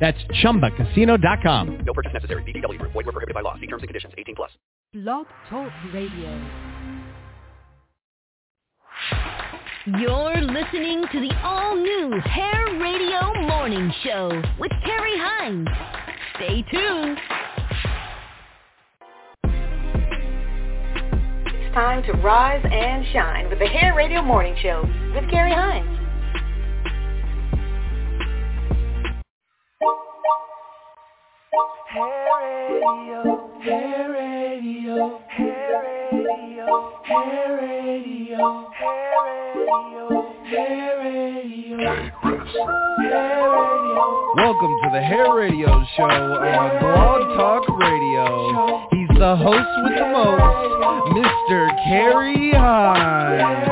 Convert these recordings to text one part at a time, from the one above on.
That's ChumbaCasino.com. No purchase necessary. VGW Group. Void were prohibited by law. See terms and conditions. 18 plus. Blog Talk Radio. You're listening to the all-new Hair Radio Morning Show with Carrie Hines. Stay tuned. It's time to rise and shine with the Hair Radio Morning Show with Carrie Hines. Welcome to the Hair Radio Show on Blog Talk Radio. He's the host with the most, Mr. Kerry Hines.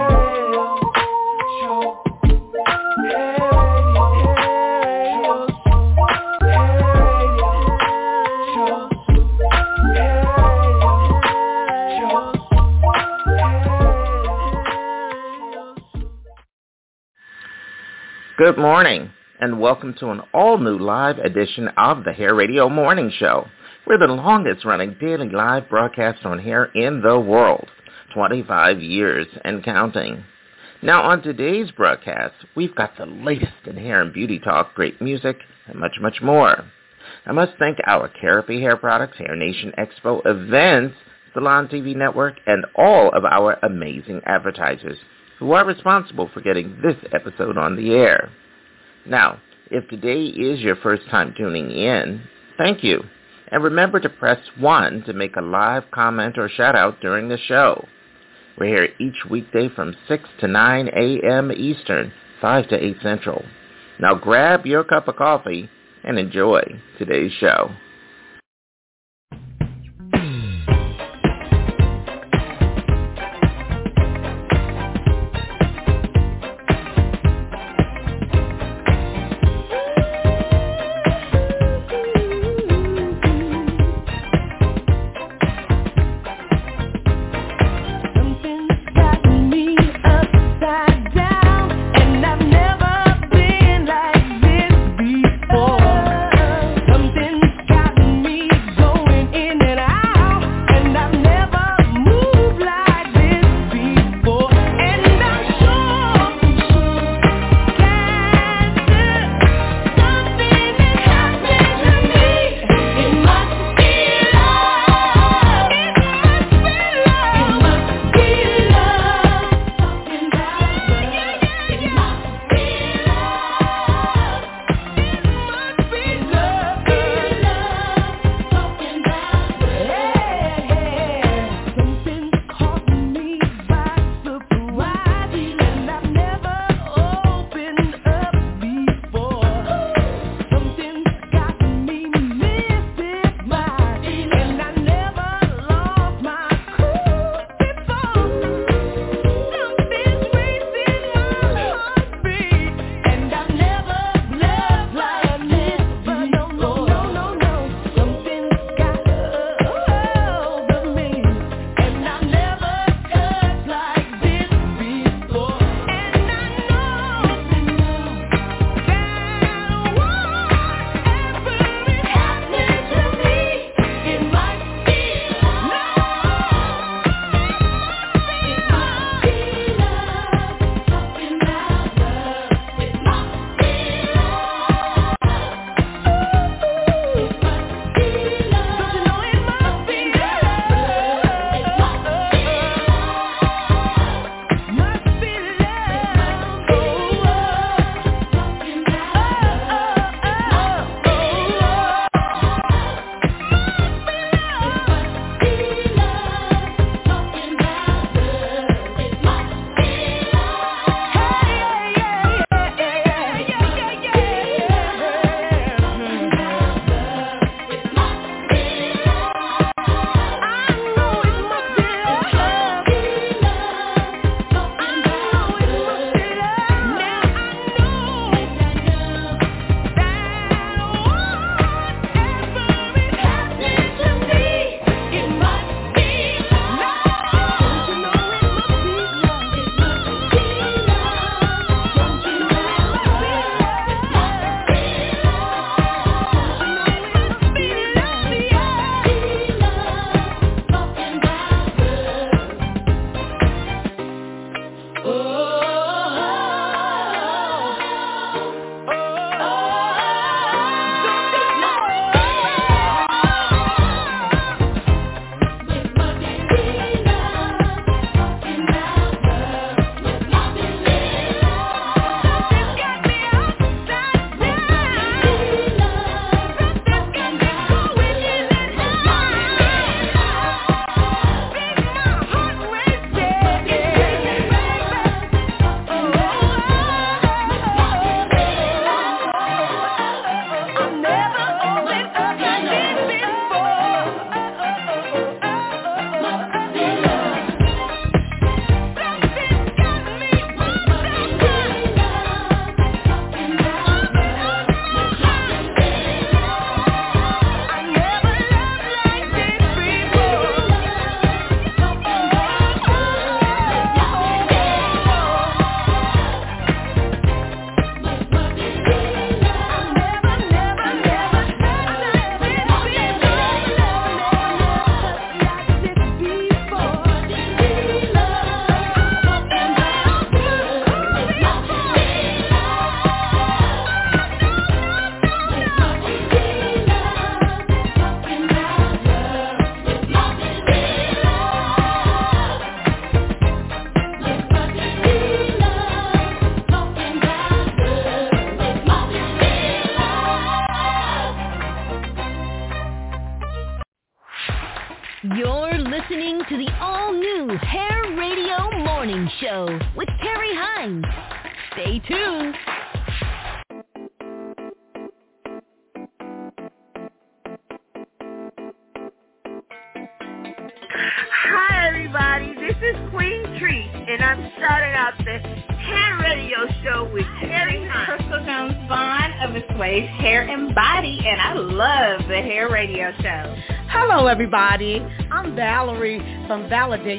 Good morning, and welcome to an all-new live edition of the Hair Radio Morning Show. We're the longest-running daily live broadcast on hair in the world, 25 years and counting. Now, on today's broadcast, we've got the latest in hair and beauty talk, great music, and much, much more. I must thank our Carapy Hair Products, Hair Nation Expo events, Salon TV Network, and all of our amazing advertisers who are responsible for getting this episode on the air. Now, if today is your first time tuning in, thank you. And remember to press 1 to make a live comment or shout out during the show. We're here each weekday from 6 to 9 a.m. Eastern, 5 to 8 Central. Now grab your cup of coffee and enjoy today's show.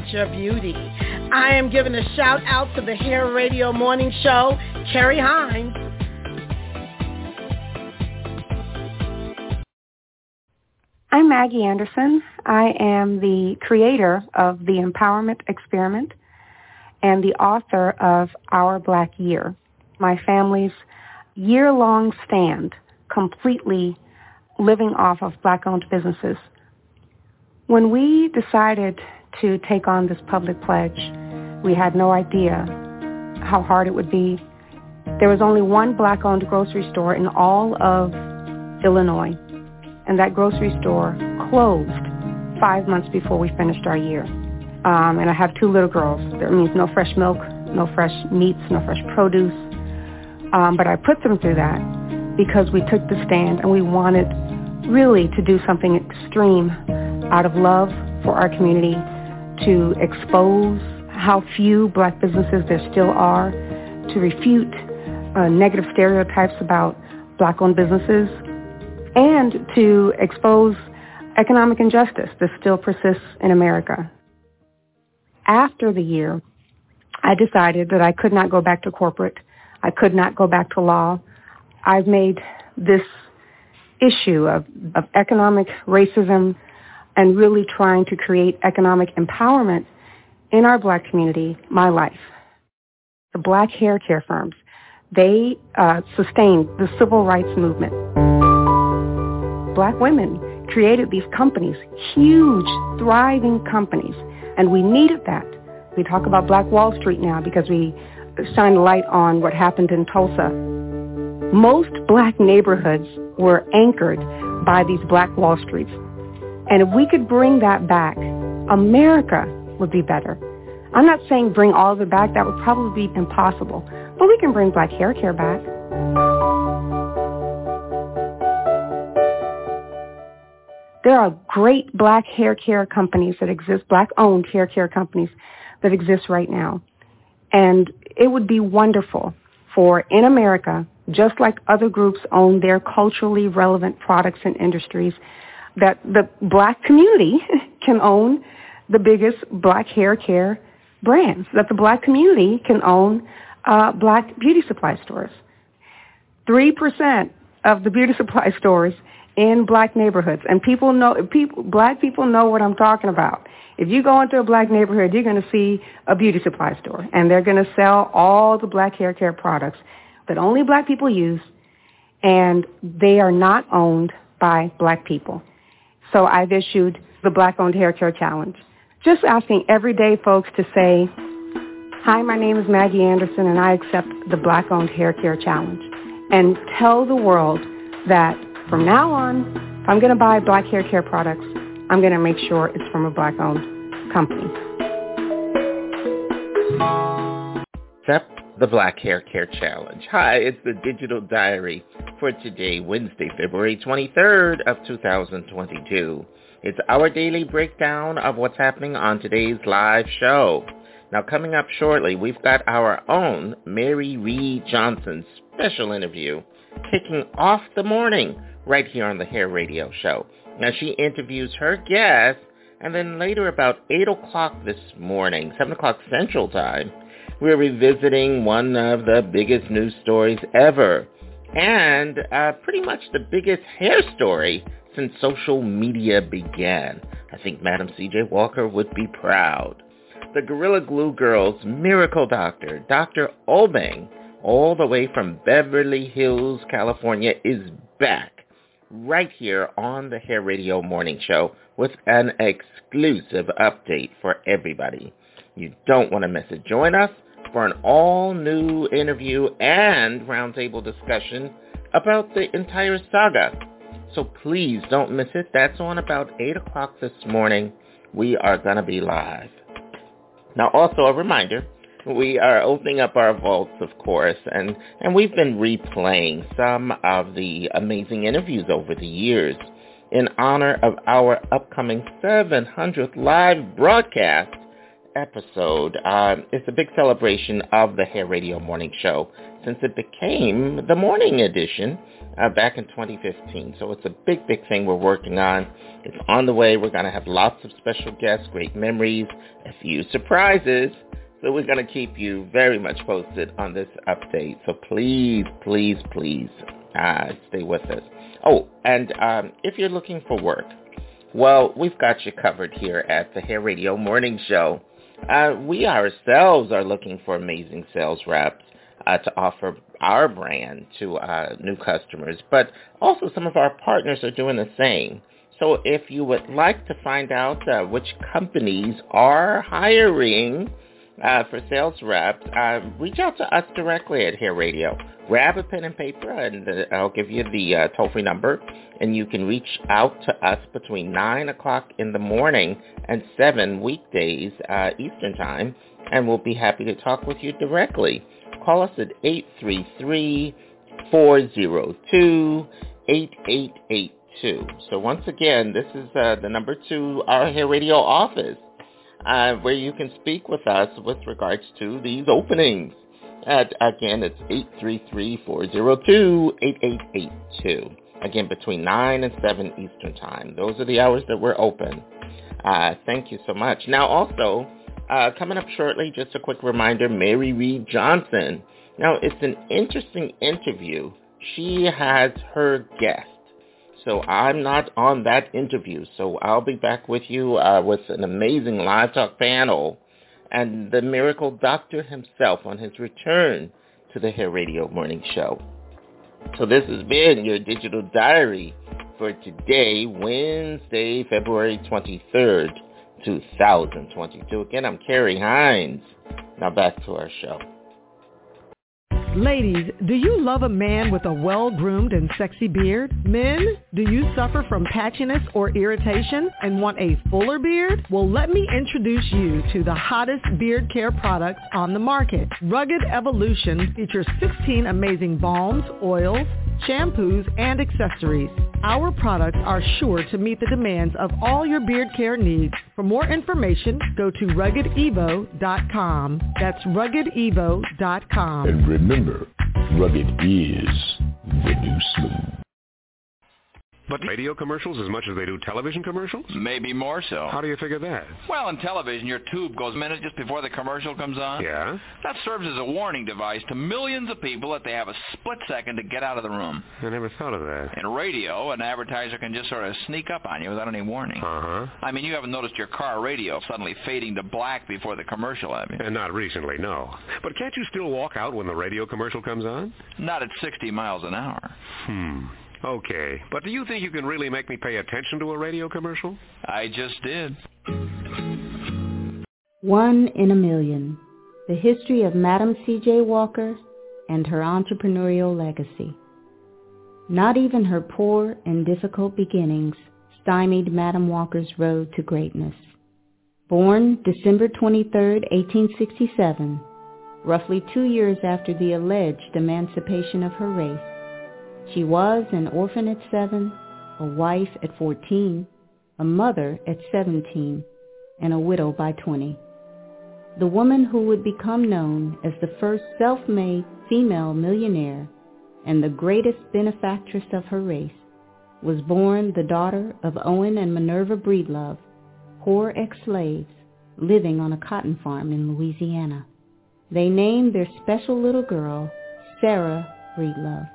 Your Beauty. I am giving a shout out to the Hair Radio Morning Show, Carrie Hines. I'm Maggie Anderson. I am the creator of the Empowerment Experiment and the author of Our Black Year, my family's year-long stand completely living off of black-owned businesses. When we decided to take on this public pledge, we had no idea how hard it would be. There was only one black-owned grocery store in all of Illinois and that grocery store closed five months before we finished our year. Um, and I have two little girls. That means no fresh milk, no fresh meats, no fresh produce. Um, but I put them through that because we took the stand and we wanted really to do something extreme out of love for our community to expose how few black businesses there still are, to refute uh, negative stereotypes about black-owned businesses, and to expose economic injustice that still persists in America. After the year, I decided that I could not go back to corporate. I could not go back to law. I've made this issue of, of economic racism and really trying to create economic empowerment in our black community my life. The black hair care firms, they uh, sustained the civil rights movement black women created these companies, huge, thriving companies, and we needed that. We talk about Black Wall Street now because we shine light on what happened in Tulsa. Most black neighborhoods were anchored by these Black Wall Streets. And if we could bring that back, America would be better. I'm not saying bring all of it back. That would probably be impossible. But we can bring black hair care back. There are great black hair care companies that exist, black-owned hair care companies that exist right now. And it would be wonderful for in America, just like other groups own their culturally relevant products and industries, that the black community can own the biggest black hair care brands, that the black community can own uh, black beauty supply stores. 3% of the beauty supply stores in black neighborhoods. And people know, people, black people know what I'm talking about. If you go into a black neighborhood, you're going to see a beauty supply store, and they're going to sell all the black hair care products that only black people use, and they are not owned by black people. So I've issued the Black-Owned Hair Care Challenge, just asking everyday folks to say, hi, my name is Maggie Anderson, and I accept the Black-Owned Hair Care Challenge, and tell the world that from now on, if I'm going to buy black hair care products, I'm going to make sure it's from a black-owned company. Accept the Black Hair Care Challenge. Hi, it's the Digital Diary for today, Wednesday, February 23rd of 2022. It's our daily breakdown of what's happening on today's live show. Now, coming up shortly, we've got our own Mary Reed Johnson special interview kicking off the morning right here on the Hair Radio Show. Now she interviews her guest, and then later about 8 o'clock this morning, 7 o'clock Central Time, we're revisiting one of the biggest news stories ever, and uh, pretty much the biggest hair story since social media began. I think Madam C.J. Walker would be proud. The Gorilla Glue Girls Miracle Doctor, Dr. Obeng, all the way from Beverly Hills, California, is back right here on the Hair Radio Morning Show with an exclusive update for everybody. You don't want to miss it. Join us for an all-new interview and roundtable discussion about the entire saga So please don't miss it. That's on about 8 o'clock this morning. We are going to be live. Now also a reminder, we are opening up our vaults, of course, and, and we've been replaying some of the amazing interviews over the years in honor of our upcoming 700th live broadcast episode. Uh, it's a big celebration of the Hair Radio Morning Show since it became the morning edition uh, back in 2015. So it's a big, big thing we're working on. It's on the way. We're going to have lots of special guests, great memories, a few surprises. So we're going to keep you very much posted on this update. So please, please, please uh, stay with us. Oh, and um, if you're looking for work, well, we've got you covered here at the Hair Radio Morning Show. Uh, we ourselves are looking for amazing sales reps uh, to offer our brand to uh, new customers, but also some of our partners are doing the same. So if you would like to find out uh, which companies are hiring uh, for sales reps, uh, reach out to us directly at Hair Radio. Grab a pen and paper, and uh, I'll give you the uh, toll-free number, and you can reach out to us between 9 o'clock in the morning and 7 weekdays uh, Eastern Time, and we'll be happy to talk with you directly. Call us at 833-402-8882. So once again, this is uh, the number to our Hair Radio office uh, where you can speak with us with regards to these openings. Again, it's 833-402-8882. Again, between 9 and 7 Eastern Time. Those are the hours that we're open. Uh, thank you so much. Now also, uh, coming up shortly, just a quick reminder, Mary Reed Johnson. Now, it's an interesting interview. She has her guest so I'm not on that interview. So I'll be back with you uh, with an amazing live talk panel and the miracle doctor himself on his return to the Hair Radio Morning Show. So this has been your digital diary for today, Wednesday, February 23rd, 2022. Again, I'm Carrie Hines. Now back to our show. Ladies, do you love a man with a well-groomed and sexy beard? Men, do you suffer from patchiness or irritation and want a fuller beard? Well, let me introduce you to the hottest beard care products on the market. Rugged Evolution features 16 amazing balms, oils, shampoos, and accessories. Our products are sure to meet the demands of all your beard care needs. For more information, go to ruggedevo.com. That's ruggedevo.com. And remember, rugged is the new smooth. But radio commercials as much as they do television commercials? Maybe more so. How do you figure that? Well, in television, your tube goes a minute just before the commercial comes on. Yeah? That serves as a warning device to millions of people that they have a split second to get out of the room. I never thought of that. In radio, an advertiser can just sort of sneak up on you without any warning. Uh-huh. I mean, you haven't noticed your car radio suddenly fading to black before the commercial, have you? And not recently, no. But can't you still walk out when the radio commercial comes on? Not at 60 miles an hour. Hmm. Okay. But do you think you can really make me pay attention to a radio commercial? I just did. One in a Million. The history of Madam C.J. Walker and her entrepreneurial legacy. Not even her poor and difficult beginnings stymied Madam Walker's road to greatness. Born December 23, 1867, roughly two years after the alleged emancipation of her race, she was an orphan at seven, a wife at 14, a mother at 17, and a widow by 20. The woman who would become known as the first self-made female millionaire and the greatest benefactress of her race was born the daughter of Owen and Minerva Breedlove, poor ex-slaves living on a cotton farm in Louisiana. They named their special little girl Sarah Breedlove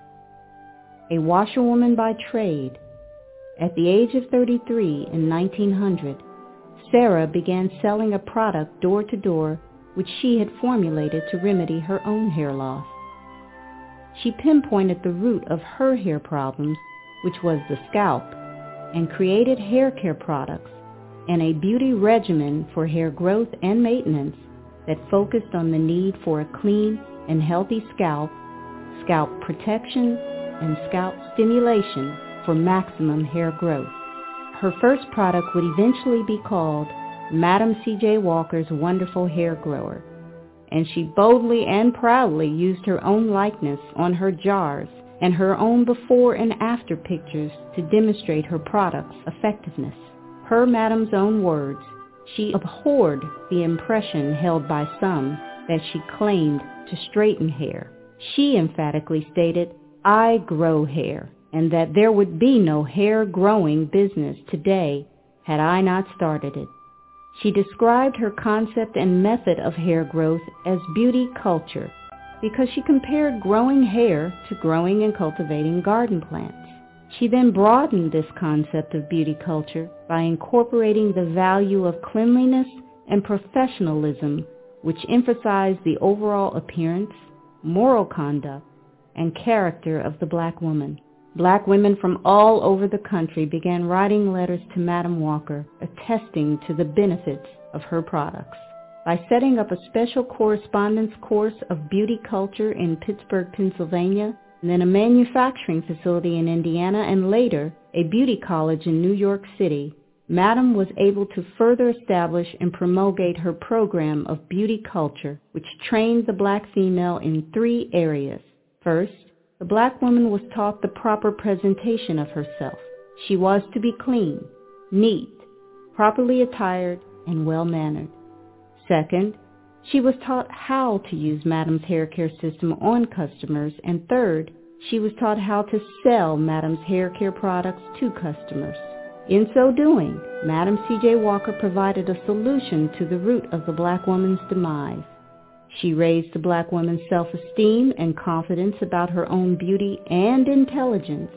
a washerwoman by trade. At the age of 33 in 1900, Sarah began selling a product door to door which she had formulated to remedy her own hair loss. She pinpointed the root of her hair problems, which was the scalp, and created hair care products and a beauty regimen for hair growth and maintenance that focused on the need for a clean and healthy scalp, scalp protection, and scalp stimulation for maximum hair growth. Her first product would eventually be called Madam C.J. Walker's Wonderful Hair Grower, and she boldly and proudly used her own likeness on her jars and her own before and after pictures to demonstrate her product's effectiveness. Per Madam's own words, she abhorred the impression held by some that she claimed to straighten hair. She emphatically stated, I grow hair, and that there would be no hair growing business today had I not started it. She described her concept and method of hair growth as beauty culture because she compared growing hair to growing and cultivating garden plants. She then broadened this concept of beauty culture by incorporating the value of cleanliness and professionalism, which emphasized the overall appearance, moral conduct, and character of the black woman. Black women from all over the country began writing letters to Madam Walker attesting to the benefits of her products. By setting up a special correspondence course of beauty culture in Pittsburgh, Pennsylvania, and then a manufacturing facility in Indiana, and later a beauty college in New York City, Madam was able to further establish and promulgate her program of beauty culture, which trained the black female in three areas. First, the black woman was taught the proper presentation of herself. She was to be clean, neat, properly attired, and well-mannered. Second, she was taught how to use Madam's hair care system on customers. And third, she was taught how to sell Madam's hair care products to customers. In so doing, Madam C.J. Walker provided a solution to the root of the black woman's demise. She raised the black woman's self-esteem and confidence about her own beauty and intelligence,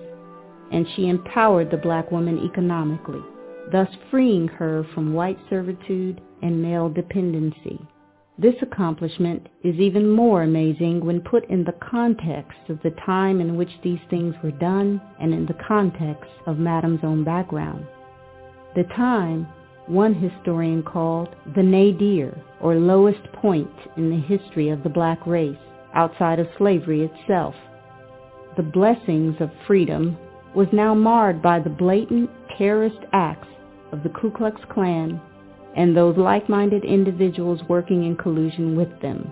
and she empowered the black woman economically, thus freeing her from white servitude and male dependency. This accomplishment is even more amazing when put in the context of the time in which these things were done and in the context of Madam's own background. The time one historian called the nadir or lowest point in the history of the black race outside of slavery itself. The blessings of freedom was now marred by the blatant terrorist acts of the Ku Klux Klan and those like-minded individuals working in collusion with them.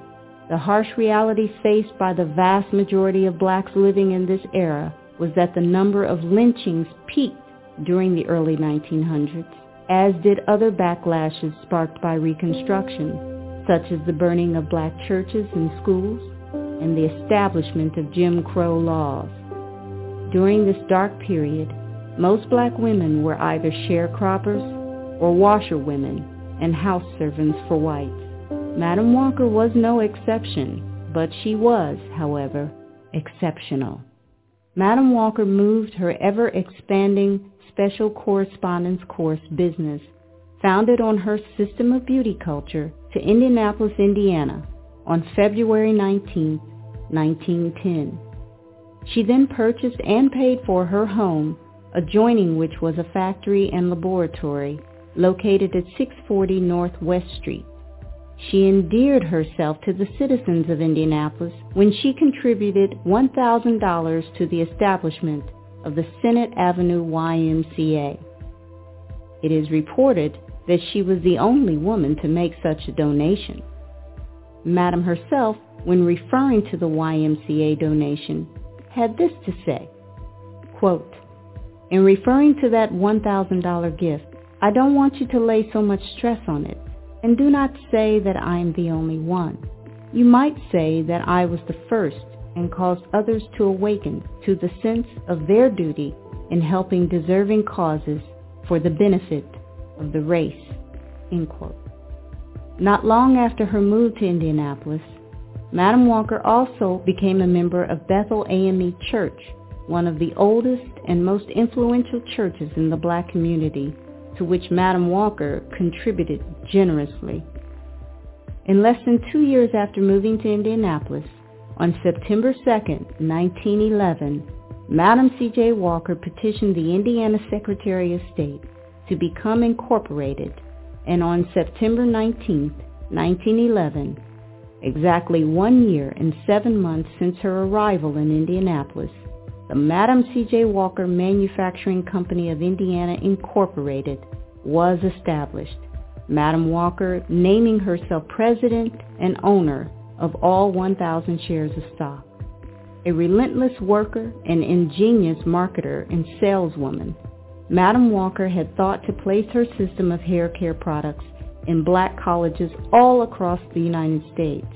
The harsh reality faced by the vast majority of blacks living in this era was that the number of lynchings peaked during the early 1900s, as did other backlashes sparked by Reconstruction, such as the burning of black churches and schools and the establishment of Jim Crow laws. During this dark period, most black women were either sharecroppers or washerwomen and house servants for whites. Madam Walker was no exception, but she was, however, exceptional. Madam Walker moved her ever-expanding special correspondence course business, founded on her system of beauty culture, to Indianapolis, Indiana on February 19, 1910. She then purchased and paid for her home, adjoining which was a factory and laboratory, located at 640 North West Street. She endeared herself to the citizens of Indianapolis when she contributed $1,000 to the establishment of the Senate Avenue YMCA. It is reported that she was the only woman to make such a donation. Madam herself, when referring to the YMCA donation, had this to say, quote, in referring to that $1,000 gift, I don't want you to lay so much stress on it. And do not say that I am the only one. You might say that I was the first and caused others to awaken to the sense of their duty in helping deserving causes for the benefit of the race. Not long after her move to Indianapolis, Madam Walker also became a member of Bethel AME Church, one of the oldest and most influential churches in the black community to which Madam Walker contributed generously. In less than two years after moving to Indianapolis, on September 2, 1911, Madam C.J. Walker petitioned the Indiana Secretary of State to become incorporated, and on September 19, 1911, exactly one year and seven months since her arrival in Indianapolis, the Madam C.J. Walker Manufacturing Company of Indiana Incorporated was established. Madam Walker naming herself president and owner of all 1,000 shares of stock. A relentless worker, and ingenious marketer and saleswoman, Madam Walker had thought to place her system of hair care products in black colleges all across the United States.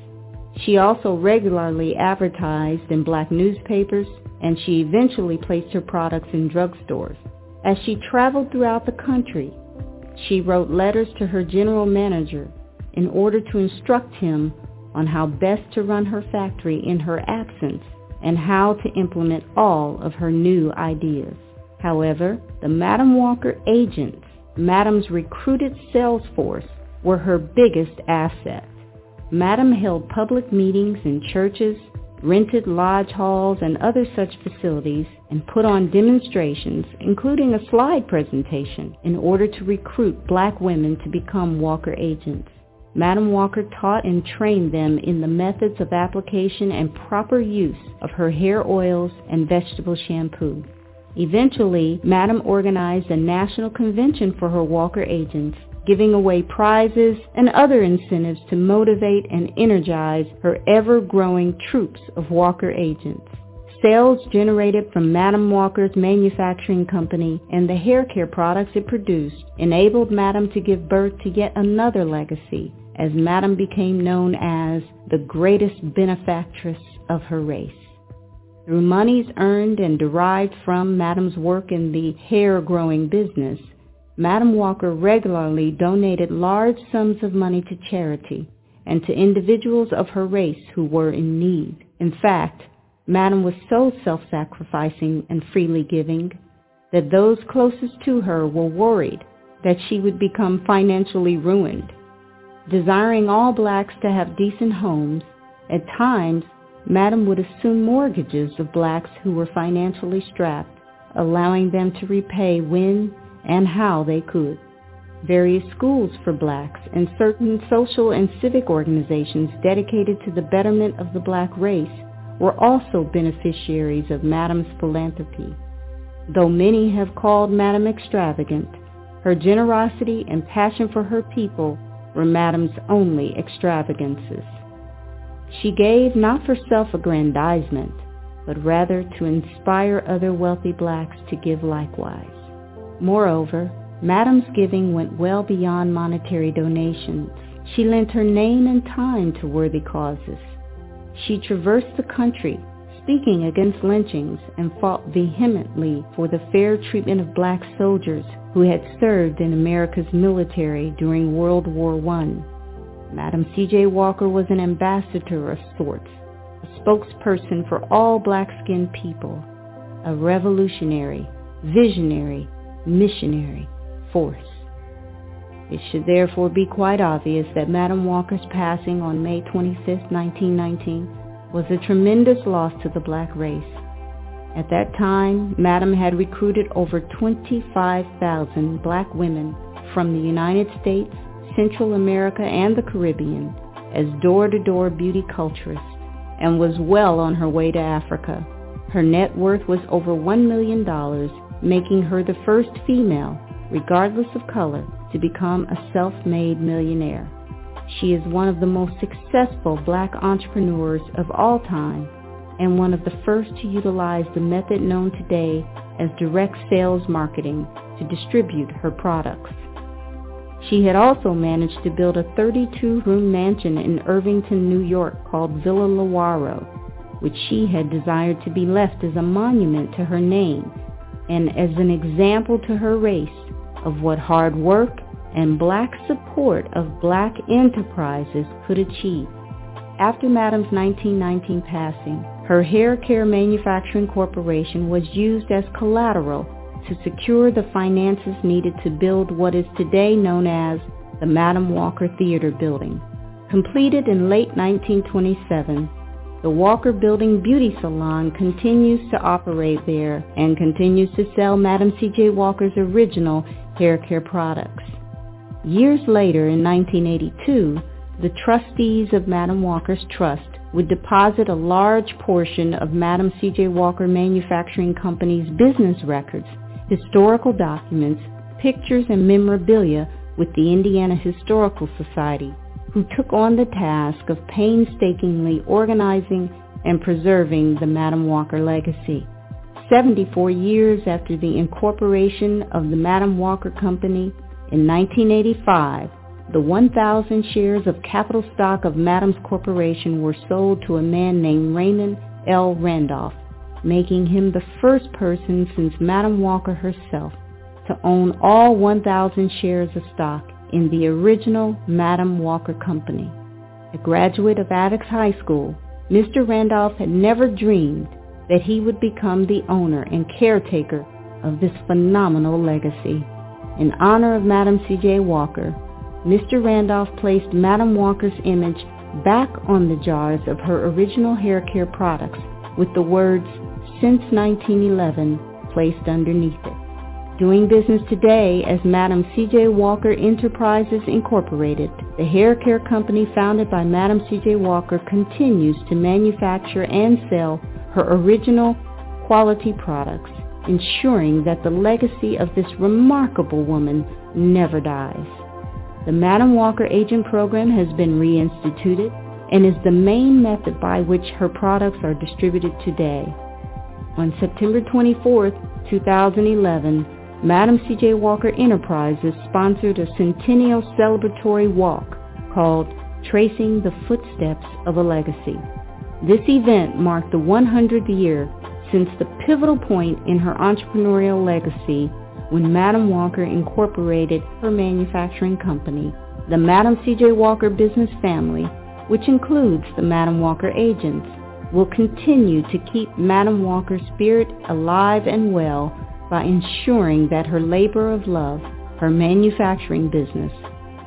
She also regularly advertised in black newspapers, and she eventually placed her products in drugstores. As she traveled throughout the country, she wrote letters to her general manager in order to instruct him on how best to run her factory in her absence and how to implement all of her new ideas. However, the Madam Walker agents, Madam's recruited sales force, were her biggest asset. Madam held public meetings in churches, rented lodge halls and other such facilities, and put on demonstrations, including a slide presentation, in order to recruit black women to become Walker agents. Madam Walker taught and trained them in the methods of application and proper use of her hair oils and vegetable shampoo. Eventually, Madam organized a national convention for her Walker agents, giving away prizes and other incentives to motivate and energize her ever-growing troops of Walker agents. Sales generated from Madam Walker's manufacturing company and the hair care products it produced enabled Madam to give birth to yet another legacy as Madam became known as the greatest benefactress of her race. Through monies earned and derived from Madam's work in the hair growing business, Madam Walker regularly donated large sums of money to charity and to individuals of her race who were in need. In fact, Madam was so self-sacrificing and freely giving that those closest to her were worried that she would become financially ruined. Desiring all blacks to have decent homes, at times Madam would assume mortgages of blacks who were financially strapped, allowing them to repay when and how they could. Various schools for blacks and certain social and civic organizations dedicated to the betterment of the black race were also beneficiaries of Madam's philanthropy. Though many have called Madam extravagant, her generosity and passion for her people were Madame's only extravagances. She gave not for self-aggrandizement, but rather to inspire other wealthy blacks to give likewise. Moreover, Madame's giving went well beyond monetary donations. She lent her name and time to worthy causes. She traversed the country, speaking against lynchings, and fought vehemently for the fair treatment of black soldiers who had served in America's military during World War I. Madam C.J. Walker was an ambassador of sorts, a spokesperson for all black-skinned people, a revolutionary, visionary, missionary force. It should therefore be quite obvious that Madam Walker's passing on May 25, 1919 was a tremendous loss to the black race. At that time, Madam had recruited over 25,000 black women from the United States, Central America, and the Caribbean as door-to-door beauty culturist and was well on her way to Africa. Her net worth was over $1 million, making her the first female, regardless of color, to become a self-made millionaire. She is one of the most successful black entrepreneurs of all time and one of the first to utilize the method known today as direct sales marketing to distribute her products. She had also managed to build a 32-room mansion in Irvington, New York called Villa Lewaro, which she had desired to be left as a monument to her name and as an example to her race of what hard work and black support of black enterprises could achieve. After Madam's 1919 passing, her hair care manufacturing corporation was used as collateral to secure the finances needed to build what is today known as the Madam Walker Theater Building. Completed in late 1927, the Walker Building Beauty Salon continues to operate there and continues to sell Madam C.J. Walker's original hair care products. Years later, in 1982, the trustees of Madam Walker's Trust would deposit a large portion of Madam C.J. Walker Manufacturing Company's business records, historical documents, pictures, and memorabilia with the Indiana Historical Society, who took on the task of painstakingly organizing and preserving the Madam Walker legacy. 74 years after the incorporation of the Madam Walker Company in 1985, the 1,000 shares of capital stock of Madam's Corporation were sold to a man named Raymond L. Randolph, making him the first person since Madam Walker herself to own all 1,000 shares of stock in the original Madam Walker Company. A graduate of Attucks High School, Mr. Randolph had never dreamed that he would become the owner and caretaker of this phenomenal legacy. In honor of Madam C.J. Walker, Mr. Randolph placed Madam Walker's image back on the jars of her original hair care products with the words, since 1911, placed underneath it. Doing business today as Madam C.J. Walker Enterprises Incorporated, the hair care company founded by Madam C.J. Walker continues to manufacture and sell her original quality products, ensuring that the legacy of this remarkable woman never dies. The Madam Walker Agent Program has been reinstituted and is the main method by which her products are distributed today. On September 24, 2011, Madam C.J. Walker Enterprises sponsored a centennial celebratory walk called Tracing the Footsteps of a Legacy. This event marked the 100th year since the pivotal point in her entrepreneurial legacy when Madam Walker incorporated her manufacturing company, the Madam C.J. Walker business family, which includes the Madam Walker agents, will continue to keep Madam Walker's spirit alive and well by ensuring that her labor of love, her manufacturing business,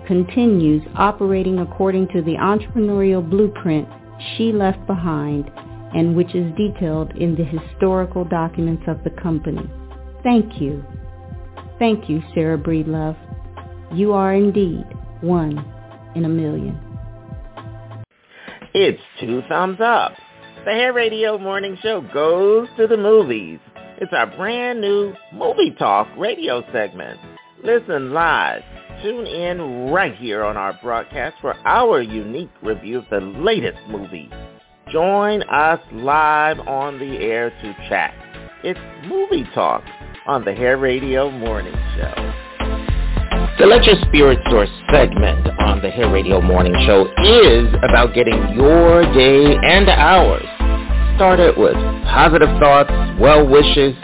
continues operating according to the entrepreneurial blueprint she left behind and which is detailed in the historical documents of the company. Thank you. Thank you, Sarah Breedlove. You are indeed one in a million. It's two thumbs up. The Hair Radio Morning Show goes to the movies. It's our brand new Movie Talk radio segment. Listen live Tune in right here on our broadcast for our unique review of the latest movie. Join us live on the air to chat. It's Movie Talk on the Hair Radio Morning Show. The Let Your Spirit Soar segment on the Hair Radio Morning Show is about getting your day and ours started with positive thoughts, well wishes,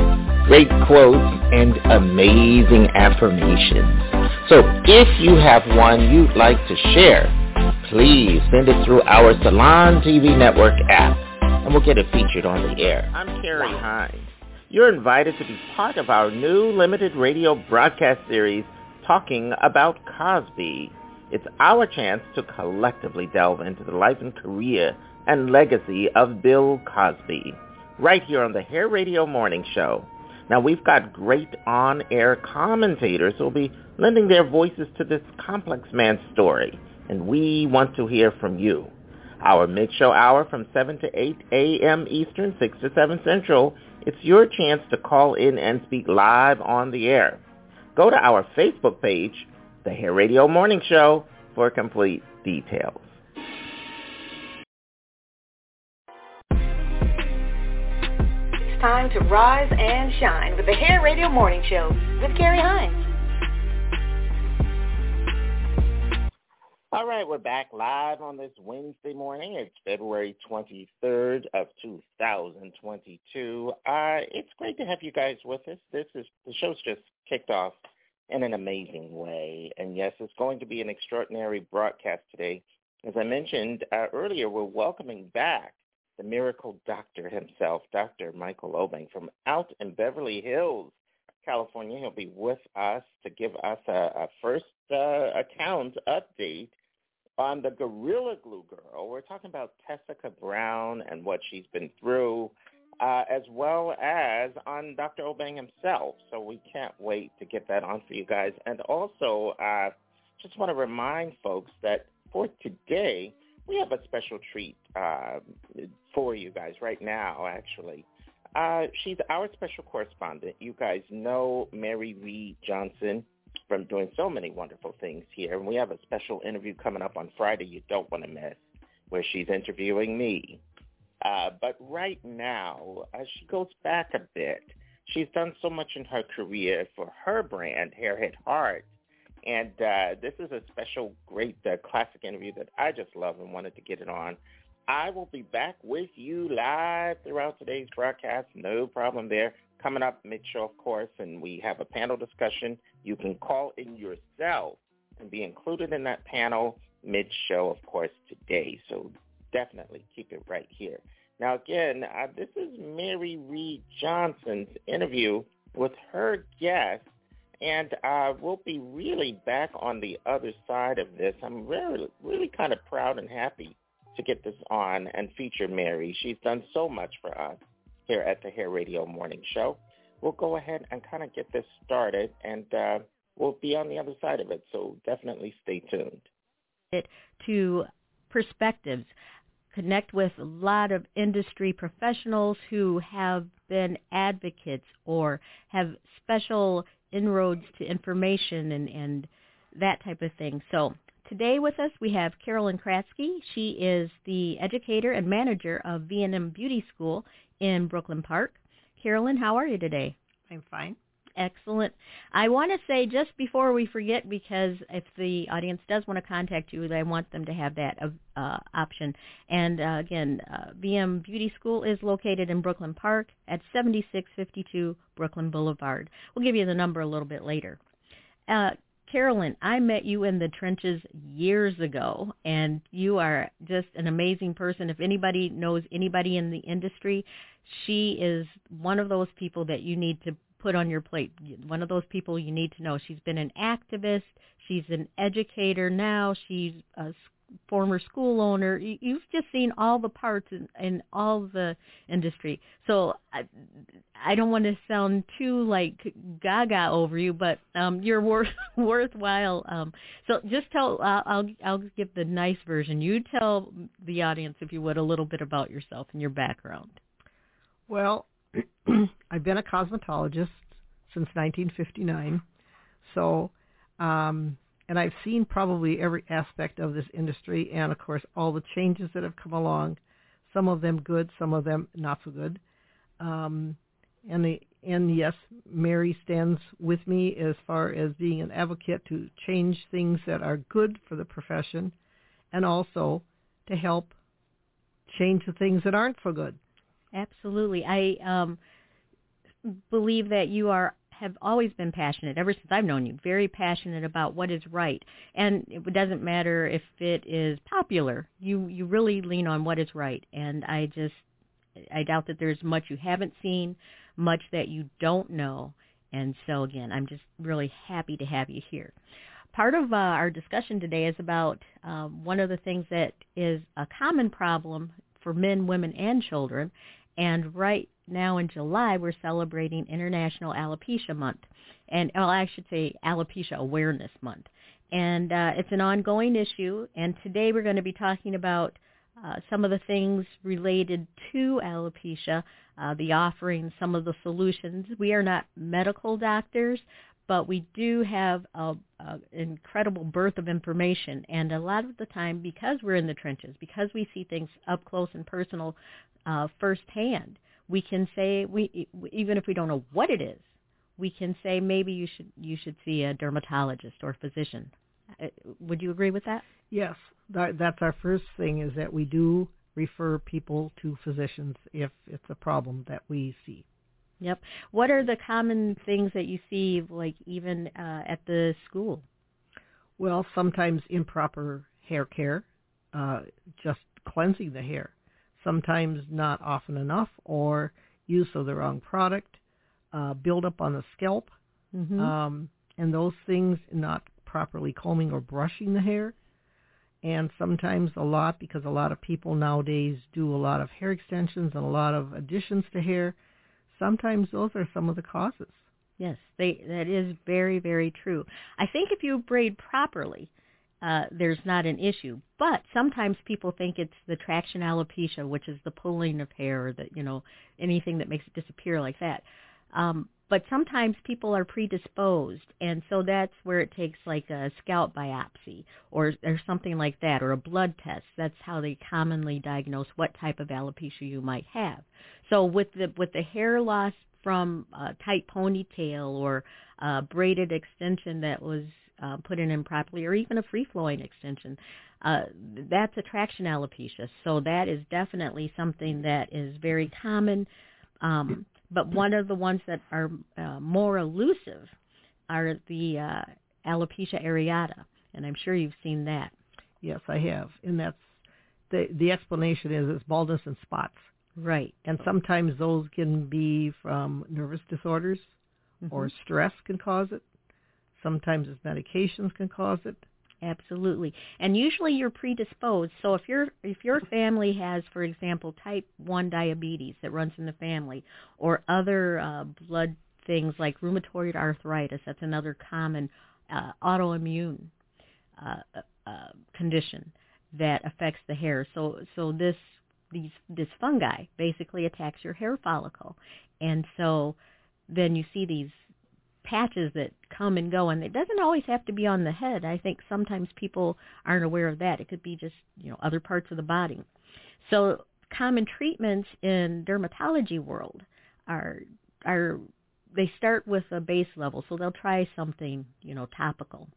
great quotes, and amazing affirmations. So if you have one you'd like to share, please send it through our Salon TV Network app, and we'll get it featured on the air. I'm Carrie Hines. You're invited to be part of our new limited radio broadcast series talking about Cosby. It's our chance to collectively delve into the life and career and legacy of Bill Cosby, right here on the Hair Radio Morning Show. Now we've got great on-air commentators who'll be lending their voices to this complex man's story, and we want to hear from you. Our mid-show hour from 7 to 8 a.m. Eastern, 6 to 7 Central, it's your chance to call in and speak live on the air. Go to our Facebook page, The Hair Radio Morning Show, for complete details. It's time to rise and shine with the Hair Radio Morning Show with Carrie Hines. All right, we're back live on this Wednesday morning. It's February 23rd of 2022. Uh, it's great to have you guys with us. This is the show's just kicked off in an amazing way, and yes, it's going to be an extraordinary broadcast today. As I mentioned uh, earlier, we're welcoming back the miracle doctor himself, Dr. Michael Obeng from out in Beverly Hills, California. He'll be with us to give us a, a first uh, account update on the Gorilla Glue Girl. We're talking about Tessica Brown and what she's been through, uh, as well as on Dr. Obeng himself. So we can't wait to get that on for you guys. And also, uh, just want to remind folks that for today, we have a special treat uh, for you guys right now, actually. Uh, she's our special correspondent. You guys know Mary Reed Johnson from doing so many wonderful things here. And we have a special interview coming up on Friday you don't want to miss where she's interviewing me. Uh, but right now, as she goes back a bit, she's done so much in her career for her brand, Hairhead Heart. And uh, this is a special, great uh, classic interview that I just love and wanted to get it on. I will be back with you live throughout today's broadcast. No problem there. Coming up mid-show, of course, and we have a panel discussion. You can call in yourself and be included in that panel mid-show, of course, today. So definitely keep it right here. Now, again, uh, this is Mary Reed Johnson's interview with her guest, and uh, we'll be really back on the other side of this. I'm really, really kind of proud and happy to get this on and feature Mary. She's done so much for us here at the Hair Radio Morning Show. We'll go ahead and kind of get this started, and uh, we'll be on the other side of it, so definitely stay tuned. It to perspectives connect with a lot of industry professionals who have been advocates or have special inroads to information and, and that type of thing. So today with us we have Carolyn Kratzky. She is the educator and manager of V&M Beauty School in Brooklyn Park. Carolyn, how are you today? I'm fine. Excellent. I want to say just before we forget, because if the audience does want to contact you, I want them to have that uh, option. And uh, again, uh, VM Beauty School is located in Brooklyn Park at 7652 Brooklyn Boulevard. We'll give you the number a little bit later. Uh, Carolyn, I met you in the trenches years ago, and you are just an amazing person. If anybody knows anybody in the industry, she is one of those people that you need to put on your plate. One of those people you need to know. She's been an activist. She's an educator now. She's a former school owner. You've just seen all the parts in, in all the industry. So I, I don't want to sound too like gaga over you, but um, you're worth worthwhile. Um, so just tell. I'll, I'll I'll give the nice version. You tell the audience, if you would, a little bit about yourself and your background. Well, I've been a cosmetologist since 1959. So, um, and I've seen probably every aspect of this industry, and of course all the changes that have come along. Some of them good, some of them not so good. Um, and the and yes, Mary stands with me as far as being an advocate to change things that are good for the profession, and also to help change the things that aren't so good. Absolutely. I um, believe that you are have always been passionate ever since I've known you. Very passionate about what is right, and it doesn't matter if it is popular. You you really lean on what is right, and I just I doubt that there's much you haven't seen, much that you don't know, and so again, I'm just really happy to have you here. Part of uh, our discussion today is about um, one of the things that is a common problem for men, women, and children, and right now in July, we're celebrating International Alopecia Month. And, well, I should say Alopecia Awareness Month. And uh, it's an ongoing issue. And today we're going to be talking about uh, some of the things related to alopecia, uh, the offerings, some of the solutions. We are not medical doctors, but we do have an incredible birth of information. And a lot of the time, because we're in the trenches, because we see things up close and personal uh, firsthand, we can say we even if we don't know what it is, we can say maybe you should you should see a dermatologist or physician. Uh, would you agree with that? Yes, that, that's our first thing is that we do refer people to physicians if it's a problem that we see. Yep. What are the common things that you see, like even uh, at the school? Well, sometimes improper hair care, uh, just cleansing the hair sometimes not often enough, or use of the wrong product, uh, buildup on the scalp, mm-hmm. um, and those things not properly combing or brushing the hair. And sometimes a lot because a lot of people nowadays do a lot of hair extensions and a lot of additions to hair. Sometimes those are some of the causes. Yes, they, that is very, very true. I think if you braid properly, uh, there's not an issue. But sometimes people think it's the traction alopecia, which is the pulling of hair, or the you know anything that makes it disappear like that. Um, but sometimes people are predisposed, and so that's where it takes like a scalp biopsy or or something like that, or a blood test. That's how they commonly diagnose what type of alopecia you might have. So with the with the hair loss from a tight ponytail or a braided extension that was uh, put in improperly, or even a free-flowing extension, uh, that's a traction alopecia. So that is definitely something that is very common. Um, but one of the ones that are uh, more elusive are the uh, alopecia areata, and I'm sure you've seen that. Yes, I have, and that's the the explanation is it's baldness and spots. Right. And sometimes those can be from nervous disorders or Mhm. stress can cause it. Sometimes it's medications can cause it. Absolutely. And usually you're predisposed. So if your if your family has, for example, type 1 diabetes that runs in the family or other uh, blood things like rheumatoid arthritis, that's another common uh, autoimmune uh, uh, condition that affects the hair. So so this these this fungi basically attacks your hair follicle. And so then you see these patches that come and go and it doesn't always have to be on the head. I think sometimes people aren't aware of that. It could be just, you know, other parts of the body. So common treatments in dermatology world are are they start with a base level. So they'll try something, you know, topical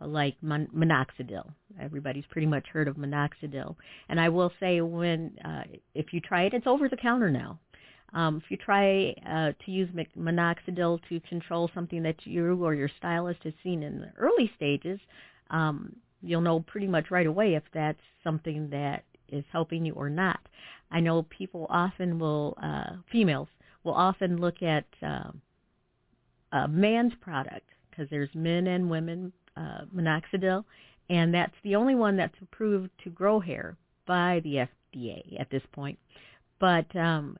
uh, like mon- minoxidil. Everybody's pretty much heard of minoxidil. And I will say when uh, if you try it, it's over the counter now. Um, if you try uh, to use mi- minoxidil to control something that you or your stylist has seen in the early stages, um, you'll know pretty much right away if that's something that is helping you or not. I know people often will, uh, females will often look at uh, a man's product because there's men and women uh, minoxidil, and that's the only one that's approved to grow hair by the FDA at this point. But um,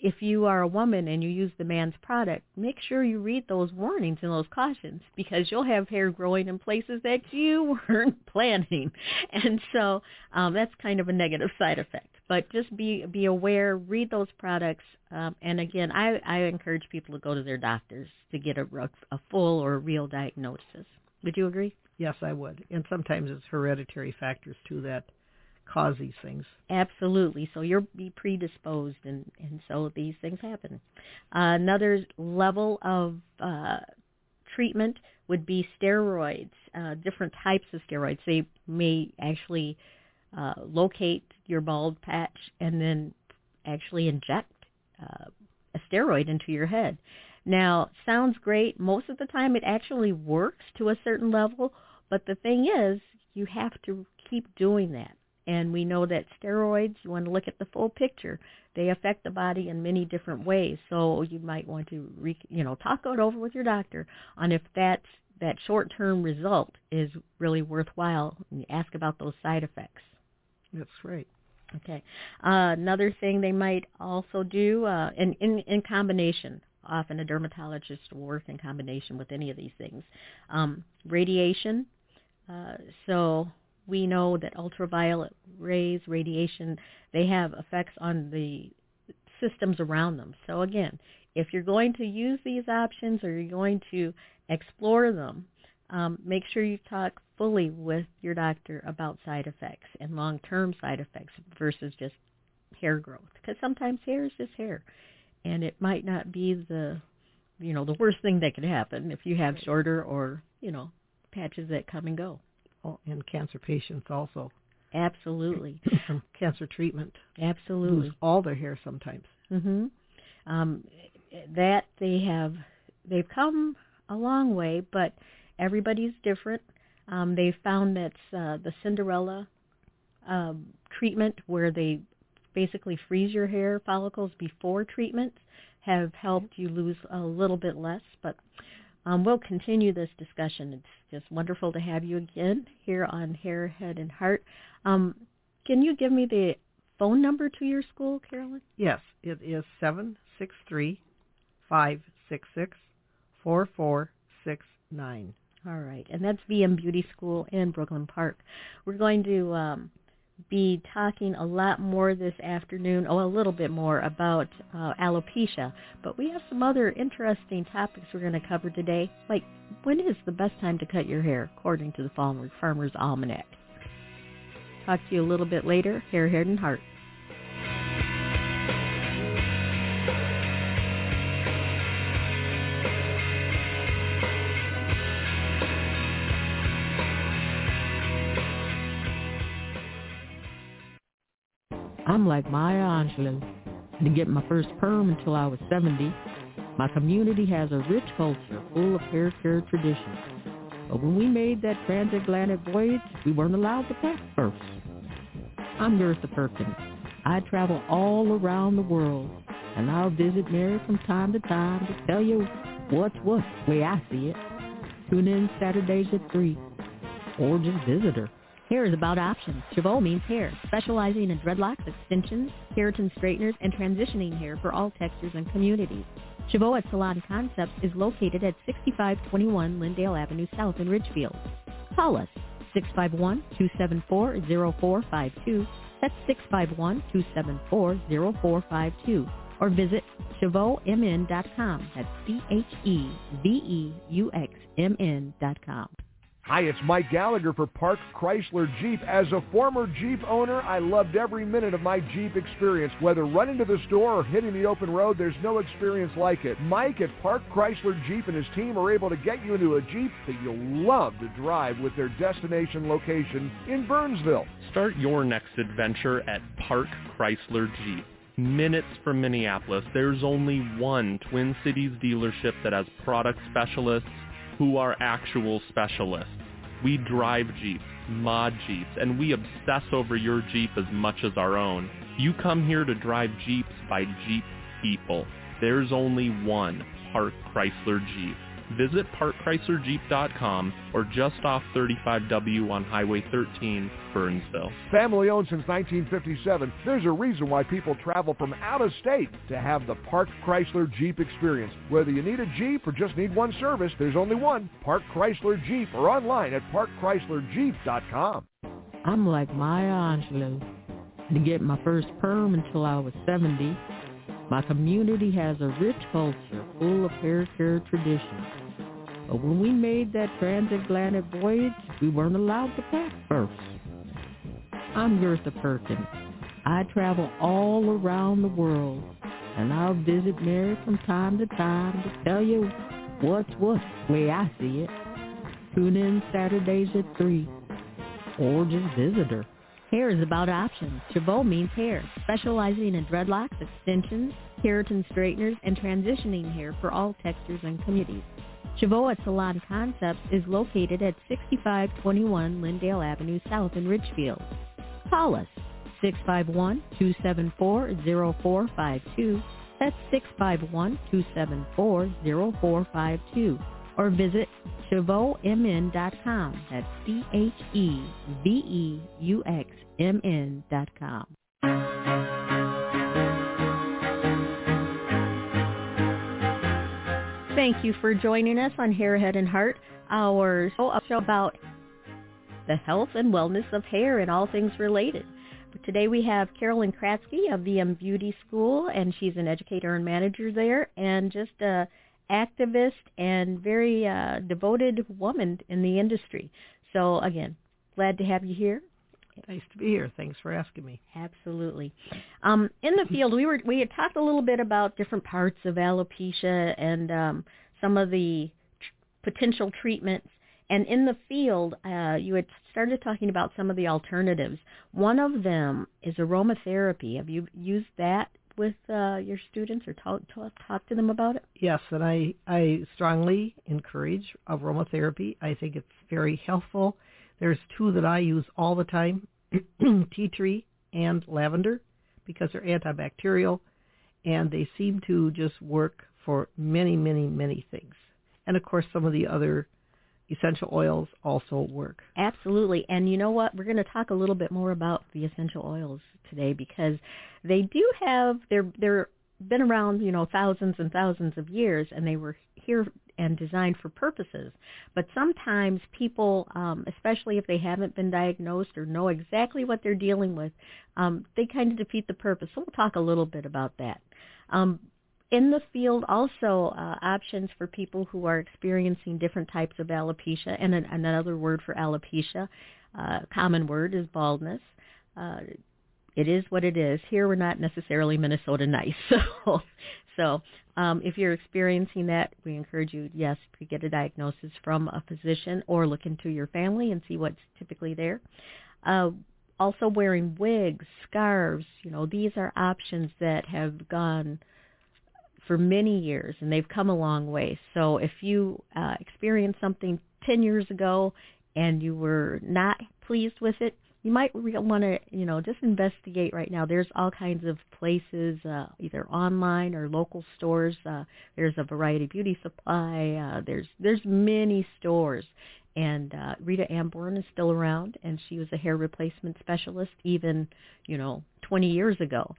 if you are a woman and you use the man's product, make sure you read those warnings and those cautions because you'll have hair growing in places that you weren't planning. And so um, that's kind of a negative side effect. But just be be aware, read those products, um, and again, I, I encourage people to go to their doctors to get a, a full or real diagnosis. Would you agree? Yes, I would. And sometimes it's hereditary factors too that cause these things. Absolutely. So you're be predisposed, and and so these things happen. Uh, another level of uh, treatment would be steroids. Uh, different types of steroids. They may actually uh, locate your bald patch and then actually inject uh, a steroid into your head. Now, sounds great. Most of the time, it actually works to a certain level, but the thing is, you have to keep doing that. And we know that steroids, you want to look at the full picture. They affect the body in many different ways. So you might want to, re, you know, talk it over with your doctor on if that's, that short-term result is really worthwhile. And ask about those side effects. That's right. Okay. Uh, another thing they might also do, uh, in, in, in combination, often a dermatologist will work in combination with any of these things. Um, radiation. Uh, so we know that ultraviolet rays, radiation, they have effects on the systems around them. So again, if you're going to use these options or you're going to explore them, um, make sure you talk fully with your doctor about side effects and long-term side effects versus just hair growth. Because sometimes hair is just hair, and it might not be the, you know, the worst thing that could happen if you have shorter or you know patches that come and go. And cancer patients also. Absolutely. Cancer treatment. Absolutely. Lose all their hair sometimes. Mhm. Um, that they have, they've come a long way, but everybody's different. Um, they found that uh, the Cinderella um, treatment, where they basically freeze your hair follicles before treatment, have helped you lose a little bit less. But um, we'll continue this discussion. It's just wonderful to have you again here on Hair, Head, and Heart. Um, can you give me the phone number to your school, Carolyn? Yes, it is seven six three five six six four four six nine. All right, and that's VM Beauty School in Brooklyn Park. We're going to um, be talking a lot more this afternoon, oh, a little bit more about uh, alopecia, but we have some other interesting topics we're going to cover today, like when is the best time to cut your hair, according to the Farmer, Farmer's Almanac. Talk to you a little bit later. Hair, Head, and Heart. Like Maya Angelou. Didn't get my first perm until I was 70. My community has a rich culture full of hair care traditions. But when we made that transatlantic voyage, we weren't allowed to pack first. I'm Gertha Perkins. I travel all around the world, and I'll visit Mary from time to time to tell you what's what, the way I see it. Tune in Saturdays at 3, or just visit her. Hair is about options. Cheveux means hair, specializing in dreadlocks, extensions, keratin straighteners, and transitioning hair for all textures and communities. Cheveux at Salon Concepts is located at 6521 Lyndale Avenue South in Richfield. Call us 651-274-0452. That's 651-274-0452. Or visit CheveuxMN.com. That's C-H-E-V-E-U-X-M-N dot com. Hi, it's Mike Gallagher for Park Chrysler Jeep. As a former Jeep owner, I loved every minute of my Jeep experience. Whether running to the store or hitting the open road, there's no experience like it. Mike at Park Chrysler Jeep and his team are able to get you into a Jeep that you'll love to drive with their destination location in Burnsville. Start your next adventure at Park Chrysler Jeep. Minutes from Minneapolis, there's only one Twin Cities dealership that has product specialists who are actual specialists. We drive Jeeps, mod Jeeps, and we obsess over your Jeep as much as our own. You come here to drive Jeeps by Jeep people. There's only one Park Chrysler Jeep. Visit parkchryslerjeep.com or just off 35W on Highway 13, Burnsville. Family owned since 1957, there's a reason why people travel from out of state to have the Park Chrysler Jeep experience. Whether you need a Jeep or just need one service, there's only one, Park Chrysler Jeep, or online at parkchryslerjeep.com. I'm like Maya Angelou. Didn't get my first perm until I was 70. My community has a rich culture full of hair care traditions. But when we made that transatlantic voyage, we weren't allowed to pack first. I'm Gertha Perkins. I travel all around the world, and I'll visit Mary from time to time to tell you what's what, the way I see it. Tune in Saturdays at 3, or just visit her. Hair is about options. Cheveux means hair, specializing in dreadlocks, extensions, keratin straighteners, and transitioning hair for all textures and communities. Cheveux at Salon Concepts is located at 6521 Lyndale Avenue South in Richfield. Call us 651-274-0452. That's 651-274-0452. Or visit CheveuxMN.com. That's C-H-E-V-E-U-X-M-N dot com. Thank you for joining us on Hair, Head, and Heart, our show about the health and wellness of hair and all things related. Today we have Carolyn Kratzky of VM Beauty School, and she's an educator and manager there, and just a activist and very uh, devoted woman in the industry. So again, glad to have you here. Nice to be here. Thanks for asking me. Absolutely. Um, in the field, we were we had talked a little bit about different parts of alopecia and um, some of the tr- potential treatments. And in the field, uh, you had started talking about some of the alternatives. One of them is aromatherapy. Have you used that with uh, your students or talk, talk talk to them about it? Yes, and I I strongly encourage aromatherapy. I think it's very helpful. There's two that I use all the time, tea tree and lavender, because they're antibacterial, and they seem to just work for many, many, many things. And of course, some of the other essential oils also work. Absolutely. And you know what? We're going to talk a little bit more about the essential oils today because they do have they're they're been around, you know, thousands and thousands of years and they were here and designed for purposes. But sometimes people, um, especially if they haven't been diagnosed or know exactly what they're dealing with, um, they kind of defeat the purpose. So we'll talk a little bit about that. Um, in the field also uh, options for people who are experiencing different types of alopecia and an, another word for alopecia uh, common word is baldness. Uh, it is what it is. Here we're not necessarily minnesota nice so so um, if you're experiencing that we encourage you yes to get a diagnosis from a physician or look into your family and see what's typically there. Uh, also wearing wigs scarves you know these are options that have gone for many years, and they've come a long way. So if you uh, experienced something 10 years ago and you were not pleased with it, you might re- want to, you know, just investigate right now. There's all kinds of places, uh, either online or local stores. Uh, there's a Variety Beauty Supply. Uh, there's there's many stores, and uh, Rita Amborn is still around, and she was a hair replacement specialist even, you know, 20 years ago.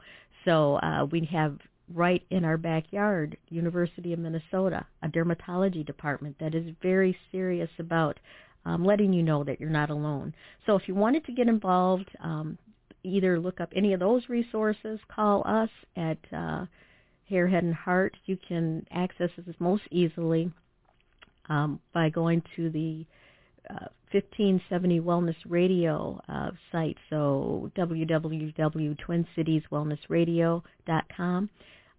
So uh, we have right in our backyard, University of Minnesota, a dermatology department that is very serious about um, letting you know that you're not alone. So if you wanted to get involved, um, either look up any of those resources, call us at uh, Hair, Head, and Heart. You can access this most easily um, by going to the uh, 1570 Wellness Radio uh, site, so www.twincitieswellnessradio.com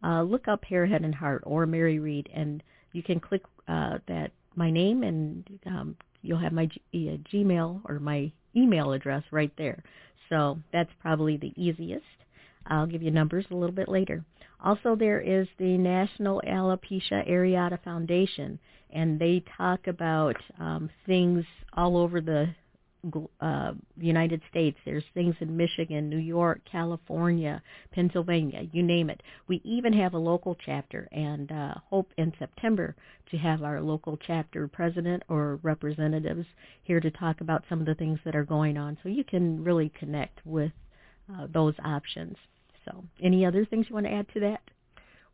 uh, look up Hair, Head, and Heart or Mary Reed, and you can click uh, that my name, and um, you'll have my G- uh, Gmail or my email address right there. So that's probably the easiest. I'll give you numbers a little bit later. Also, there is the National Alopecia Areata Foundation, and they talk about um, things all over the uh, United States. There's things in Michigan, New York, California, Pennsylvania, you name it. We even have a local chapter and uh, hope in September to have our local chapter president or representatives here to talk about some of the things that are going on so you can really connect with uh, those options. So any other things you want to add to that?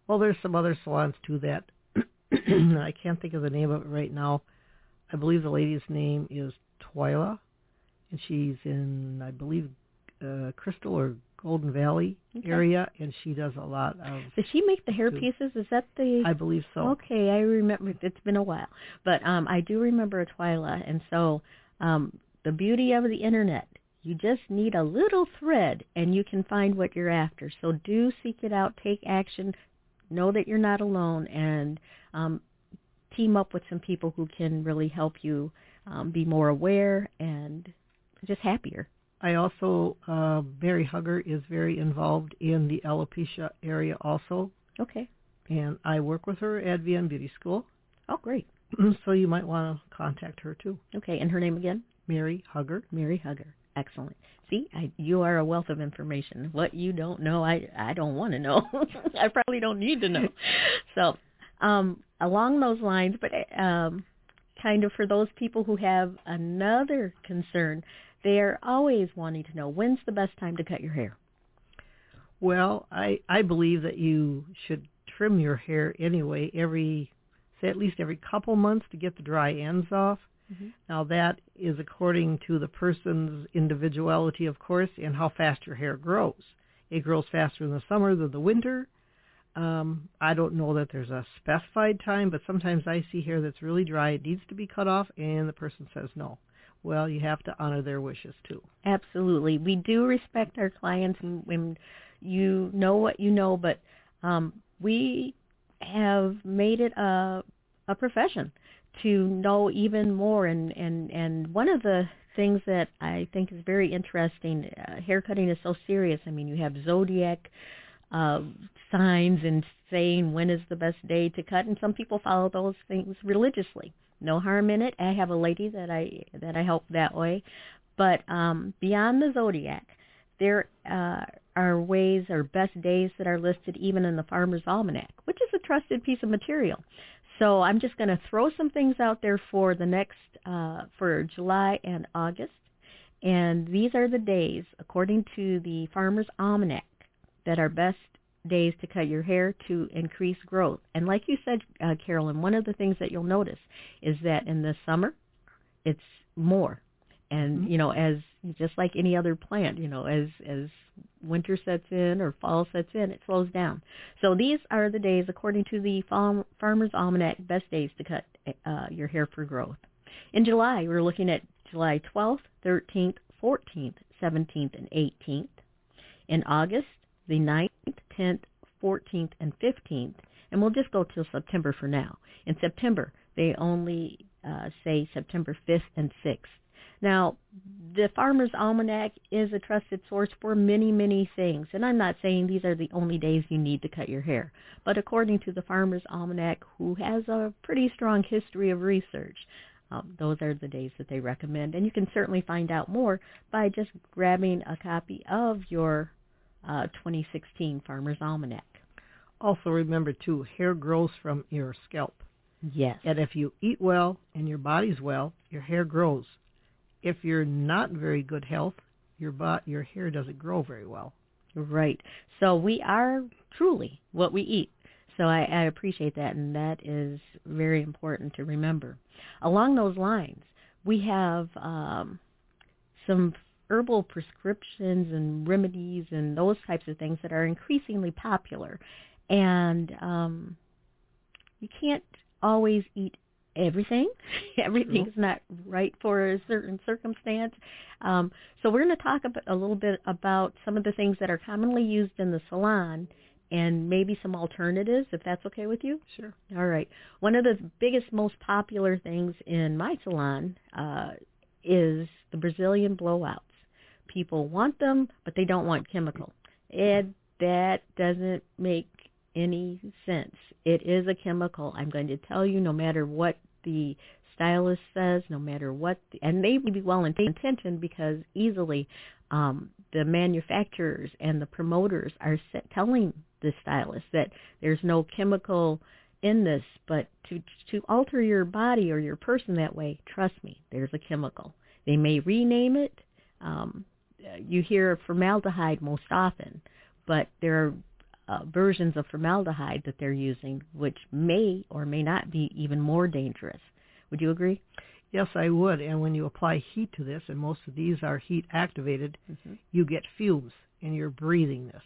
Well, there's some other salons too that I can't think of the name of it right now. I believe the lady's name is Twyla and she's in, I believe, uh, Crystal or Golden Valley Okay. area, and she does a lot of. Does she make the hair to- pieces? Is that the? I believe so. Okay, I remember. It's been a while, but um, I do remember a Twyla, and so um, the beauty of the internet. You just need a little thread, and you can find what you're after. So do seek it out. Take action. Know that you're not alone, and um, team up with some people who can really help you um, be more aware and just happier. I also, uh, Mary Hugger is very involved in the alopecia area also, Okay. and I work with her at VN Beauty School. Oh, great. so you might want to contact her too. Okay, and her name again? Mary Hugger. Mary Hugger. Excellent. See, I, you are a wealth of information. What you don't know, I I don't want to know. I probably don't need to know. So, um, along those lines, but um, kind of for those people who have another concern, they are always wanting to know when's the best time to cut your hair. Well, I I believe that you should trim your hair anyway every say at least every couple months to get the dry ends off. Mhm. Now that is according to the person's individuality, of course, and how fast your hair grows. It grows faster in the summer than the winter. Um, I don't know that there's a specified time, but sometimes I see hair that's really dry. It needs to be cut off, and the person says no. Well, you have to honor their wishes too. Absolutely. We do respect our clients and when you know what you know, but um, we have made it a a profession to know even more and and and one of the things that I think is very interesting uh, haircutting is so serious. I mean, you have zodiac uh, signs and saying when is the best day to cut, and some people follow those things religiously. No harm in it. I have a lady that I that I help that way, but um, beyond the zodiac, there uh, are ways or best days that are listed even in the Farmer's Almanac, which is a trusted piece of material. So I'm just going to throw some things out there for the next uh, for July and August, and these are the days according to the Farmer's Almanac that are best days to cut your hair to increase growth. And like you said, uh, Carolyn, one of the things that you'll notice is that in the summer, it's more. And Mm-hmm. you know, as just like any other plant, you know, as as winter sets in or fall sets in, it slows down. So these are the days, according to the Farm, Farmer's Almanac, best days to cut uh, your hair for growth. In July, we're looking at July 12th, 13th, 14th, 17th, and 18th. In August, the 9th, 10th, 14th, and 15th. And we'll just go till September for now. In September, they only uh, say September 5th and 6th. Now, the Farmer's Almanac is a trusted source for many, many things. And I'm not saying these are the only days you need to cut your hair. But according to the Farmer's Almanac, who has a pretty strong history of research, um, those are the days that they recommend. And you can certainly find out more by just grabbing a copy of your uh, 2016 Farmer's Almanac. Also remember too, hair grows from your scalp. Yes. And if you eat well and your body's well, your hair grows. If you're not in very good health, your bo- your hair doesn't grow very well. Right. So we are truly what we eat. So I, I appreciate that, and that is very important to remember. Along those lines, we have um, some herbal prescriptions and remedies and those types of things that are increasingly popular. And um, you can't always eat everything. Everything's not right for a certain circumstance. Um, so we're going to talk about, a little bit about some of the things that are commonly used in the salon and maybe some alternatives, if that's okay with you. Sure. All right. One of the biggest, most popular things in my salon uh, is the Brazilian blowouts. People want them, but they don't want chemical. And that doesn't make any sense. It is a chemical. I'm going to tell you no matter what the stylist says, no matter what, the, and they may be well intentioned because easily um, the manufacturers and the promoters are set, telling the stylist that there's no chemical in this, but to to alter your body or your person that way, trust me, there's a chemical. They may rename it. Um, you hear formaldehyde most often, but there are uh, versions of formaldehyde that they're using, which may or may not be even more dangerous. Would you agree? Yes, I would. And when you apply heat to this, and most of these are heat activated, you get fumes and you're breathing this.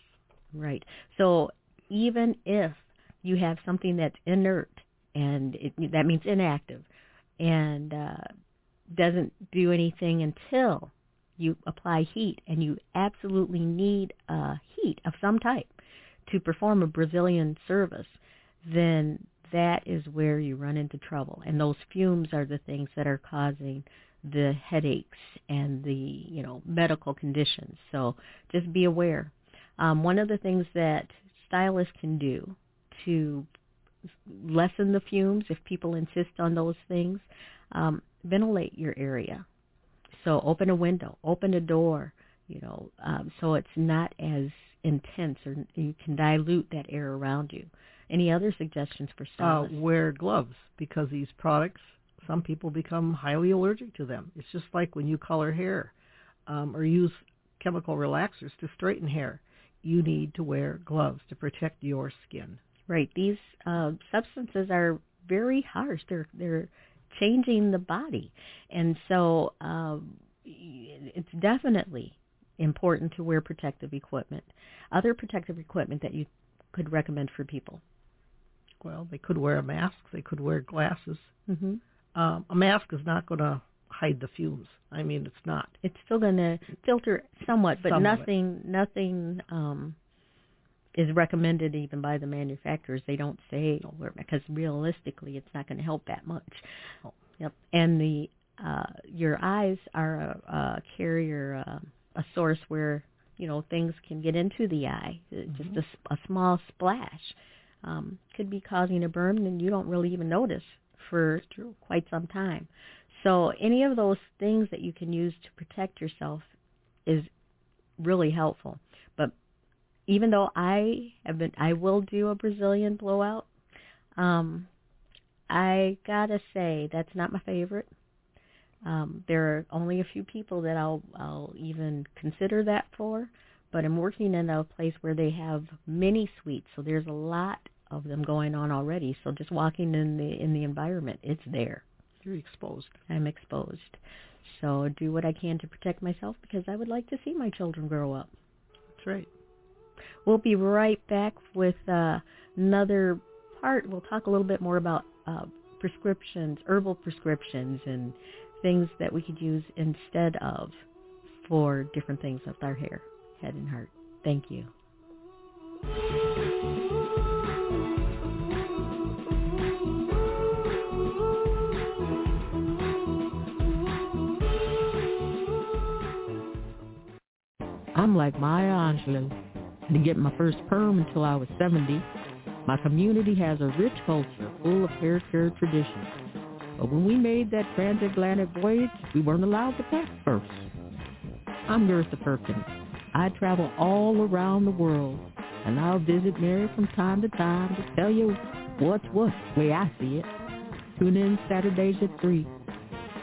Right. So even if you have something that's inert and it, that means inactive and uh, doesn't do anything until you apply heat, and you absolutely need uh, heat of some type to perform a Brazilian service, then that is where you run into trouble. And those fumes are the things that are causing the headaches and the you know medical conditions. So just be aware. Um, one of the things that stylists can do to lessen the fumes, if people insist on those things, um, ventilate your area. So open a window, open a door, you know, um, so it's not as intense, or you can dilute that air around you. Any other suggestions for Uh, wear gloves because these products, some people become highly allergic to them. It's just like when you color hair um, or use chemical relaxers to straighten hair. You need to wear gloves to protect your skin. Right. These uh, substances are very harsh. They're they're changing the body, and so um, it's definitely important to wear protective equipment. Other protective equipment that you could recommend for people. Well, they could wear a mask. They could wear glasses. Mm-hmm. Um, a mask is not going to hide the fumes. I mean, it's not. It's still going to filter somewhat, but Some nothing nothing um, is recommended even by the manufacturers. They don't say because realistically, it's not going to help that much. Oh. Yep. And the uh, your eyes are a, a carrier, uh, a source where you know things can get into the eye. Uh, Just a small splash um, could be causing a burn, and you don't really even notice for quite some time. So any of those things that you can use to protect yourself is really helpful. But even though I have been, I will do a Brazilian blowout. Um, I gotta say that's not my favorite. Um, there are only a few people that I'll I'll even consider that for, but I'm working in a place where they have mini suites, so there's a lot of them going on already. So just walking in the in the environment, it's there. You're exposed. I'm exposed. So do what I can to protect myself because I would like to see my children grow up. That's right. We'll be right back with uh, another part. We'll talk a little bit more about uh, prescriptions, herbal prescriptions, and things that we could use instead of for different things with our hair, head, and heart. Thank you. I'm like Maya Angelou. Didn't get my first perm until I was 70. My community has a rich culture full of hair care traditions. But when we made that transatlantic voyage, we weren't allowed to pack first. I'm Gertha Perkins. I travel all around the world, and I'll visit Mary from time to time to tell you what's what, the way I see it. Tune in Saturdays at 3,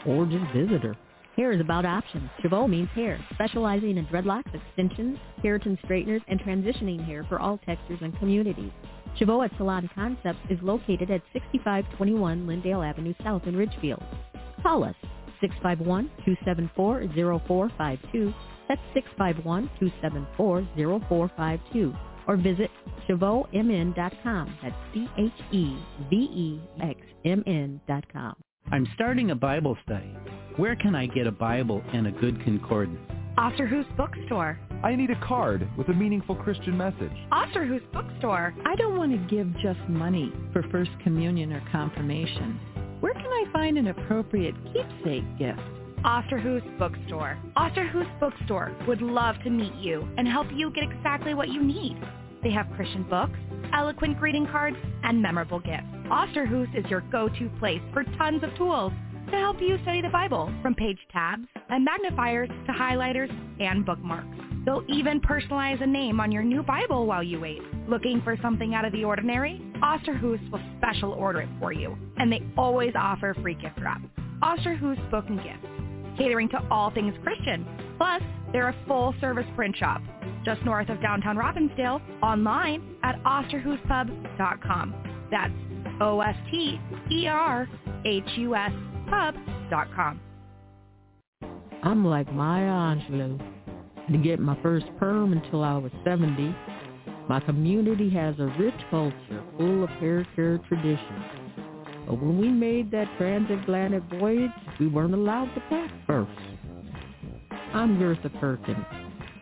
or just visit her. Hair is about options. Cheveux means hair, specializing in dreadlocks, extensions, keratin straighteners, and transitioning hair for all textures and communities. Cheveux at Salon Concepts is located at 6521 Lyndale Avenue South in Richfield. Call us 651-274-0452. That's 651-274-0452. Or visit CheveuxMN.com. That's C-H-E-V-E-X-M-N dot com. I'm starting a Bible study. Where can I get a Bible and a good concordance? Osterhus Bookstore. I need a card with a meaningful Christian message. Osterhus Bookstore. I don't want to give just money for First Communion or Confirmation. Where can I find an appropriate keepsake gift? Osterhus Bookstore. Osterhus Bookstore would love to meet you and help you get exactly what you need. They have Christian books, eloquent greeting cards, and memorable gifts. Osterhus is your go-to place for tons of tools to help you study the Bible, from page tabs and magnifiers to highlighters and bookmarks. They'll even personalize a name on your new Bible while you wait. Looking for something out of the ordinary? Osterhus will special order it for you, and they always offer free gift wrap. Osterhus Book and Gifts, catering to all things Christian. Plus, they're a full-service print shop just north of downtown Robbinsdale, online at osterhuspub.com. That's O-S-T-E-R-H-U-S pub.com. I'm like Maya Angelou. Didn't get my first perm until I was 70. My community has a rich culture full of hair care traditions. But when we made that transatlantic voyage, we weren't allowed to pack first. I'm Gertha Perkins.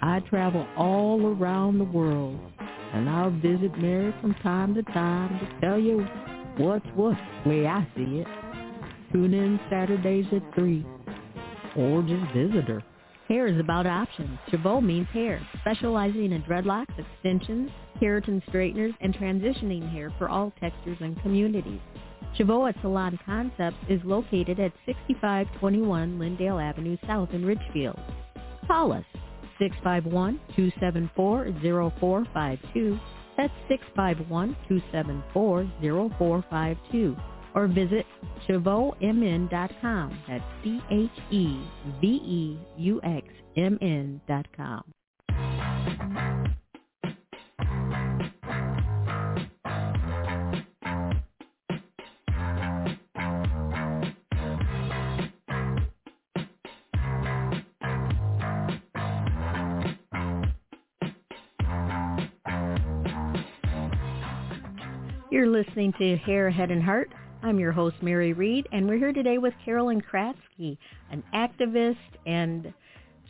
I travel all around the world, and I'll visit Mary from time to time to tell you what's what, the way I see it. Tune in Saturdays at 3, or just visit her. Hair is about options. Cheveux means hair, specializing in dreadlocks, extensions, keratin straighteners, and transitioning hair for all textures and communities. Cheveux at Salon Concepts is located at 6521 Lyndale Avenue South in Richfield. Call us 651-274-0452. That's 651-274-0452. Or visit CheveuxMN.com. That's C-H-E-V-E-U-X-M-N You're listening to Hair, Head, and Heart. I'm your host, Mary Reed, and we're here today with Carolyn Kratzky, an activist and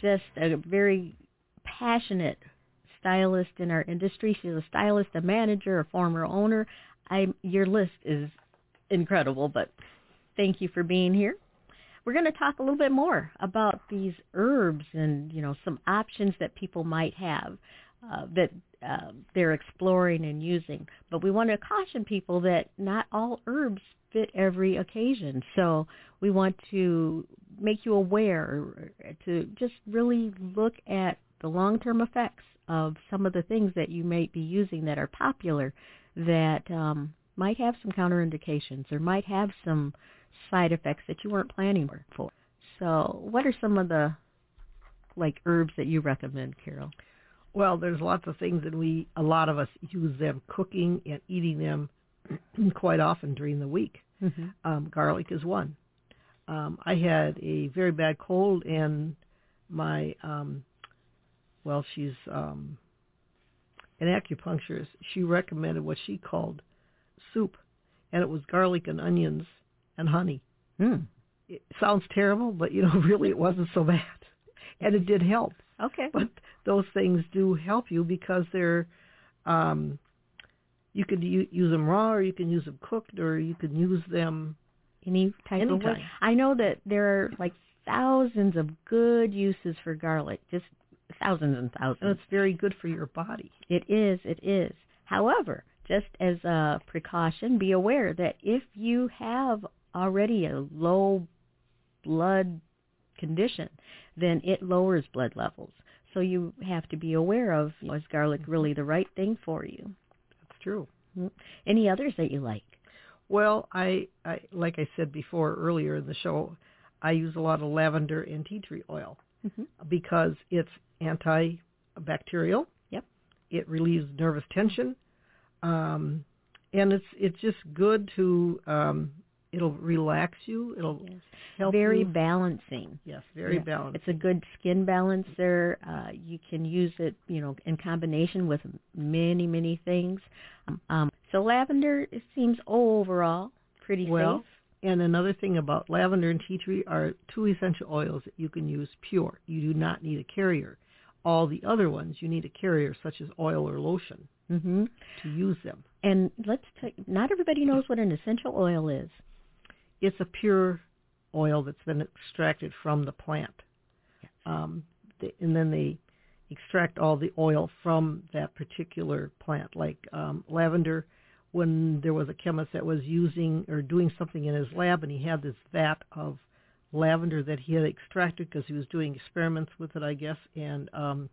just a very passionate stylist in our industry. She's a stylist, a manager, a former owner. I, your list is incredible, but thank you for being here. We're going to talk a little bit more about these herbs and, you know, some options that people might have uh, that uh, they're exploring and using. But we want to caution people that not all herbs fit every occasion. So we want to make you aware to just really look at the long-term effects of some of the things that you might be using that are popular that um, might have some counterindications or might have some side effects that you weren't planning for. So what are some of the like herbs that you recommend, Carol? Well, there's lots of things, and we a lot of us use them cooking and eating them quite often during the week. Mm-hmm. Um, garlic is one. Um, I had a very bad cold, and my um, well, she's um, an acupuncturist. She recommended what she called soup, and it was garlic and onions and honey. Mm. It sounds terrible, but you know, really, it wasn't so bad, and it did help. Okay. But those things do help you because they're um, you could u- use them raw, or you can use them cooked, or you can use them any type of way. I know that there are like thousands of good uses for garlic, just thousands and thousands. And it's very good for your body. It is, it is. However, just as a precaution, be aware that if you have already a low blood condition, then it lowers blood levels. So you have to be aware of is garlic really the right thing for you? That's true. Any others that you like? Well, I, I like I said before earlier in the show, I use a lot of lavender and tea tree oil Mm-hmm. because it's antibacterial. Yep. It relieves nervous tension, um, and it's it's just good to. Um, it'll relax you. It'll help very you. balancing. Yes, very Yeah. balanced. It's a good skin balancer. Uh, you can use it, you know, in combination with many, many things. Um, um, so lavender it seems overall pretty well, safe. and another thing about lavender and tea tree are two essential oils that you can use pure. You do not need a carrier. All the other ones you need a carrier, such as oil or lotion, hmm to use them. And let's take. Not everybody knows what an essential oil is. It's a pure oil that's been extracted from the plant, um, th- and then they extract all the oil from that particular plant. Like um, lavender, when there was a chemist that was using or doing something in his lab, and he had this vat of lavender that he had extracted because he was doing experiments with it, I guess, and um,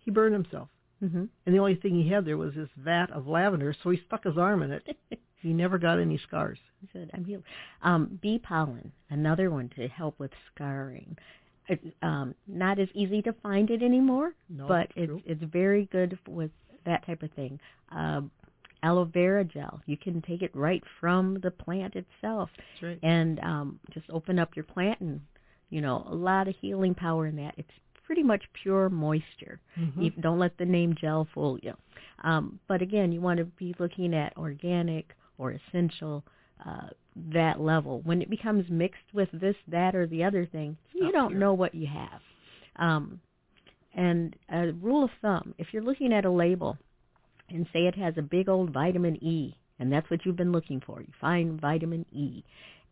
he burned himself. Mm-hmm. And the only thing he had there was this vat of lavender, so he stuck his arm in it. he never got any scars. Good. I'm healed. Um, bee pollen, another one to help with scarring. It's um, not as easy to find it anymore, No, but it's true. it's very good with that type of thing. Um, aloe vera gel, you can take it right from the plant itself, That's right. and um, just open up your plant, and you know a lot of healing power in that. It's pretty much pure moisture. Mhm. You don't let the name gel fool you. Um, but again, you want to be looking at organic or essential, uh, that level. When it becomes mixed with this, that, or the other thing, you don't pure. know what you have. Um, and a rule of thumb, if you're looking at a label and say it has a big old vitamin E, and that's what you've been looking for, you find vitamin E,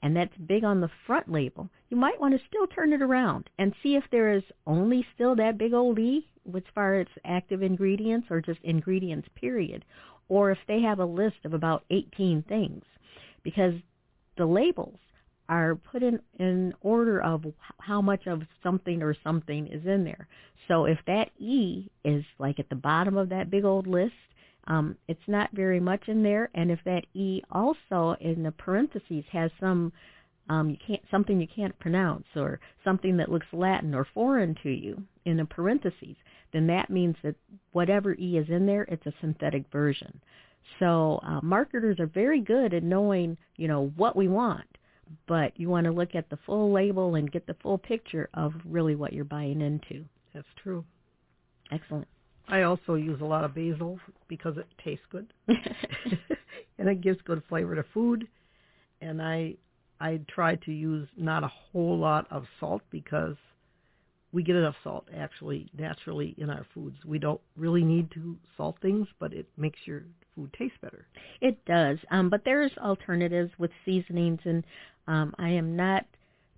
and that's big on the front label, you might want to still turn it around and see if there is only still that big old E as far as active ingredients or just ingredients period, or if they have a list of about 18 things, because the labels are put in in order of how much of something or something is in there. So if that E is like at the bottom of that big old list, um, it's not very much in there. And if that E also in the parentheses has some um, you can't something you can't pronounce or something that looks Latin or foreign to you in the parentheses, then that means that whatever E is in there, it's a synthetic version. So uh, marketers are very good at knowing, you know, what we want, but you want to look at the full label and get the full picture of really what you're buying into. That's true. Excellent. I also use a lot of basil because it tastes good, and it gives good flavor to food. And I I try to use not a whole lot of salt because we get enough salt actually naturally in our foods. We don't really need to salt things, but it makes your food taste better. It does, um, but there's alternatives with seasonings, and um, I am not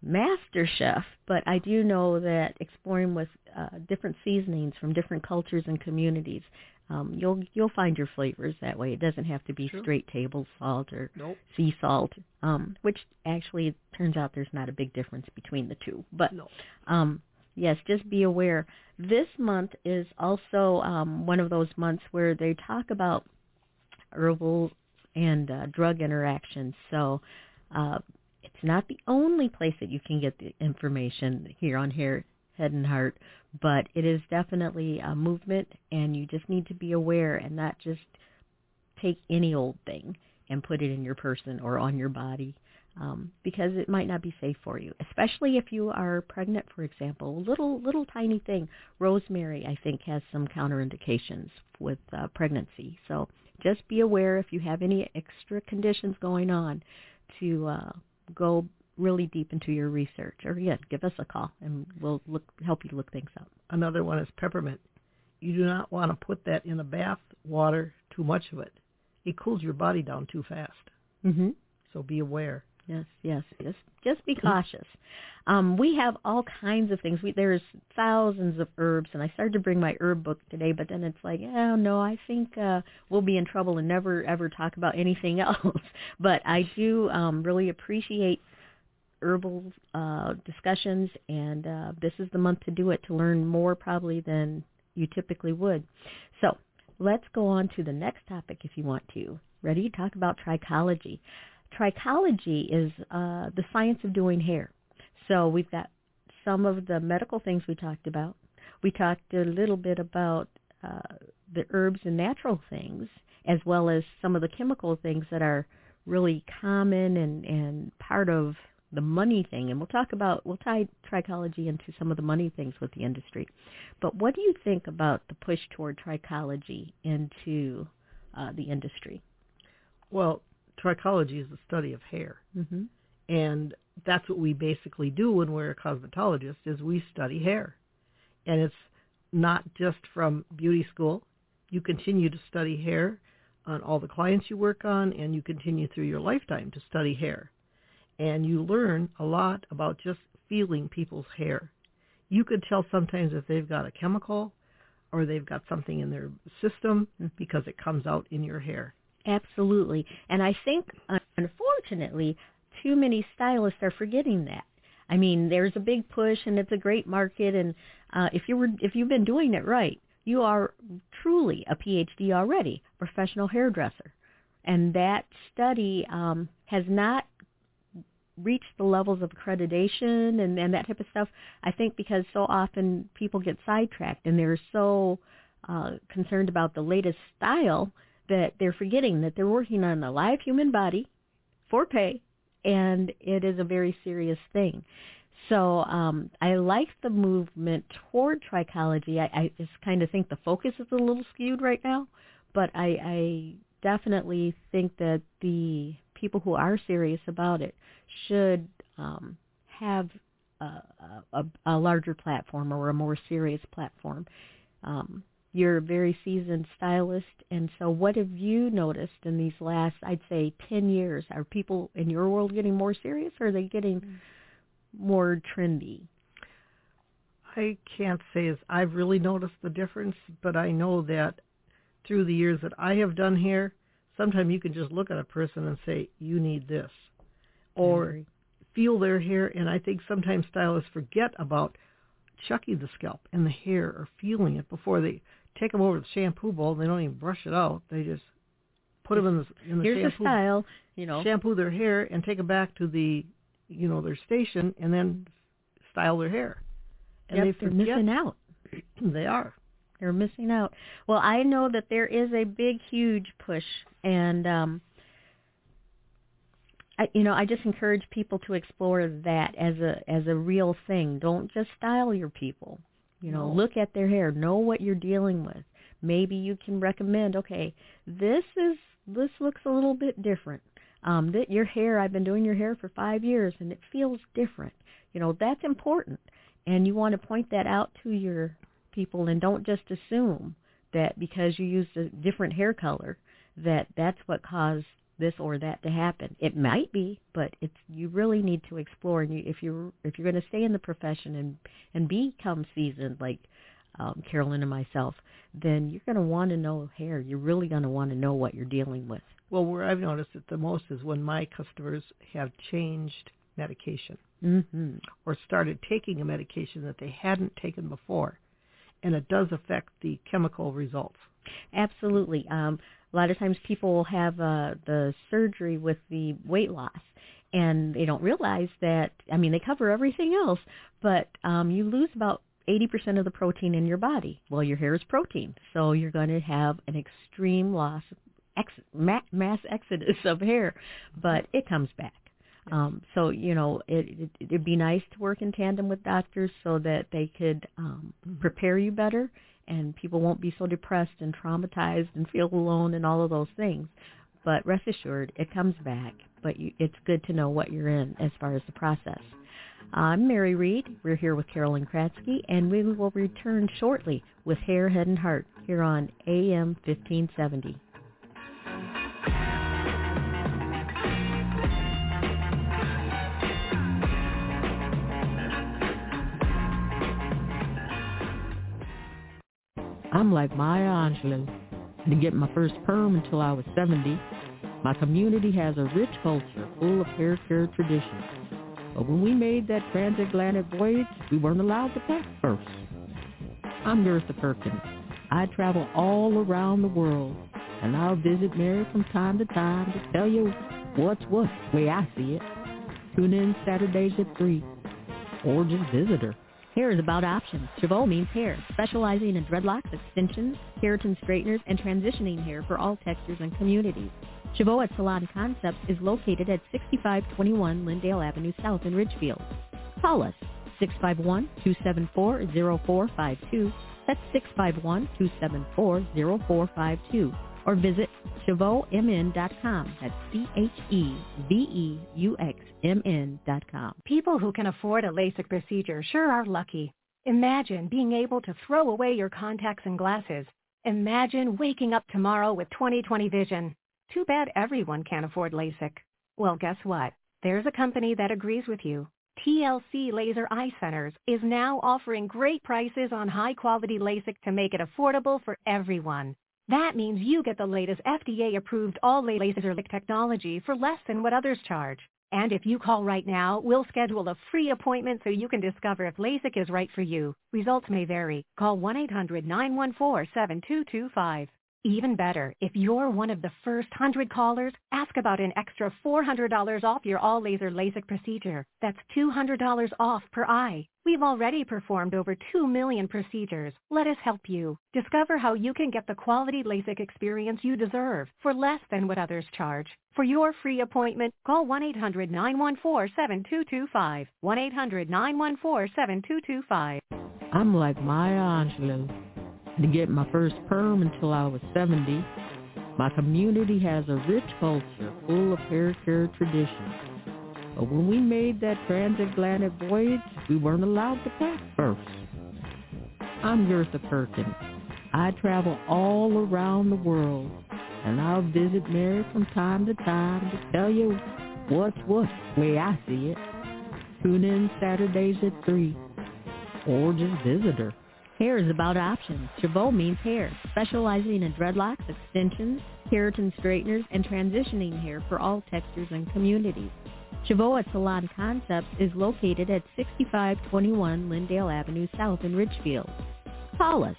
master chef, but I do know that exploring with uh, different seasonings from different cultures and communities, um, you'll you'll find your flavors that way. It doesn't have to be Sure. straight table salt or Nope. sea salt, um, which actually turns out there's not a big difference between the two. But No. um, yes, just be aware. This month is also um, one of those months where they talk about herbal and uh, drug interactions. So uh, not the only place that you can get the information here on Hair, Head and Heart, but it is definitely a movement, and you just need to be aware and not just take any old thing and put it in your person or on your body um, because it might not be safe for you, especially if you are pregnant, for example. Little little tiny thing. Rosemary, I think, has some counterindications with uh, pregnancy. So just be aware if you have any extra conditions going on to uh, go really deep into your research. Or again, give us a call and we'll look help you look things up. Another one is peppermint. You do not want to put that in a bath water too much of it. It cools your body down too fast. Mm-hmm. So be aware. Yes, yes, yes. Just be cautious. Um, we have all kinds of things. We, there's thousands of herbs, and I started to bring my herb book today, but then it's like, oh no, I think uh, we'll be in trouble and never ever talk about anything else. but I do um, really appreciate herbal uh, discussions, and uh, this is the month to do it to learn more probably than you typically would. So let's go on to the next topic if you want to. Ready to talk about trichology? Trichology is uh, the science of doing hair. So we've got some of the medical things we talked about. We talked a little bit about uh, the herbs and natural things, as well as some of the chemical things that are really common and, and part of the money thing. And we'll talk about, we'll tie trichology into some of the money things with the industry. But what do you think about the push toward trichology into uh, the industry? Well, trichology is the study of hair. Mm-hmm. And that's what we basically do when we're a cosmetologist is we study hair. And it's not just from beauty school. You continue to study hair on all the clients you work on and you continue through your lifetime to study hair. And you learn a lot about just feeling people's hair. You could tell sometimes if they've got a chemical or they've got something in their system because it comes out in your hair. Absolutely. And I think, unfortunately, too many stylists are forgetting that. I mean, there's a big push and it's a great market and uh, if you were if you've been doing it right, you are truly a PhD already, professional hairdresser. And that study um, has not reached the levels of accreditation and, and that type of stuff. I think because so often people get sidetracked and they're so uh, concerned about the latest style that they're forgetting that they're working on a live human body for pay, and it is a very serious thing. So um, I like the movement toward trichology. I, I just kind of think the focus is a little skewed right now, but I, I definitely think that the people who are serious about it should um, have a, a, a larger platform or a more serious platform. Um, you're a very seasoned stylist, and so what have you noticed in these last, I'd say, 10 years? Are people in your world getting more serious, or are they getting mm. more trendy? I can't say as I've really noticed the difference, but I know that through the years that I have done hair, sometimes you can just look at a person and say, you need this. Or feel their hair, and I think sometimes stylists forget about chucking the scalp and the hair or feeling it before they take them over to the shampoo bowl. They don't even brush it out. They just put them in the in the Here's shampoo. the style, you know. Shampoo their hair and take them back to the, you know, their station and then style their hair. And yep, they they're missing out. they are. They're missing out. Well, I know that there is a big, huge push, and um, I, you know, I just encourage people to explore that as a as a real thing. Don't just style your people. You know, No. look at their hair, know what you're dealing with. Maybe you can recommend, okay, this is this looks a little bit different. Um, that your hair, I've been doing your hair for five years, and it feels different. You know, that's important, and you want to point that out to your people, and don't just assume that because you used a different hair color that that's what caused this or that to happen. It might be, but it's you really need to explore. And you, if you're if you're going to stay in the profession and and become seasoned like um, Carolyn and myself, then you're going to want to know hair. You're really going to want to know what you're dealing with. Well, where I've noticed it the most is when my customers have changed medication Mm-hmm. or started taking a medication that they hadn't taken before, and it does affect the chemical results. Absolutely. Um, a lot of times people will have uh, the surgery with the weight loss, and they don't realize that. I mean, they cover everything else, but um, you lose about 80% of the protein in your body. Well, your hair is protein, so you're going to have an extreme loss, ex, mass exodus of hair, but it comes back. Um, so you know, it, it it'd be nice to work in tandem with doctors so that they could um, mm-hmm. prepare you better, and people won't be so depressed and traumatized and feel alone and all of those things. But rest assured, it comes back. But you, it's good to know what you're in as far as the process. I'm Mary Reed. We're here with Carolyn Kratzky, and we will return shortly with Hair, Head, and Heart here on AM 1570. I'm like Maya Angelou. I didn't get my first perm until I was 70. My community has a rich culture full of hair care traditions. But when we made that transatlantic voyage, we weren't allowed to pack first. I'm Gertha Perkins. I travel all around the world, and I'll visit Mary from time to time to tell you what's what, the way I see it. Tune in Saturdays at 3, or just visit her. Hair is about options. Cheveux means hair, specializing in dreadlocks, extensions, keratin straighteners, and transitioning hair for all textures and communities. Cheveux at Salon Concepts is located at 6521 Lyndale Avenue South in Richfield. Call us 651-274-0452. That's 651-274-0452 or visit CheveuxMN.com. That's C-H-E-V-E-U-X-M-N dot com. People who can afford a LASIK procedure sure are lucky. Imagine being able to throw away your contacts and glasses. Imagine waking up tomorrow with 20/20 vision. Too bad everyone can't afford LASIK. Well, guess what? There's a company that agrees with you. TLC Laser Eye Centers is now offering great prices on high-quality LASIK to make it affordable for everyone. That means you get the latest FDA-approved all-laser technology for less than what others charge. And if you call right now, we'll schedule a free appointment so you can discover if LASIK is right for you. Results may vary. Call 1-800-914-7225. Even better, if you're one of the first 100 callers, ask about an extra $400 off your all-laser LASIK procedure. That's $200 off per eye. We've already performed over 2 million procedures. Let us help you. Discover how you can get the quality LASIK experience you deserve for less than what others charge. For your free appointment, call 1-800-914-7225. 1-800-914-7225. I'm like Maya Angelou to get my first perm until I was 70. My community has a rich culture full of hair care traditions. But when we made that transatlantic voyage, we weren't allowed to pack first. I'm Gertha Perkins. I travel all around the world, and I'll visit Mary from time to time to tell you what's what, way I see it. Tune in Saturdays at 3, or just visit her. Hair is about options. Cheveux means hair, specializing in dreadlocks, extensions, keratin straighteners, and transitioning hair for all textures and communities. At Salon Concepts is located at 6521 Lyndale Avenue South in Richfield. Call us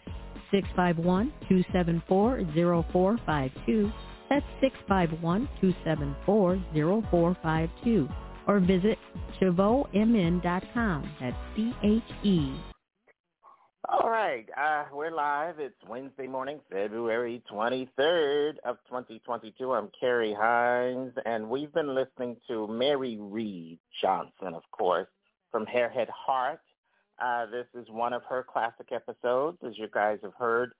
651-274-0452. That's 651-274-0452. Or visit CheveuxMN.com. That's C-H-E all right, uh, we're live. It's Wednesday morning, February 23rd of 2022. I'm Carrie Hines, and we've been listening to Mary Reed Johnson, of course, from Hair, Head, Heart. Uh, this is one of her classic episodes, as you guys have heard.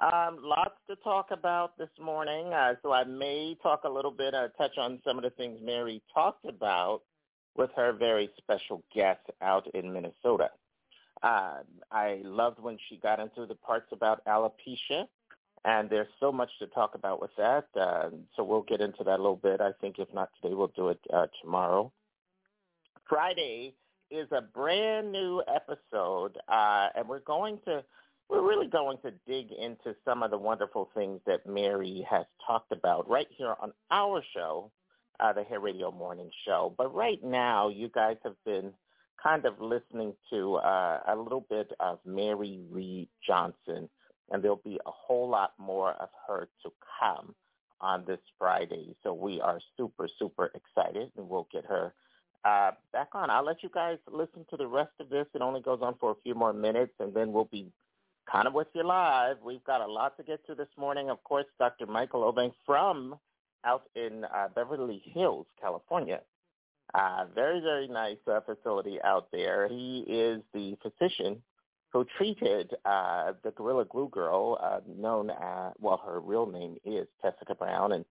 Um, lots to talk about this morning, uh, so I may talk a little bit, uh, touch on some of the things Mary talked about with her very special guest out in Minnesota. Uh, I loved when she got into the parts about alopecia, and there's so much to talk about with that. Uh, so we'll get into that a little bit. I think if not today, we'll do it uh, tomorrow. Friday is a brand new episode, uh, and we're going to we're really going to dig into some of the wonderful things that Mary has talked about right here on our show, uh, the Hair Radio Morning Show. But right now, you guys have been kind of listening to uh, a little bit of Mary Reed Johnson, and there'll be a whole lot more of her to come on this Friday. So we are super, super excited, and we'll get her uh, back on. I'll let you guys listen to the rest of this. It only goes on for a few more minutes, and then we'll be kind of with you live. We've got a lot to get to this morning. Of course, Dr. Michael Obeng from out in uh, Beverly Hills, California. Uh, very, very nice uh, facility out there. He is the physician who treated uh, the Gorilla Glue Girl, uh, known as, well, her real name is Tessica Brown, and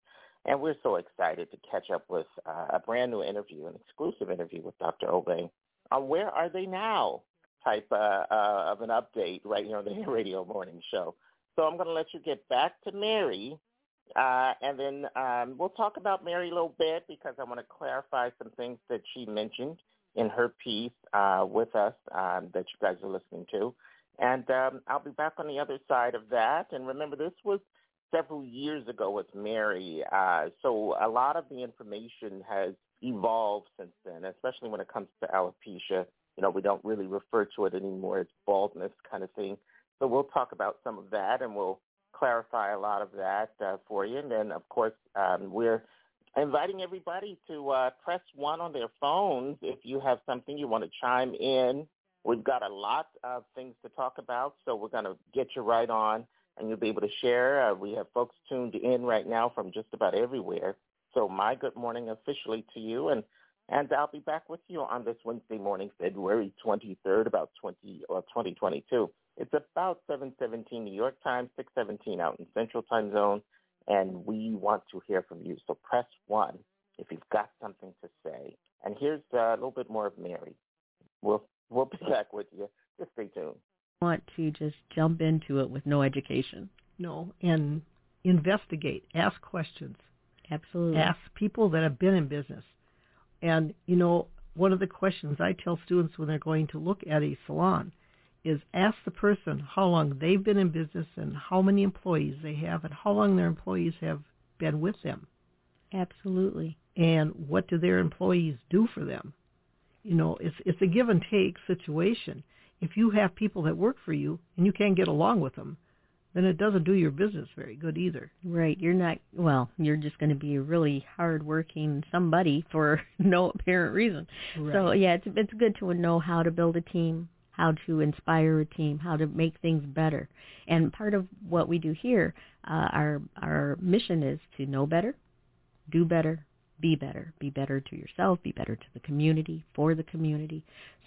and we're so excited to catch up with uh, a brand new interview, an exclusive interview with Dr. Obeng on where are they now type uh, uh, of an update right here on the Radio Morning Show. So I'm going to let you get back to Mary, uh, and then um, we'll talk about Mary a little bit because I want to clarify some things that she mentioned in her piece uh, with us um, that you guys are listening to. And um, I'll be back on the other side of that. And remember, this was several years ago with Mary. Uh, so a lot of the information has evolved since then, especially when it comes to alopecia. You know, we don't really refer to it anymore as baldness kind of thing. So we'll talk about some of that and we'll clarify a lot of that uh, for you. And then, of course, um, we're inviting everybody to uh, press one on their phones if you have something you want to chime in. We've got a lot of things to talk about, so we're going to get you right on and you'll be able to share. Uh, we have folks tuned in right now from just about everywhere. So my good morning officially to you, and and I'll be back with you on this Wednesday morning, February 23rd, about 20 or 2022. It's about 7:17 New York time, 6:17 out in Central Time Zone, and we want to hear from you. So press one if you've got something to say. And here's uh, a little bit more of Mary. We'll we'll be back with you. Just stay tuned. Want to just jump into it with no education? No, and investigate, ask questions. Absolutely. Ask people that have been in business. And you know, one of the questions I tell students when they're going to look at a salon is ask the person how long they've been in business and how many employees they have and how long their employees have been with them. Absolutely. And what do their employees do for them? You know, it's it's a give and take situation. If you have people that work for you and you can't get along with them, then it doesn't do your business very good either. Right. You're not well, you're just going to be a really hard working somebody for no apparent reason. Right. So yeah, it's it's good to know how to build a team, how to inspire a team, how to make things better. And part of what we do here, uh, our our mission is to know better, do better, be better, be better to yourself, be better to the community, for the community.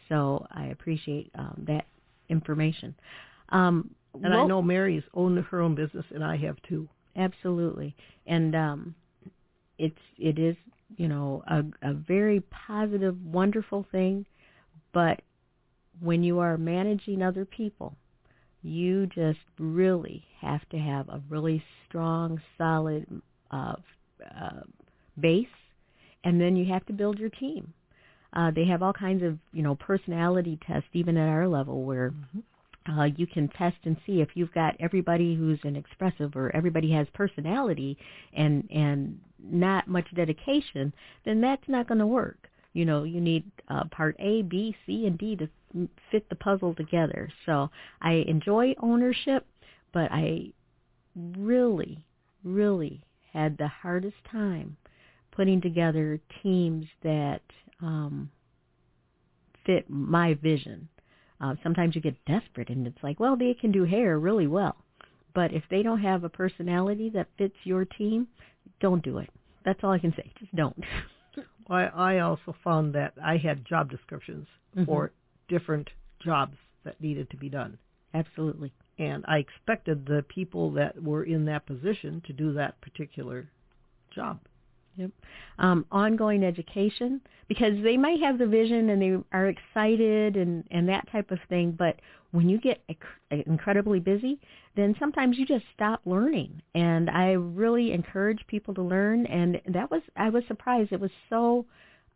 So I appreciate um, that information. Um, and well, I know Mary Mary's owned her own business, and I have too. Absolutely, and um, it's it is you know a, a very positive, wonderful thing, but when you are managing other people, you just really have to have a really strong, solid uh, uh, base, and then you have to build your team. Uh, they have all kinds of you know personality tests, even at our level, where mm-hmm. uh, you can test and see if you've got everybody who's an expressive or everybody has personality and and not much dedication, then that's not going to work. You know, you need uh, part A, B, C, and D to fit the puzzle together. So I enjoy ownership, but I really, really had the hardest time putting together teams that um, fit my vision. Uh, sometimes you get desperate and it's like, well, they can do hair really well. But if they don't have a personality that fits your team, don't do it. That's all I can say. Just don't. I, I also found that I had job descriptions Mhm. for different jobs that needed to be done. Absolutely. And I expected the people that were in that position to do that particular job. Yep. Um, ongoing education because they might have the vision and they are excited and and that type of thing, but when you get inc- incredibly busy, then sometimes you just stop learning. And I really encourage people to learn. And that was I was surprised. It was so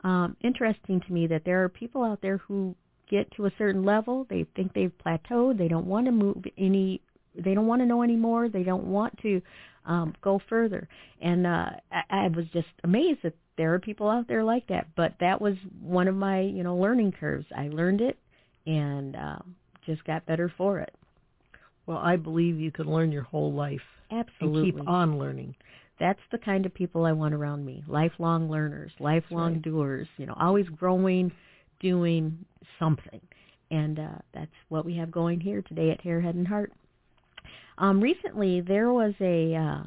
um, interesting to me that there are people out there who get to a certain level, they think they've plateaued, they don't want to move any they don't want to know anymore. They don't want to um, go further. And uh, I, I was just amazed that there are people out there like that. But that was one of my, you know, learning curves. I learned it and um, just got better for it. Well, I believe you can learn your whole life Absolutely. and keep on learning. that's the kind of people I want around me. Lifelong learners, lifelong right. doers, you know, always growing, doing something. And uh, that's what we have going here today at Hair, Head, and Heart. Um, recently, there was a, uh,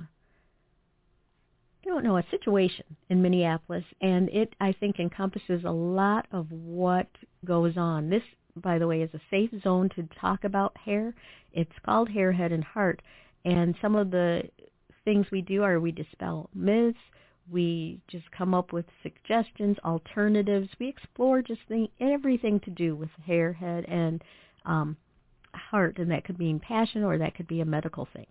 I don't know, a situation in Minneapolis, and it, I think, encompasses a lot of what goes on. This, by the way, is a safe zone to talk about hair. It's called Hair, Head, and Heart. And some of the things we do are we dispel myths, we just come up with suggestions, alternatives. We explore just the, everything to do with hair, head, and um, heart, and that could mean passion or that could be a medical thing.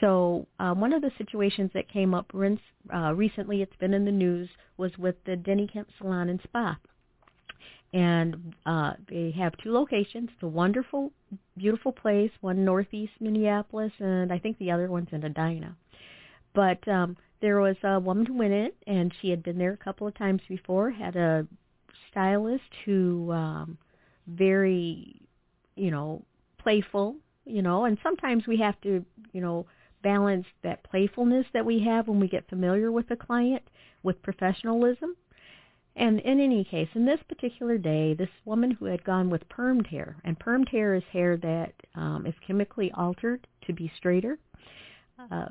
So uh, one of the situations that came up uh, recently, it's been in the news, was with the Denny Kemp Salon and Spa. And uh, they have two locations. It's a wonderful, beautiful place, one northeast Minneapolis, and I think the other one's in Edina. But um, there was a woman who went in, and she had been there a couple of times before. Had a stylist who um, very, you know, playful, you know, and sometimes we have to, you know, balance that playfulness that we have when we get familiar with a client with professionalism. And in any case, in this particular day, this woman who had gone with permed hair, and permed hair is hair that um, is chemically altered to be straighter. Uh,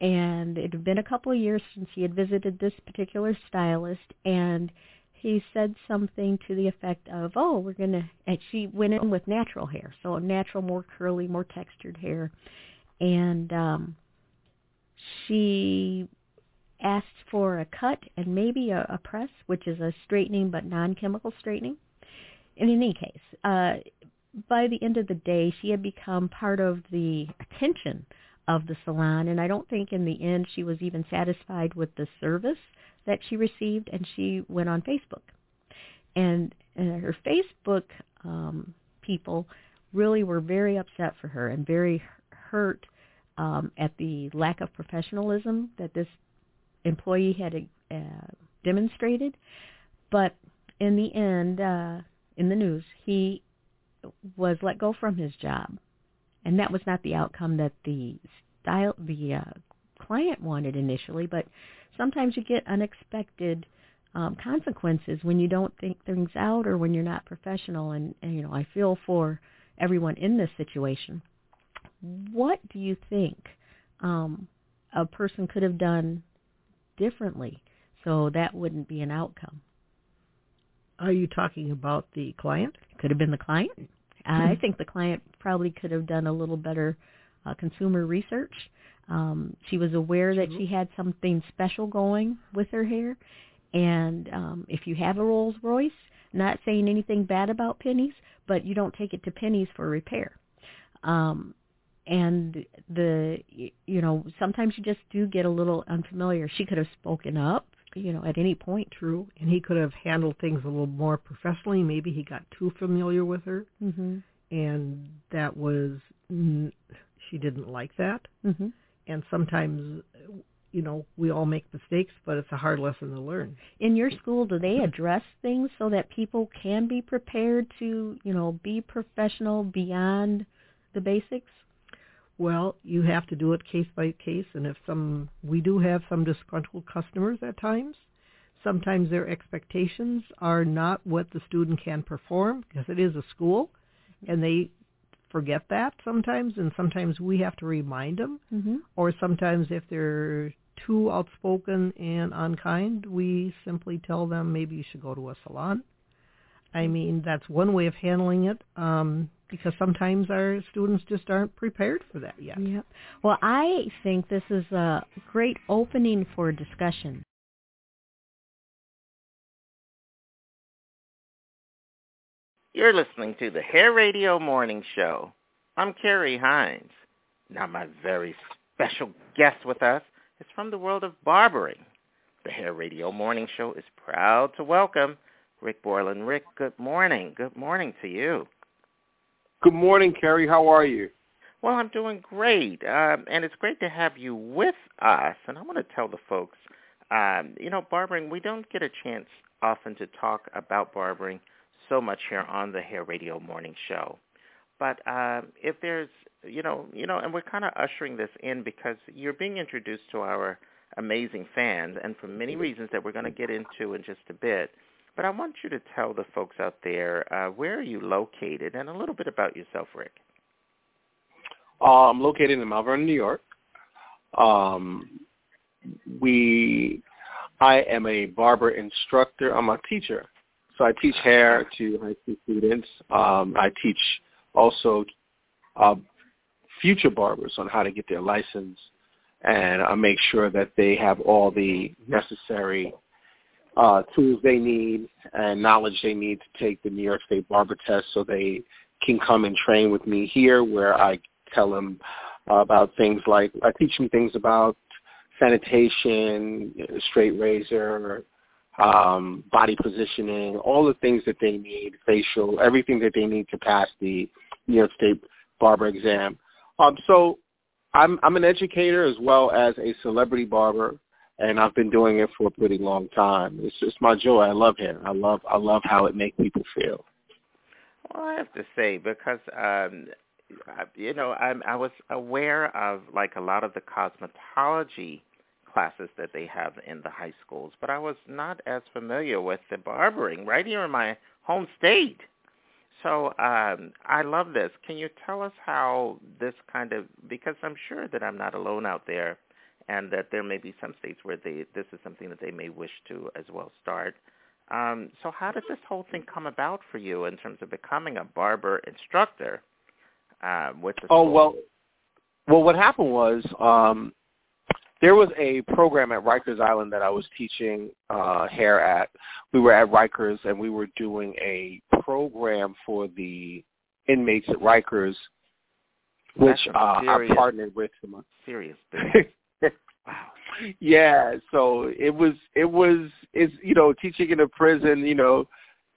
and it had been a couple of years since he had visited this particular stylist and he said something to the effect of oh we're going to and she went in with natural hair so natural more curly more textured hair. And um she asked for a cut and maybe a, a press which is a straightening but non-chemical straightening. In any case uh by the end of the day she had become part of the attention of the salon. And I don't think in the end she was even satisfied with the service that she received, and she went on Facebook. And, and her Facebook um, people really were very upset for her and very hurt um, at the lack of professionalism that this employee had uh, demonstrated. But in the end, uh, in the news, he was let go from his job and that was not the outcome that the style the uh, client wanted initially. But sometimes you get unexpected um, consequences when you don't think things out or when you're not professional. And, and you know, I feel for everyone in this situation. What do you think um, a person could have done differently so that wouldn't be an outcome? Are you talking about the client? Could have been the client. I think the client probably could have done a little better uh, consumer research. Um, she was aware that she had something special going with her hair. And um, if you have a Rolls Royce, not saying anything bad about pennies, but you don't take it to pennies for repair. Um, and the you know sometimes you just do get a little unfamiliar. She could have spoken up, you know, at any point. True, and he could have handled things a little more professionally. Maybe he got too familiar with her, mm-hmm. and that was she didn't like that. Mm-hmm. And sometimes, you know, we all make mistakes, but it's a hard lesson to learn. In your school, do they address things so that people can be prepared to, you know, be professional beyond the basics? Well, you have to do it case by case, and if some, we do have some disgruntled customers at times. Sometimes their expectations are not what the student can perform because it is a school, and they forget that sometimes, and sometimes we have to remind them. Mm-hmm. Or sometimes if they're too outspoken and unkind, we simply tell them maybe you should go to a salon. I mm-hmm. mean, that's one way of handling it um, because sometimes our students just aren't prepared for that yet. Yep. Well, I think this is a great opening for discussion. You're listening to the Hair Radio Morning Show. I'm Carrie Hines. Now my very special guest with us is from the world of barbering. The Hair Radio Morning Show is proud to welcome Rick Borland. Rick, good morning. Good morning to you. Good morning, Carrie. How are you? Well, I'm doing great, um, and it's great to have you with us. And I want to tell the folks, um, you know, barbering, we don't get a chance often to talk about barbering so much here on the Hair Radio Morning Show. But uh, if there's, you know, you know, and we're kind of ushering this in because you're being introduced to our amazing fans, and for many reasons that we're going to get into in just a bit. But I want you to tell the folks out there uh, where are you located and a little bit about yourself, Rick. Uh, I'm located in Mount Vernon, New York. Um, we, I am a barber instructor. I'm a teacher, so I teach hair to high school students. Um, I teach also uh, future barbers on how to get their license, and I make sure that they have all the necessary uh, tools they need and knowledge they need to take the New York State Barber Test so they can come and train with me here where I tell them about things like, I teach them things about sanitation, straight razor, um, body positioning, all the things that they need, facial, everything that they need to pass the New York State barber exam. Um, so I'm, I'm an educator as well as a celebrity barber and I've been doing it for a pretty long time. It's just my joy. I love hair. I love I love how it makes people feel. Well, I have to say because um you know I I was aware of like a lot of the cosmetology classes that they have in the high schools, but I was not as familiar with the barbering right here in my home state. So um, I love this. Can you tell us how this kind of because I'm sure that I'm not alone out there and that there may be some states where they this is something that they may wish to as well start. Um, so how did this whole thing come about for you in terms of becoming a barber instructor uh, with the Oh school? well, well, what happened was um, there was a program at Rikers Island that I was teaching uh, hair at. We were at Rikers and we were doing a program for the inmates at Rikers, which uh, I partnered with serious business. yeah so it was it was it's you know teaching in a prison you know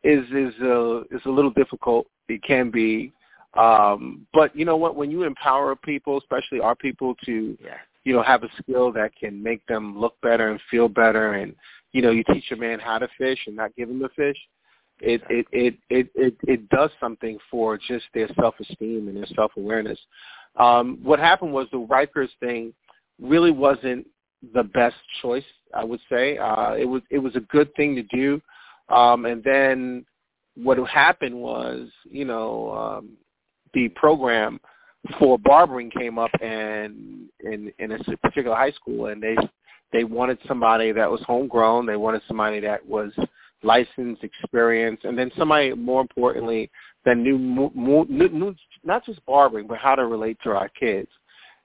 is is uh is a little difficult. It can be. Um but you know what? When you empower people especially our people to yeah. you know have a skill that can make them look better and feel better and you know you teach a man how to fish and not give him the fish it it it it it, it does something for just their self esteem and their self awareness um what happened was the Rikers thing really wasn't the best choice, I would say. Uh, it was it was a good thing to do, um, and then what happened was, you know, um, the program for barbering came up and in in a particular high school, and they they wanted somebody that was homegrown. They wanted somebody that was licensed, experienced, and then somebody more importantly that knew, knew, knew not just barbering, but how to relate to our kids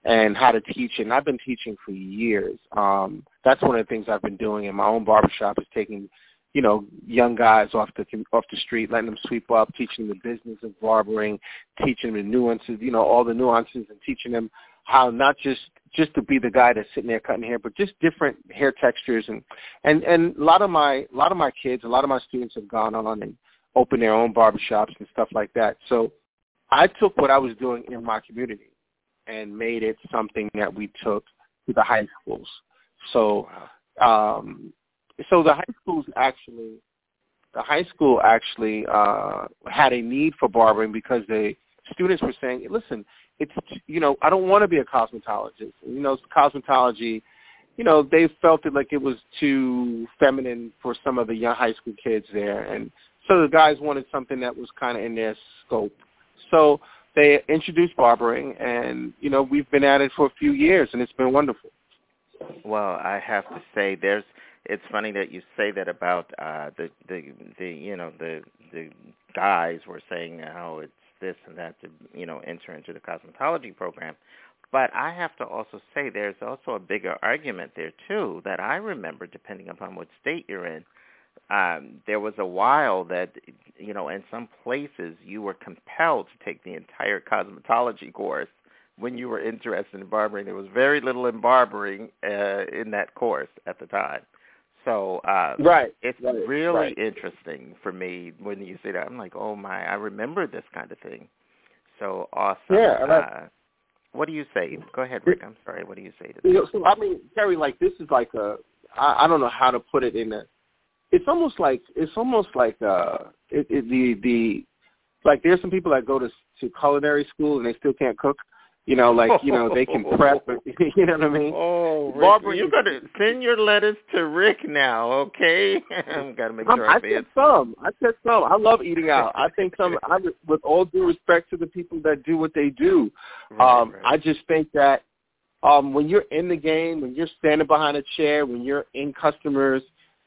and how to teach. And I've been teaching for years. Um, that's one of the things I've been doing in my own barbershop is taking, you know, young guys off the off the street, letting them sweep up, teaching them the business of barbering, teaching them the nuances, you know, all the nuances, and teaching them how not just just to be the guy that's sitting there cutting hair, but just different hair textures and and and a lot of my a lot of my kids, a lot of my students have gone on and opened their own barbershops and stuff like that. So I took what I was doing in my community and made it something that we took to the high schools. So, um, so the high schools actually, the high school actually uh, had a need for barbering because the students were saying, "Listen, it's you know I don't want to be a cosmetologist. You know, cosmetology." You know, they felt it like it was too feminine for some of the young high school kids there, and so the guys wanted something that was kind of in their scope. So they introduced barbering, and you know we've been at it for a few years, and it's been wonderful. Well, I have to say, there's. It's funny that you say that about uh, the the the you know the the guys were saying how it's this and that to you know enter into the cosmetology program. But I have to also say there's also a bigger argument there too that I remember, depending upon what state you're in, um, there was a while that you know in some places you were compelled to take the entire cosmetology course when you were interested in barbering. There was very little in barbering uh, in that course at the time. So uh, right, it's right, really right. interesting for me when you say that. I'm like, oh my, I remember this kind of thing. So awesome. Yeah, and I- uh, what do you say? Go ahead, Rick. I'm sorry. What do you say to You that? know, so I mean, Terry, like this is like a I, I don't know how to put it in a. It's almost like it's almost like uh it, it, the the like there's some people that go to to culinary school and they still can't cook. You know, like you know they can prep. But, you know what I mean? Oh, Rick, Barbara, you gotta send your letters to Rick now, okay? I'm gotta make I'm, sure I, I said some. I said some. I love eating out. I think some. I, with all due respect to the people that do what they do, Right, um, I just think that um, when you're in the game, when you're standing behind a chair, when you're in customers,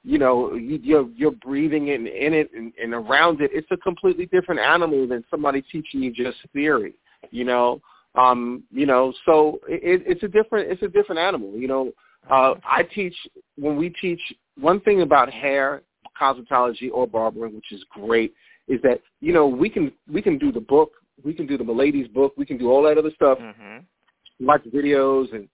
you know, you, you're you're breathing in, in it and, and around it. It's a completely different animal than somebody teaching you just theory. You know, um, you know, so it, it's a different it's a different animal. You know, uh, I teach when we teach one thing about hair cosmetology or barbering, which is great, is that you know we can we can do the book, we can do the Milady's book, we can do all that other stuff, Mm-hmm. watch videos and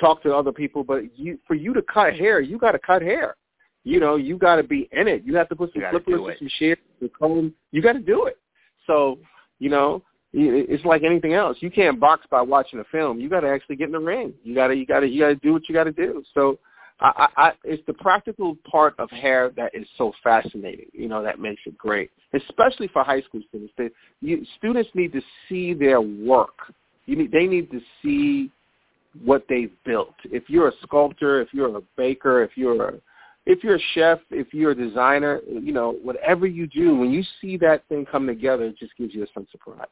talk to other people. But you for you to cut hair, you got to cut hair. You know, you got to be in it. You have to put some flippers and some shit, the comb. You got to do it. So you know, it's like anything else. You can't box by watching a film. You got to actually get in the ring. You got to you got to you got to do what you got to do. So I, I, I, it's the practical part of hair that is so fascinating. You know, that makes it great, especially for high school students. They, you, students need to see their work. You need, they need to see what they've built. If you're a sculptor, if you're a baker, if you're a if you're a chef, if you're a designer, you know, whatever you do, when you see that thing come together, it just gives you a sense of pride.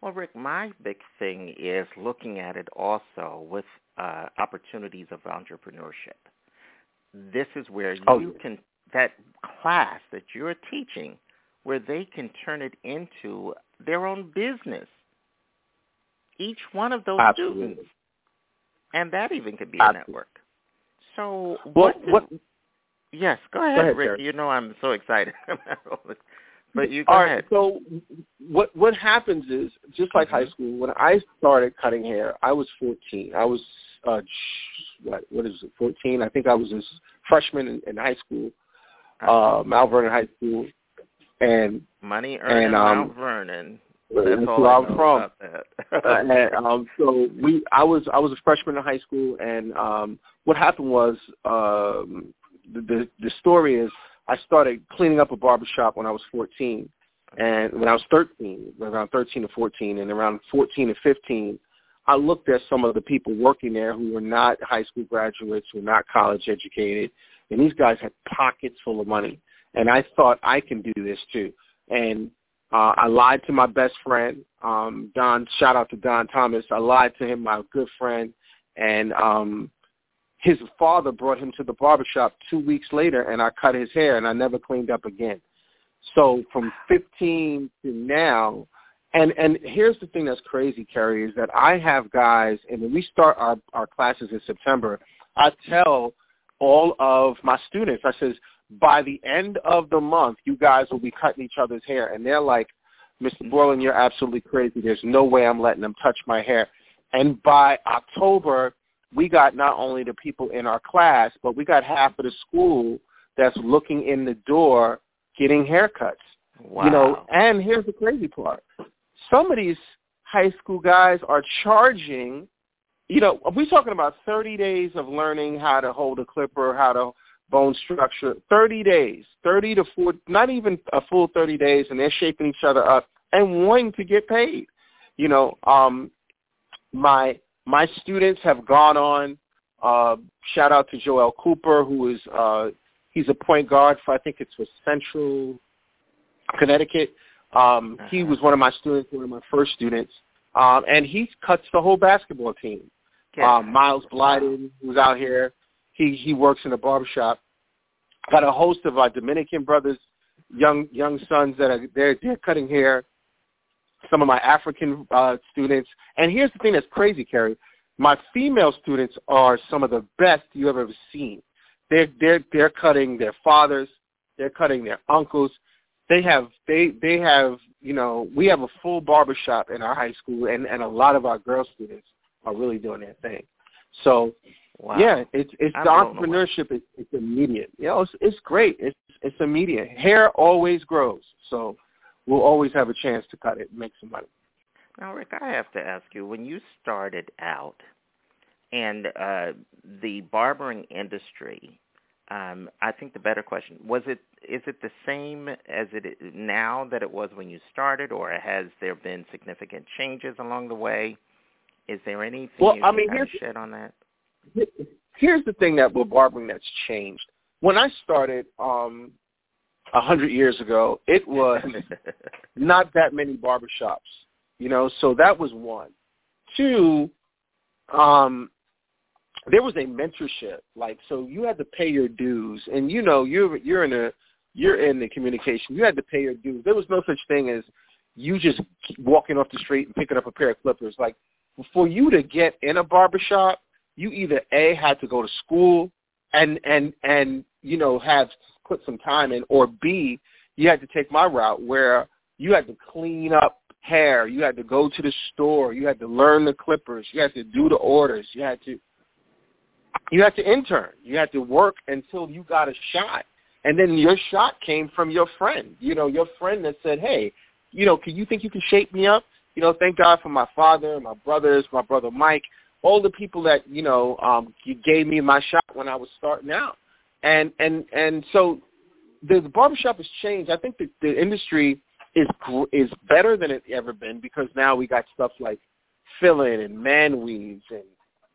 Well, Rick, my big thing is looking at it also with uh, opportunities of entrepreneurship. This is where you Oh, yeah. can that class that you're teaching, where they can turn it into their own business. Each one of those Absolutely. students, and that even could be a network. So what? do- what Yes, go ahead, ahead, Rick. Derek. You know I'm so excited. but you go All right. ahead. So what what happens is just like high school. When I started cutting hair, I was 14. I was uh, what what is it? 14. I think I was a freshman in, in high school, uh, Mount Vernon High School, and Money earned in and, um, Mount Vernon. that's That's all where I'm from. and, um, so we, I was, I was a freshman in high school, and um, what happened was, um, the, the story is, I started cleaning up a barbershop when I was 14, and when I was 13, around 13 to 14, and around 14 to 15, I looked at some of the people working there who were not high school graduates, who were not college educated, and these guys had pockets full of money, and I thought I can do this too, and uh, I lied to my best friend, um, Don. Shout out to Don Thomas. I lied to him, my good friend, and um, his father brought him to the barbershop two weeks later, and I cut his hair, and I never cleaned up again. So from 15 to now, and and here's the thing that's crazy, Carrie, is that I have guys, and when we start our our classes in September, I tell all of my students, I says, by the end of the month, you guys will be cutting each other's hair, and they're like, Mr. Borland, you're absolutely crazy. There's no way I'm letting them touch my hair. And by October, we got not only the people in our class, but we got half of the school that's looking in the door getting haircuts. Wow. You know, and here's the crazy part. Some of these high school guys are charging, you know, we're talking about 30 days of learning how to hold a clipper, how to bone structure, 30 days, 30 to 40, not even a full 30 days, and they're shaping each other up and wanting to get paid. You know, um, my my students have gone on. Uh, shout out to Joel Cooper, who is uh, he's a point guard for I think it's for Central Connecticut. Um, He was one of my students, one of my first students, um, and he cuts the whole basketball team. Um, Miles Blyden, who's out here, he he works in a barbershop. Got a host of our Dominican brothers, young young sons that are they're they're cutting hair. Some of my African uh, students, and here's the thing that's crazy, Carrie. My female students are some of the best you have ever seen. They're they're they're cutting their fathers, they're cutting their uncles. They have they they have you know we have a full barbershop in our high school, and and a lot of our girl students are really doing their thing. So Wow. yeah, it's it's I'm the entrepreneurship. It's, it's immediate. You know, it's it's great. It's it's immediate. Hair always grows, so we'll always have a chance to cut it and make some money. Now, Rick, I have to ask you, when you started out and uh, the barbering industry um, I think the better question was it is it the same as it is now that it was when you started, or has there been significant changes along the way? Is there anything well, you I mean, here's, shed on that? Here's the thing that with barbering that's changed. When I started um a hundred years ago, it was not that many barbershops. You know, so that was one. Two, um, there was a mentorship. Like, so you had to pay your dues, and you know, you're you're in a you're in the communication. You had to pay your dues. There was no such thing as you just walking off the street and picking up a pair of clippers. Like, for you to get in a barbershop, you either a had to go to school and and and you know have put some time in, or b you had to take my route where you had to clean up hair, you had to go to the store, you had to learn the clippers, you had to do the orders, you had to you had to intern, you had to work until you got a shot, and then your shot came from your friend, you know, your friend that said, hey, you know, can you think you can shape me up? You know, thank God for my father, my brothers, my brother Mike, all the people that you know um, gave me my shot when I was starting out, and and and so the, the barbershop has changed. I think that the industry is is better than it ever been because now we got stuff like fill-in and man weaves and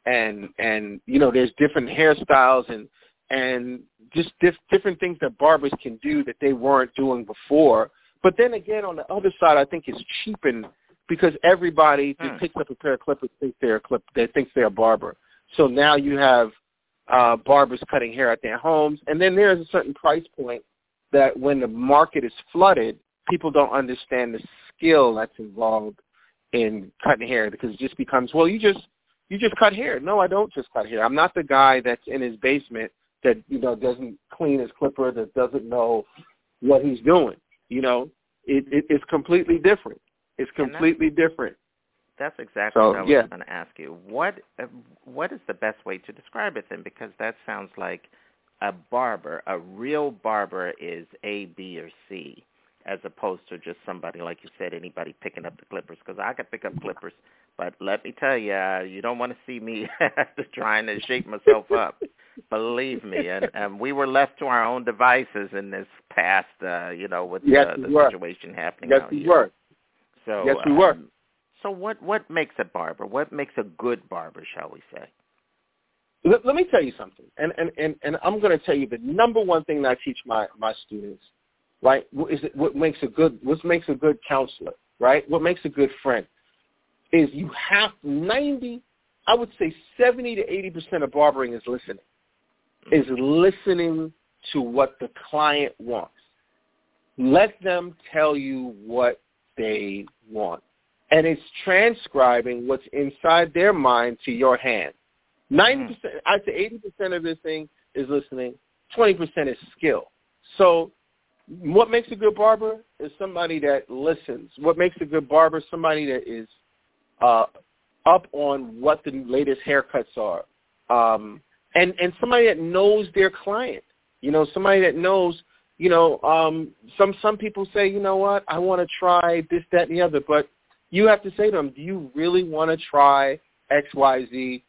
and and you know there's different hairstyles and and just diff, different things that barbers can do that they weren't doing before. But then again, on the other side, I think it's cheapened because everybody just Hmm. picks up a pair of clippers, thinks they're a clip, they thinks they're a barber. So now you have uh, barbers cutting hair at their homes, and then there's a certain price point that when the market is flooded, people don't understand the skill that's involved in cutting hair because it just becomes well, you just you just cut hair. No, I don't just cut hair. I'm not the guy that's in his basement that you know doesn't clean his clipper, that doesn't know what he's doing. You know, it, it it's completely different. It's completely different. That's exactly So, what I was yeah. going to ask you. What uh, what is the best way to describe it then? Because that sounds like a barber, a real barber is A, B, or C, as opposed to just somebody like you said, anybody picking up the clippers. Because I could pick up clippers, but let me tell you, uh, you don't want to see me trying to shake myself up. Believe me, and, and we were left to our own devices in this past, uh, you know, with Yes, the, we situation happening Yes, out we here. were. So Yes, we were. So what what makes a barber? What makes a good barber, shall we say? Let, let me tell you something, and and and, and I'm going to tell you the number one thing that I teach my my students, right? What is it, what makes a good what makes a good counselor, right? What makes a good friend is you have ninety, I would say seventy to eighty percent of barbering is listening, mm-hmm. is listening to what the client wants. Let them tell you what they want, and it's transcribing what's inside their mind to your hand. Ninety percent, I'd say eighty percent of this thing is listening. Twenty percent is skill. So, what makes a good barber is somebody that listens. What makes a good barber is somebody that is uh, up on what the latest haircuts are, um, and and somebody that knows their client. You know, somebody that knows. You know, um, some some people say, you know what, I want to try this, that, and the other, but you have to say to them, do you really want to try X, Y, Z?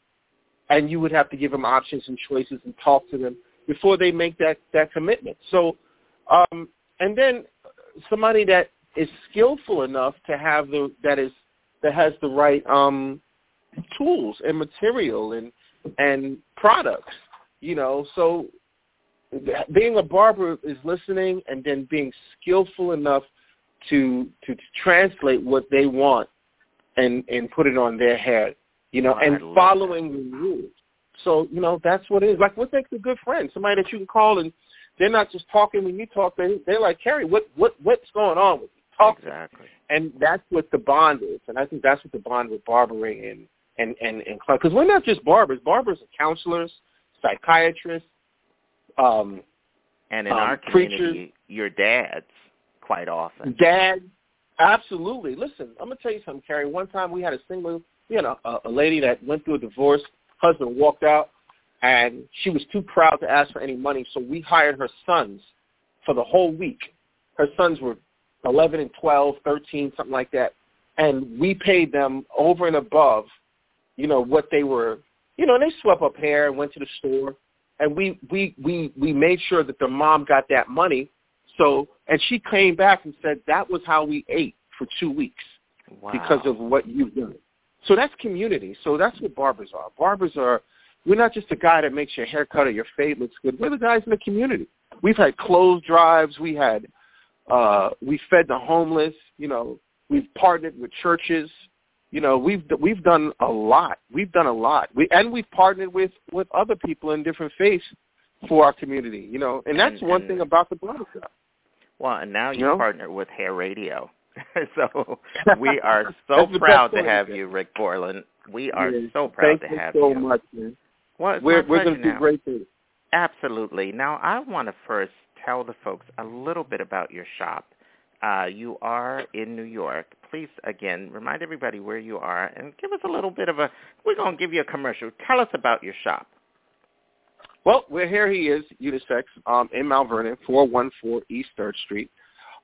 and you would have to give them options and choices and talk to them before they make that that commitment. So, um, and then somebody that is skillful enough to have the that is that has the right um, tools and material and and products. You know, so being a barber is listening and then being skillful enough to to translate what they want and and put it on their head you know, Oh, and following the rules. So, you know, that's what it is. Like, what makes a good friend? Somebody that you can call and they're not just talking when you talk. They they're like, Carrie, what what what's going on with you? Talk. Exactly. And that's what the bond is. And I think that's what the bond with barbering and and and and because we're not just barbers. Barbers are counselors, psychiatrists, um, And in um, our preachers, community, your dads quite often. Dad, absolutely. Listen, I'm gonna tell you something, Carrie. One time we had a single, we had a, a, lady that went through a divorce. Husband walked out, and she was too proud to ask for any money, so we hired her sons for the whole week. Her sons were 11 and 12, 13, something like that, and we paid them over and above, you know, what they were. You know, and they swept up hair and went to the store, and we we we we made sure that the mom got that money. So and she came back and said that was how we ate for two weeks wow. because of what you've done. So that's community. So that's what barbers are. Barbers are we're not just a guy that makes your haircut or your fade looks good. We're the guys in the community. We've had clothes drives. We had uh, we fed the homeless. You know, we've partnered with churches. You know, we've we've done a lot. We've done a lot. We and we've partnered with with other people in different faiths for our community. You know, and that's And- one and- thing about the barbershop. Well, and now you You know? partner with Hair Radio. so we are so proud to have you, Rick Borland. We are Yeah. so proud Thank to you have so you. much, man. Well, we're we're going to do great things. Absolutely. Now, I want to first tell the folks a little bit about your shop. Uh, you are in New York. Please, again, remind everybody where you are and give us a little bit of a. We're going to give you a commercial. Tell us about your shop. Well, we're here. He is unisex um, in Mount Vernon, four one four East Third Street.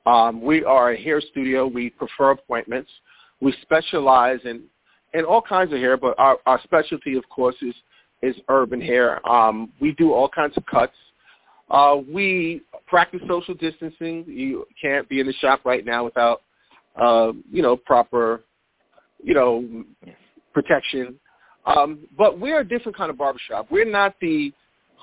Um, we are a hair studio. We prefer appointments. We specialize in in all kinds of hair, but our, our specialty, of course, is is urban hair. Um, we do all kinds of cuts. Uh, we practice social distancing. You can't be in the shop right now without, uh, you know, proper, you know, protection. Um, but we're a different kind of barbershop. We're not the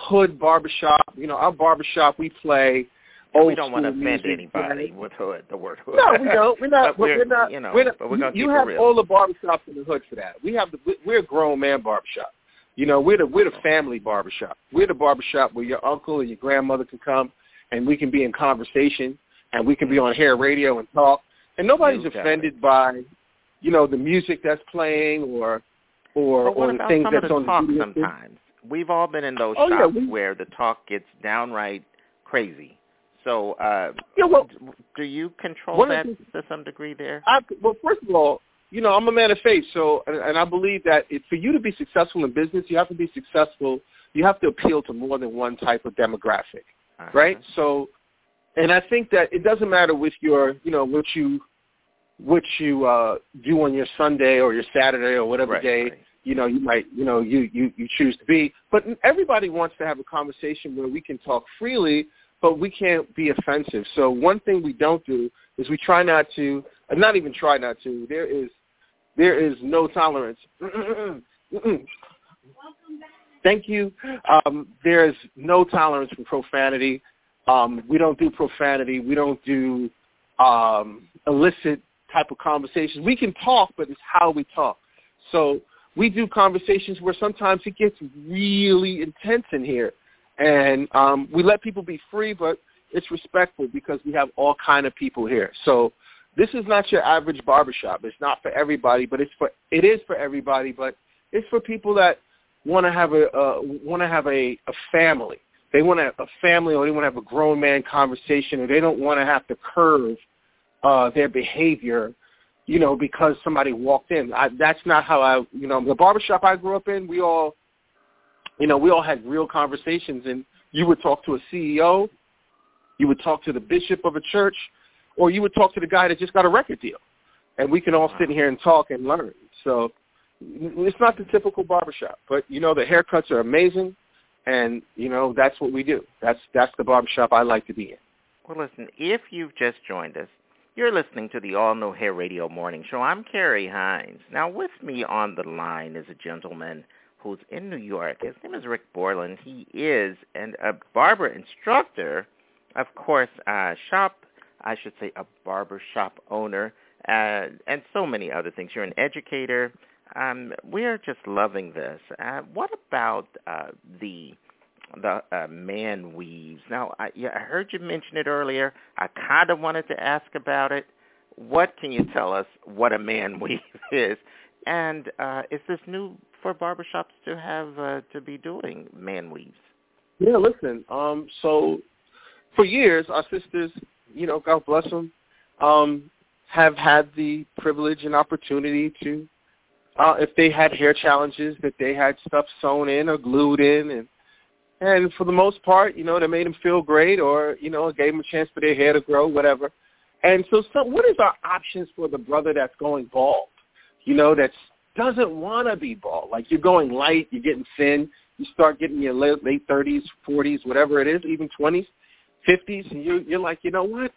hood barbershop. You know, our barbershop, we play old we don't want to offend anybody with hood, the word hood. no, we don't. We're not. We're, we're, not. you know, we're not, but we're gonna you keep have it real. all the barbershops in the hood for that. We have the. We're a grown man barbershop. You know, we're the we're the family barbershop. We're the barbershop where your uncle and your grandmother can come, and we can be in conversation, and we can be mm. on hair radio and talk, and nobody's got offended by, you know, the music that's playing or, or or the things that's on the sometimes? We've all been in those Oh, yeah, shops we- where the talk gets downright crazy. So, uh, Yeah, well, do you control that to some degree there? I, well, first of all, you know, I'm a man of faith, so and, and I believe that it, for you to be successful in business, you have to be successful. You have to appeal to more than one type of demographic, Uh-huh. right? So, and I think that it doesn't matter with your, you know, what you, what you uh, do on your Sunday or your Saturday or whatever Right, day, right. You know, you might, you know, you you you choose to be. But everybody wants to have a conversation where we can talk freely, but we can't be offensive. So one thing we don't do is we try not to, uh, not even try not to. There is there is no tolerance. Thank you. Um, there is no tolerance for profanity. Um, we don't do profanity. We don't do um, illicit type of conversations. We can talk, but it's how we talk. So we do conversations where sometimes it gets really intense in here, and um, we let people be free, but it's respectful because we have all kind of people here. So this is not your average barbershop. It's not for everybody, but it's for it is for everybody, but it's for people that want to have a uh, want to have a, a family. They want a, a family, or they want to have a grown man conversation, or they don't want to have to curve uh, their behavior, you know, because somebody walked in. I, that's not how I, you know, the barbershop I grew up in, we all, you know, we all had real conversations, and you would talk to a CEO, you would talk to the bishop of a church, or you would talk to the guy that just got a record deal, and we can all sit in here and talk and learn. So it's not the typical barbershop, but you know the haircuts are amazing, and you know that's what we do. That's that's the barbershop I like to be in. Well, listen, if you've just joined us, you're listening to the All New Hair Radio Morning Show. I'm Carrie Hines. Now, with me on the line is a gentleman who's in New York. His name is Rick Borland. He is an, a barber instructor, of course, uh, shop, I should say, a barber shop owner, uh, and so many other things. You're an educator. Um, we're just loving this. Uh, what about uh, the the uh, man weaves? Now, I, yeah, I heard you mention it earlier. I kind of wanted to ask about it. What can you tell us what a man weave is? And uh, is this new for barbershops to have uh, to be doing man weaves? Yeah, listen. Um, so for years, our sisters, you know, God bless them, um, have had the privilege and opportunity to, uh, if they had hair challenges, that they had stuff sewn in or glued in, and and for the most part, you know, they made them feel great, or you know, gave them a chance for their hair to grow, whatever. And so, so what is our options for the brother that's going bald? You know, that doesn't want to be bald. Like you're going light, you're getting thin, you start getting your late, late 30s, 40s, whatever it is, even 20s, 50s, and you you're like, you know what?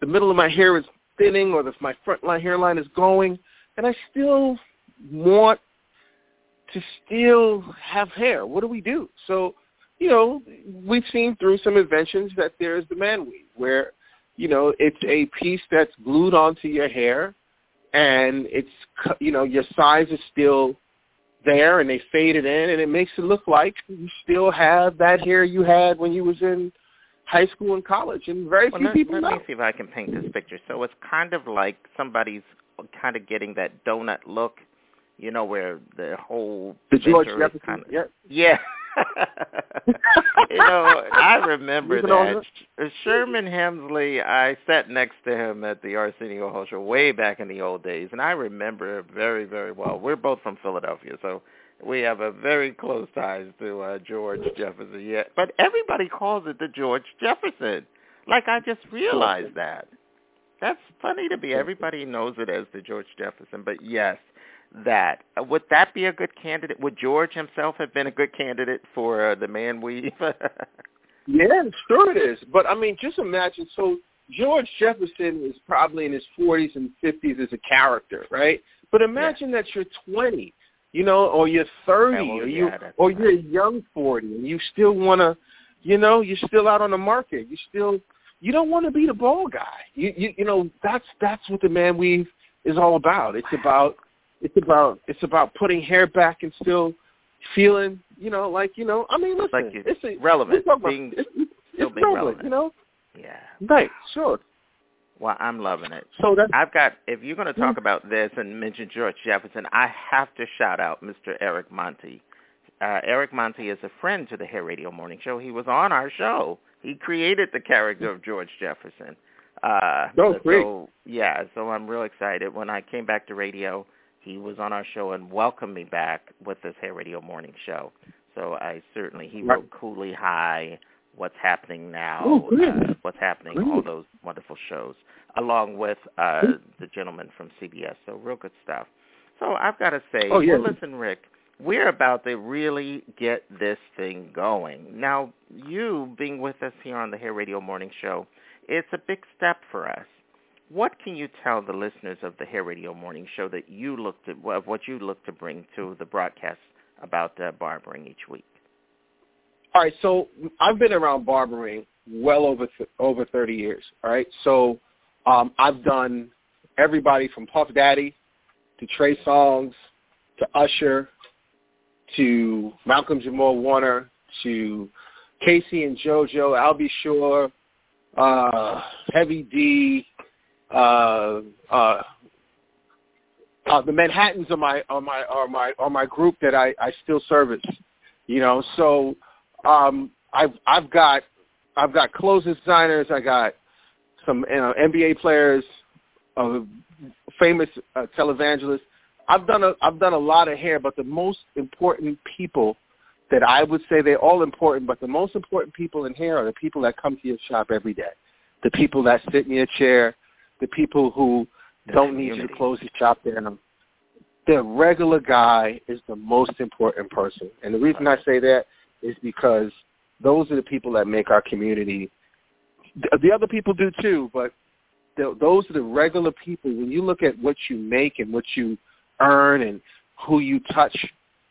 The middle of my hair is thinning, or the, my front line hairline is going, and I still want to still have hair. What do we do? So, you know, we've seen through some inventions that there's the man weave, where you know it's a piece that's glued onto your hair, and it's you know your size is still there, and they fade it in, and it makes it look like you still have that hair you had when you was in high school and college, and very well, few let, people let know. me see if I can paint this picture. So it's kind of like somebody's kind of getting that donut look, you know, where the whole The George is Jefferson, kind of, yeah. yeah. you know, I remember that Sh- Sherman Hemsley. I sat next to him at the Arsenio Hall show way back in the old days, and I remember very, very well. We're both from Philadelphia, so we have a very close ties to uh, George Jefferson. Yeah, but everybody calls it the George Jefferson. Like I just realized that. That's funny to me. Everybody knows it as the George Jefferson, but yes, that uh, would that be a good candidate? Would George himself have been a good candidate for uh, the man weave? Yeah, sure it is. But I mean, just imagine. So George Jefferson is probably in his 40s and 50s as a character, right? But imagine that you're 20, you know, or you're 30, Yeah, well, or you, yeah, or you're a young 40, and you still want to, you know, you're still out on the market. You still, you don't want to be the ball guy. You, you, you know, that's that's what the man weave is all about. It's about, it's about, it's about putting hair back and still feeling, you know, like you know. I mean, listen, like it's it's relevant, about- being it's, it's still being relevant, relevant. you know. Yeah. Right, sure. Well, I'm loving it. So that's I've got. If you're going to talk about this and mention George Jefferson, I have to shout out Mr. Eric Monte. Uh, Eric Monte is a friend to the Hair Radio Morning Show. He was on our show. He created the character of George Jefferson. Uh, Oh, great. So yeah, so I'm real excited. When I came back to radio, he was on our show and welcomed me back with this Hair Radio Morning Show. So I certainly he wrote Cooley High, What's Happening Now, Oh, uh, What's Happening, all those wonderful shows, along with uh, the gentleman from CBS. So real good stuff. So I've got to say, Oh, yeah. well, listen, Rick, we're about to really get this thing going. Now, you being with us here on the Hair Radio Morning Show, it's a big step for us. What can you tell the listeners of the Hair Radio Morning Show that you look to, of what you look to bring to the broadcast about uh, barbering each week? All right, so I've been around barbering well over th- over 30 years. All right, so um, I've done everybody from Puff Daddy to Trey Songz to Usher to Malcolm Jamal Warner to K-Ci and JoJo, Albie Shore, uh, Heavy D, uh, uh, uh, the Manhattans are my are my are my are my group that I, I still service. You know, so um, I've I've got I've got clothes designers. I got some you know, NBA players, uh, famous uh, televangelists. I've done a I've done a lot of hair, but the most important people that I would say they're all important, but the most important people in hair are the people that come to your shop every day, the people that sit in your chair, the people who don't need you to close your shop down. The regular guy is the most important person, and the reason I say that is because those are the people that make our community. The, the other people do too, but the, those are the regular people. When you look at what you make and what you earn and who you touch,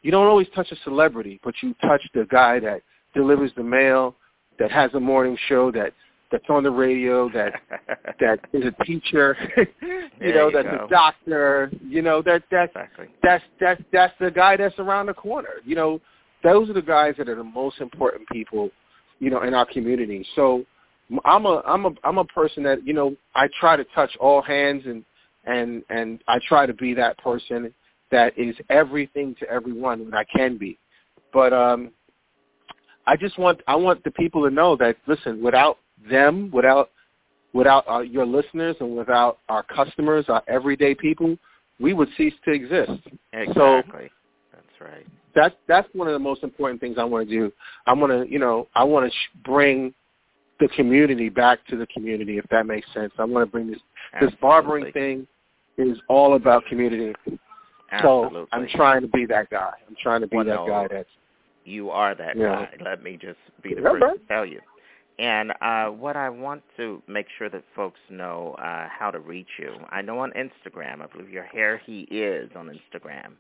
you don't always touch a celebrity, but you touch the guy that delivers the mail, that has a morning show, that that's on the radio, that that is a teacher, you There know, you that's go. a doctor, you know, that that's Exactly. that's that's that's the guy that's around the corner. You know, those are the guys that are the most important people, you know, in our community. So I'm a I'm a I'm a person that you know I try to touch all hands and and and I try to be that person that is everything to everyone when I can be. But um I just want I want the people to know that listen, without them, without without uh, your listeners and without our customers, our everyday people, we would cease to exist. So Exactly. That's right. that's that's one of the most important things I want to do. I want to, you know, I want to sh- bring the community back to the community, if that makes sense. I want to bring this this barbering thing is all about community. Absolutely. So I'm trying to be that guy. I'm trying to be Well, that no. guy that's You are that Yeah. guy. Let me just be the Yeah, first to tell you. And uh, what I want to make sure that folks know uh, how to reach you. I know on Instagram. I believe your hair he is on Instagram.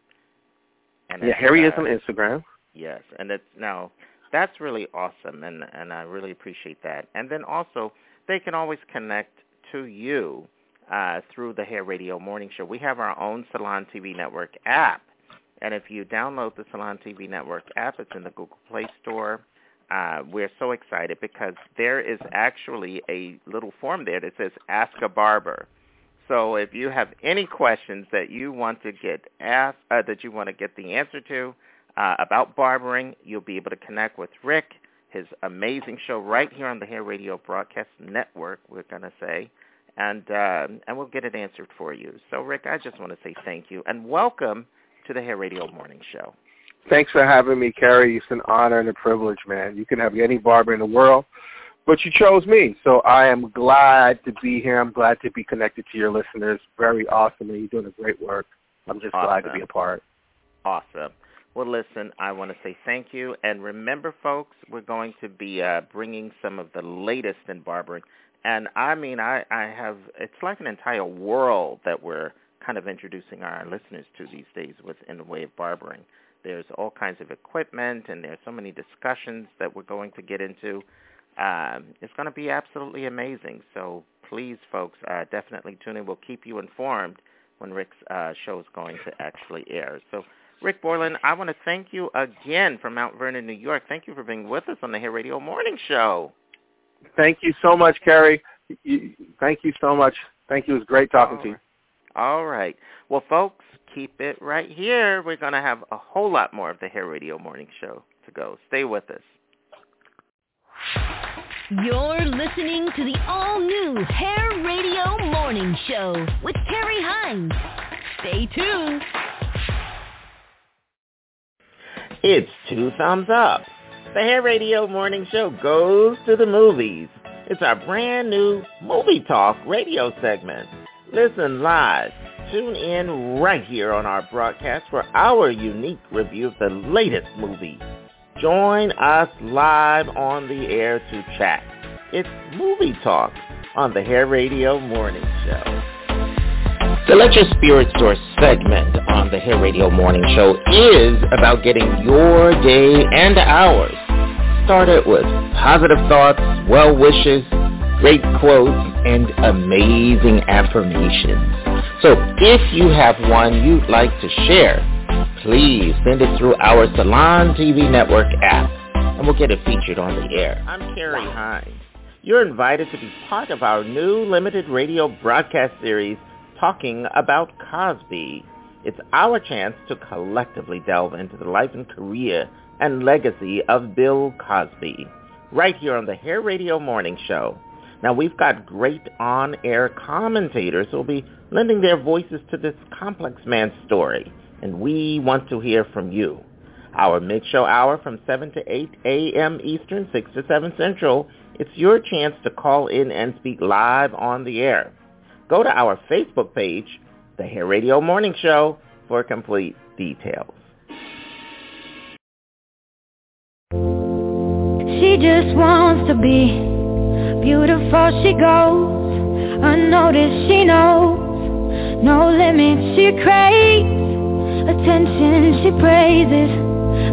And Yeah, Harry is uh, on Instagram. Yes, and it's now that's really awesome, and and I really appreciate that. And then also they can always connect to you uh, through the Hair Radio Morning Show. We have our own Salon TV Network app, and if you download the Salon TV Network app, it's in the Google Play Store. Uh, we're so excited because there is actually a little form there that says "Ask a Barber." So if you have any questions that you want to get asked, uh, that you want to get the answer to uh, about barbering, you'll be able to connect with Rick, his amazing show right here on the Hair Radio Broadcast Network. We're gonna say, and uh, and we'll get it answered for you. So Rick, I just want to say thank you and welcome to the Hair Radio Morning Show. Thanks for having me, Carrie. It's an honor and a privilege, man. You can have any barber in the world, but you chose me. So I am glad to be here. I'm glad to be connected to your listeners. Very awesome, and you're doing a great work. I'm just glad to be a part. Awesome. Well, listen, I want to say thank you. And remember, folks, we're going to be uh, bringing some of the latest in barbering. And I mean, I, I have, it's like an entire world that we're kind of introducing our listeners to these days with in the way of barbering. There's all kinds of equipment, and there's so many discussions that we're going to get into. Um, it's going to be absolutely amazing. So please, folks, uh, definitely tune in. We'll keep you informed when Rick's uh, show is going to actually air. So, Rick Borland, I want to thank you again from Mount Vernon, New York. Thank you for being with us on the Hair Radio Morning Show. Thank you so much, Carrie. Thank you so much. Thank you. It was great talking to you. All right. Well, folks, keep it right here. We're going to have a whole lot more of the Hair Radio Morning Show to go. Stay with us. You're listening to the all-new Hair Radio Morning Show with Carrie Hines. Stay tuned. It's two thumbs up. The Hair Radio Morning Show goes to the movies. It's our brand new Movie Talk radio segment. Listen live. Tune in right here on our broadcast for our unique review of the latest movie. Join us live on the air to chat. It's Movie Talk on the Hair Radio Morning Show. The Let Your Spirit Soar segment on the Hair Radio Morning Show is about getting your day and ours started with positive thoughts, well wishes, great quotes, and amazing affirmations. So if you have one you'd like to share, please send it through our Salon TV Network app, and we'll get it featured on the air. I'm Carrie Hines. You're invited to be part of our new limited radio broadcast series talking about Cosby. It's our chance to collectively delve into the life and career and legacy of Bill Cosby, right here on the Hair Radio Morning Show. Now, we've got great on-air commentators who will be lending their voices to this complex man's story, and we want to hear from you. Our mid-show hour from 7 to 8 a.m. Eastern, 6 to 7 Central, it's your chance to call in and speak live on the air. Go to our Facebook page, The Hair Radio Morning Show, for complete details. She just wants to be beautiful. She goes unnoticed. She knows no limits. She craves attention. She praises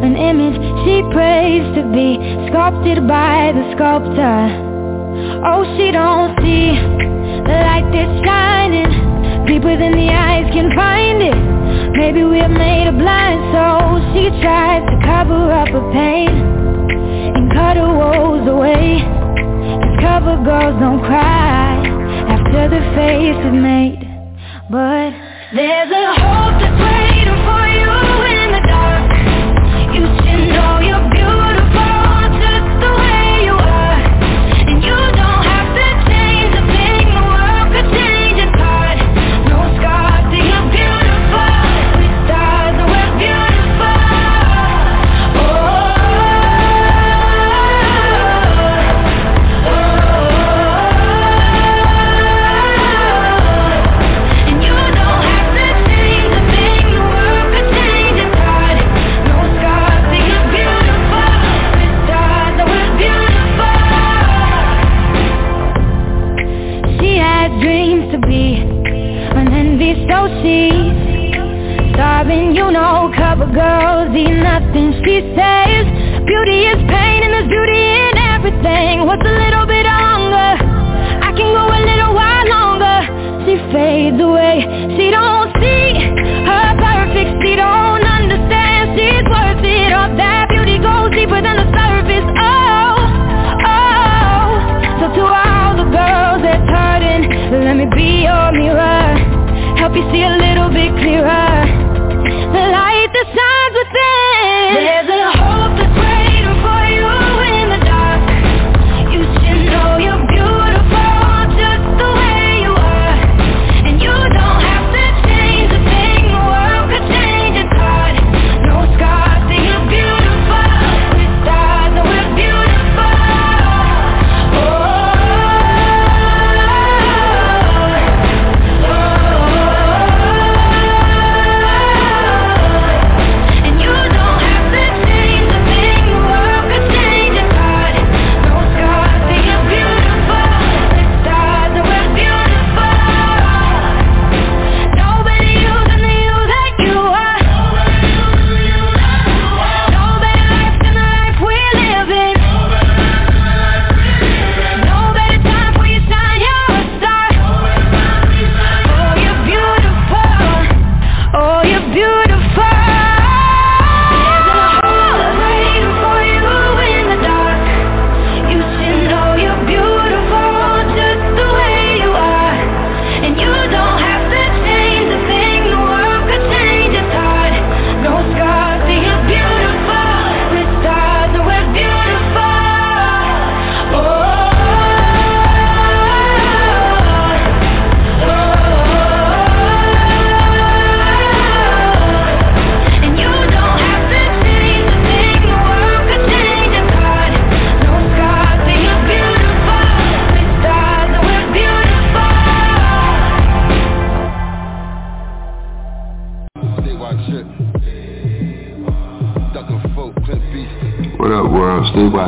an image. She prays to be sculpted by the sculptor. Oh, she don't see the light that's shining deeper than the eyes can find it. Maybe we're made of blind souls. She tries to cover up her pain and cut her woes away. Discover girls don't cry after the face is made. But there's a hope that's waiting for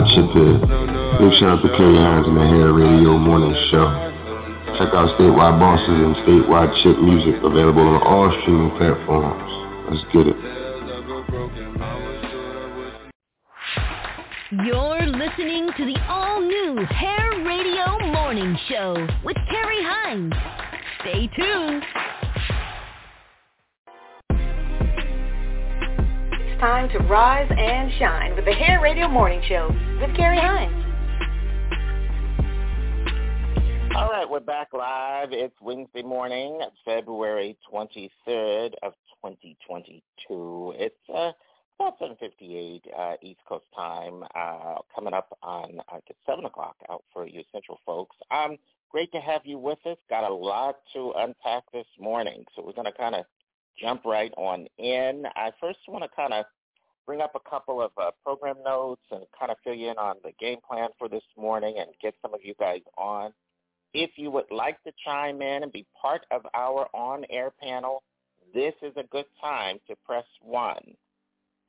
world? Statewide Chip here. Big shout out to Carrie Hines and the Hair Radio Morning Show. Check out Statewide Bosses and Statewide Chip music available on all streaming platforms. Let's get it. You're listening to the all-new Hair Radio Morning Show with Carrie Hines. Stay tuned. Time to rise and shine with the Hair Radio Morning Show with Carrie Hines. All right, we're back live. It's Wednesday morning, February 23rd of 2022. It's uh, about 7.58 uh, East Coast time, uh, coming up on uh, 7 o'clock out for you Central folks. Um, great to have you with us. Got a lot to unpack this morning, so we're going to kind of jump right on in. I first want to kind of bring up a couple of uh, program notes and kind of fill you in on the game plan for this morning and get some of you guys on. If you would like to chime in and be part of our on-air panel, this is a good time to press 1.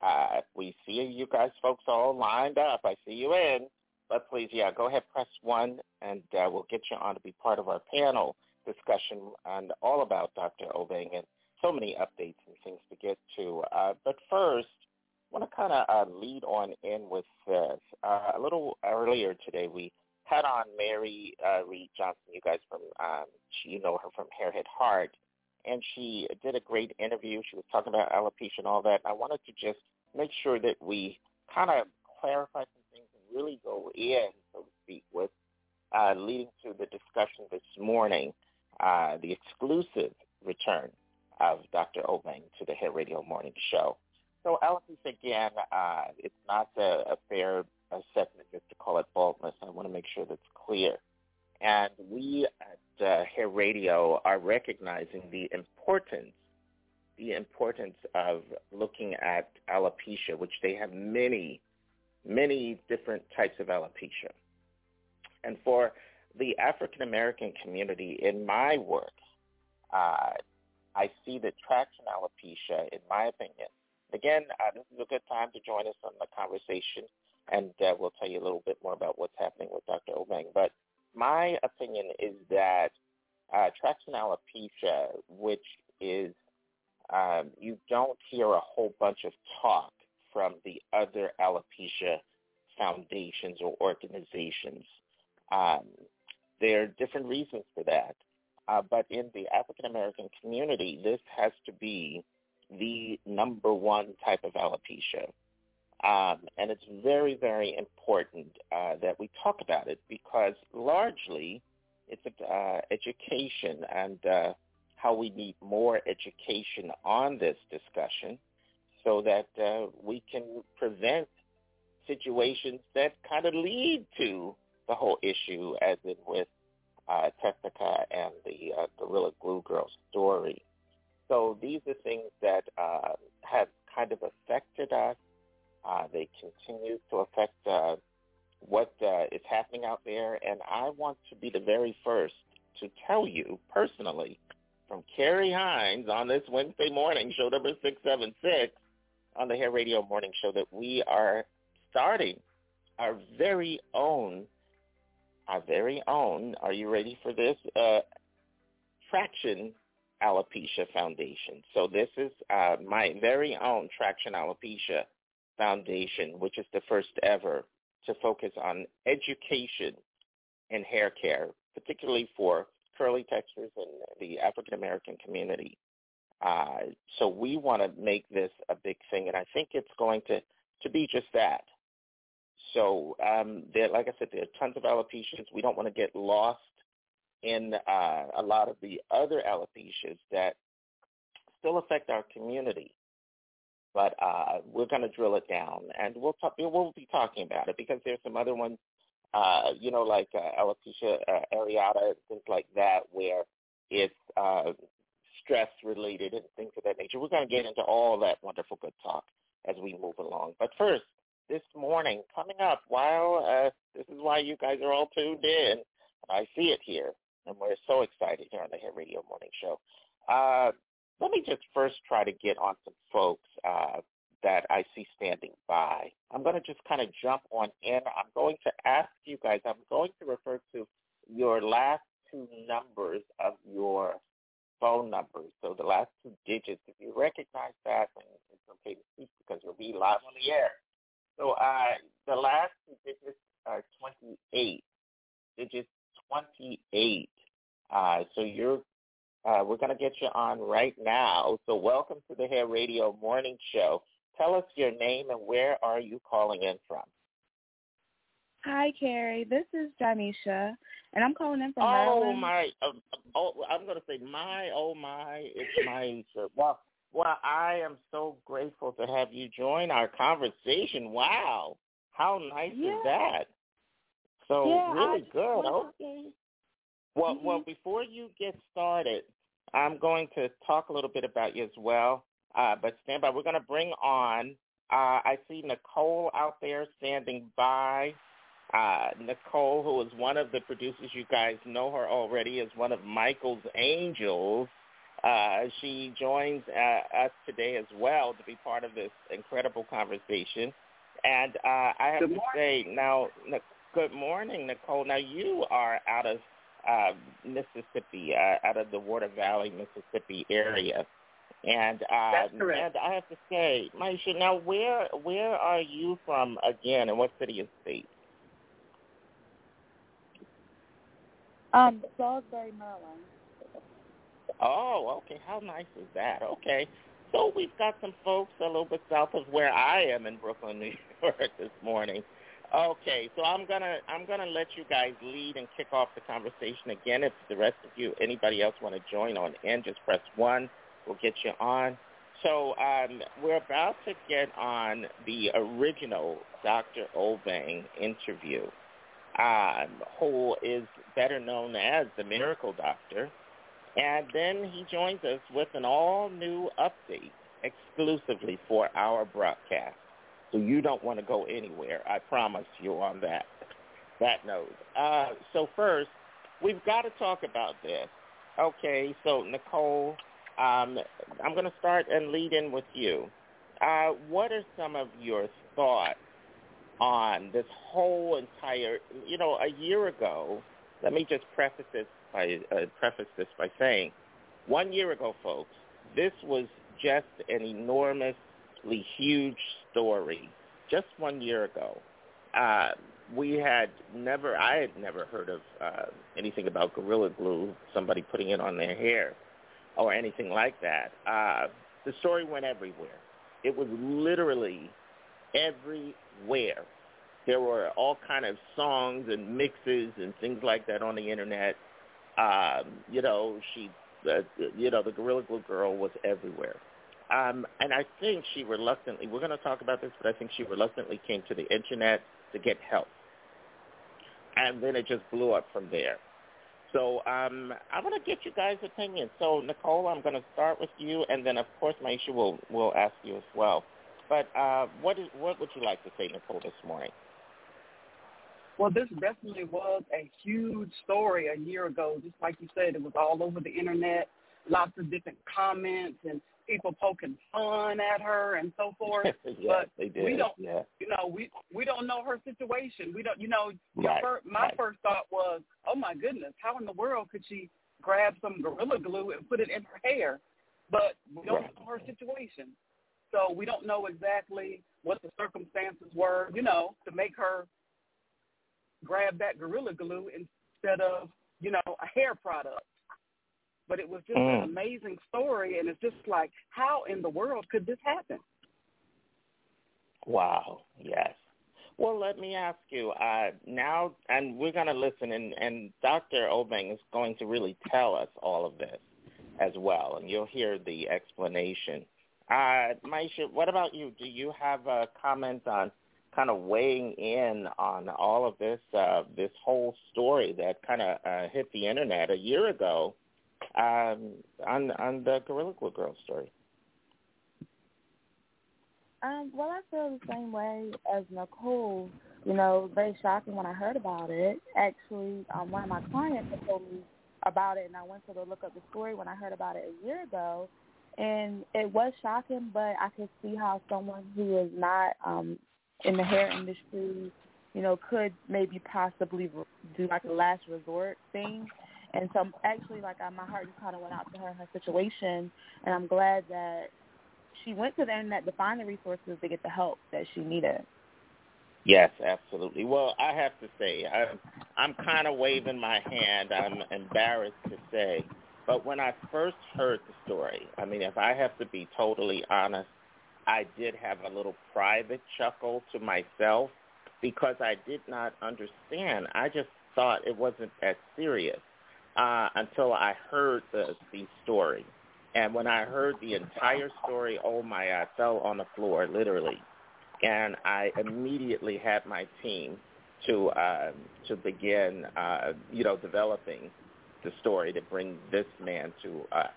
Uh, we see you guys folks all lined up. I see you in. But please, yeah, go ahead, press 1, and uh, we'll get you on to be part of our panel discussion and all about Dr. Obeng and so many updates and things to get to. Uh, but first, I want to kind of uh, lead on in with this. Uh, a little earlier today, we had on Mary uh, Reed Johnson, you guys from, um, she, you know her from Hairhead Heart, and she did a great interview. She was talking about alopecia and all that. I wanted to just make sure that we kind of clarify some things and really go in, so to speak, with uh, leading to the discussion this morning, uh, the exclusive return of Dr. Obeng to the Hair Radio Morning Show. So alopecia, again, uh, it's not a, a fair assessment just to call it baldness. I want to make sure that's clear. And we at uh, Hair Radio are recognizing the importance, the importance of looking at alopecia, which they have many, many different types of alopecia. And for the African American community, in my work, uh, I see that traction alopecia, in my opinion, again, uh, this is a good time to join us on the conversation, and uh, we'll tell you a little bit more about what's happening with Dr. Obeng. But my opinion is that uh, traction alopecia, which is um, you don't hear a whole bunch of talk from the other alopecia foundations or organizations. Um, there are different reasons for that. Uh, but in the African American community, this has to be the number one type of alopecia. Um, and it's very, very important uh, that we talk about it because largely it's uh, education and uh, how we need more education on this discussion so that uh, we can prevent situations that kind of lead to the whole issue as in with uh, Tessica and the uh, Gorilla Glue Girl story. So these are things that uh, have kind of affected us. Uh, they continue to affect uh, what uh, is happening out there, and I want to be the very first to tell you personally from Carrie Hines on this Wednesday morning, show number 676 on the Hair Radio Morning Show, that we are starting our very own, our very own, are you ready for this, uh, Traction Alopecia Foundation. So this is uh, my very own Traction Alopecia Foundation, which is the first ever to focus on education and hair care, particularly for curly textures in the African American community. Uh, so we want to make this a big thing, and I think it's going to, to be just that. So um, there, like I said, there are tons of alopecias. We don't want to get lost in uh, a lot of the other alopecias that still affect our community. But uh, we're going to drill it down, and we'll talk, we'll be talking about it because there's some other ones, uh, you know, like uh, alopecia uh, areata and things like that, where it's uh, stress related and things of that nature. We're going to get into all that wonderful good talk as we move along. But first, this morning, coming up, while uh, this is why you guys are all tuned in, I see it here and we're so excited here on the Hair Radio Morning Show. Uh, let me just first try to get on some folks uh, that I see standing by. I'm going to just kind of jump on in. I'm going to ask you guys, I'm going to refer to your last two numbers of your phone numbers. So the last two digits, if you recognize that, then it's okay to speak because we'll be live on the air. So uh, the last two digits are 28. Digits 28. Uh, so you're, uh, we're going to get you on right now. So welcome to the Hair Radio Morning Show. Tell us your name and where are you calling in from? Hi, Carrie. This is Janisha, and I'm calling in from oh, Maryland. My, uh, oh, I'm going to say my, oh my, it's my. well, well, I am so grateful to have you join our conversation. Wow, how nice yeah. is that? So yeah, really good. Okay. Well, mm-hmm. well, before you get started, I'm going to talk a little bit about you as well. Uh, but stand by. We're going to bring on. Uh, I see Nicole out there standing by. Uh, Nicole, who is one of the producers, you guys know her already is one of Michael's angels. Uh, she joins uh, us today as well to be part of this incredible conversation. And uh, I have Good to say now, good morning, Nicole. Now you are out of uh, Mississippi, uh, out of the Water Valley, Mississippi area. And uh, That's correct. and I have to say, Maisha, now where where are you from again, and what city and state? Um, Salisbury, Maryland. Oh, okay. How nice is that? Okay. So we've got some folks a little bit south of where I am in Brooklyn, New York this morning. Okay, so I'm gonna I'm gonna let you guys lead and kick off the conversation again. If the rest of you, anybody else want to join on in, just press one. We'll get you on. So um, we're about to get on the original Dr. Obeng interview, um, who is better known as the Miracle Doctor. And then he joins us with an all-new update exclusively for our broadcast. So you don't want to go anywhere. I promise you on that. That note. Uh, so first, we've got to talk about this. Okay, so Nicole, um, I'm going to start and lead in with you. Uh, what are some of your thoughts on this whole entire, you know, a year ago, let me just preface this uh, preface this by saying, one year ago, folks, this was just an enormously huge story just one year ago. Uh, we had never, I had never heard of uh, anything about Gorilla Glue, somebody putting it on their hair or anything like that. Uh, the story went everywhere. It was literally everywhere. There were all kind of songs and mixes and things like that on the internet. Um, you know, she, uh, you know, the Gorilla Glue girl was everywhere. Um, and I think she reluctantly, we're going to talk about this, but I think she reluctantly came to the internet to get help. And then it just blew up from there. So um, I want to get you guys' opinions. So Nicole, I'm going to start with you, and then of course Maisha will will ask you as well. But uh, what is what would you like to say, Nicole, this morning? Well, this definitely was a huge story a year ago. Just like you said, it was all over the internet, lots of different comments and people poking fun at her and so forth. yes, but they did. we don't, yeah. you know, we we don't know her situation. We don't, you know, Right, fir- my right. first thought was, oh my goodness, how in the world could she grab some gorilla glue and put it in her hair? But we don't Right. know her situation, so we don't know exactly what the circumstances were, you know, to make her grab that gorilla glue instead of, you know, a hair product. But it was just Mm. an amazing story, and it's just like, how in the world could this happen? Wow. Yes. Well, let me ask you uh, now, and we're going to listen, and, and Dr. Obeng is going to really tell us all of this as well, and you'll hear the explanation. Uh, Maisha, what about you? Do you have a comment on kind of weighing in on all of this, uh, this whole story that kind of uh, hit the internet a year ago um, on on the Gorilla Girl story? Um, well, I feel the same way as Nicole. You know, very shocking when I heard about it. Actually, um, one of my clients had told me about it, and I went to look up the story when I heard about it a year ago. And it was shocking, but I could see how someone who is not um, in the hair industry, you know, could maybe possibly do like a last resort thing. And so, actually, like uh, my heart just kind of went out to her and her situation, and I'm glad that she went to the internet to find the resources to get the help that she needed. Yes, absolutely. Well, I have to say, I'm, I'm kind of waving my hand. I'm embarrassed to say, but when I first heard the story, I mean, if I have to be totally honest, I did have a little private chuckle to myself because I did not understand. I just thought it wasn't that serious uh, until I heard the the story. And when I heard the entire story, oh my, I fell on the floor literally and I immediately had my team to uh, to begin, uh, you know, developing the story to bring this man to us.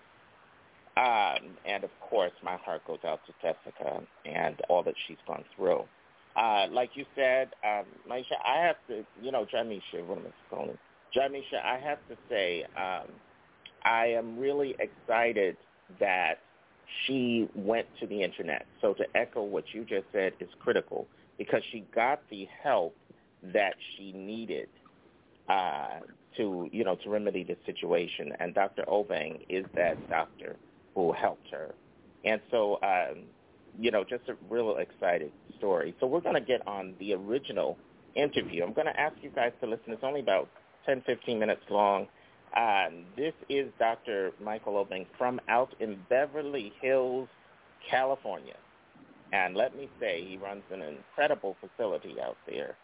Um, and of course, my heart goes out to Jessica and all that she's gone through. Uh, like you said, um, Maisha, I have to, you know, Jamisha, what am I calling? Jamisha, I have to say, um, I am really excited that she went to the internet. So to echo what you just said is critical because she got the help that she needed uh, to, you know, to remedy the situation. And Dr. Obeng is that doctor who helped her. And so, um, you know, just a real excited story. So we're going to get on the original interview. I'm going to ask you guys to listen. It's only about 10, 15 minutes long. Um, this is Dr. Michael Obeng from out in Beverly Hills, California. And let me say, he runs an incredible facility out there.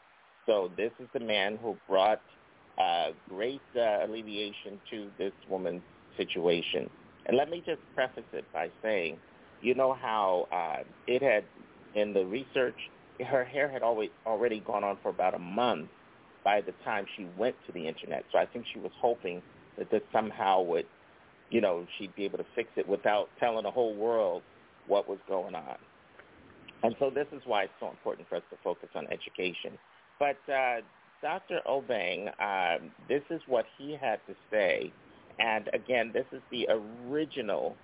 So this is the man who brought uh, great uh, alleviation to this woman's situation. And let me just preface it by saying, you know how uh, it had, in the research, her hair had always already gone on for about a month by the time she went to the internet. So I think she was hoping that this somehow would, you know, she'd be able to fix it without telling the whole world what was going on. And so this is why it's so important for us to focus on education. But uh, Dr. Obeng, um, this is what he had to say. And again, this is the original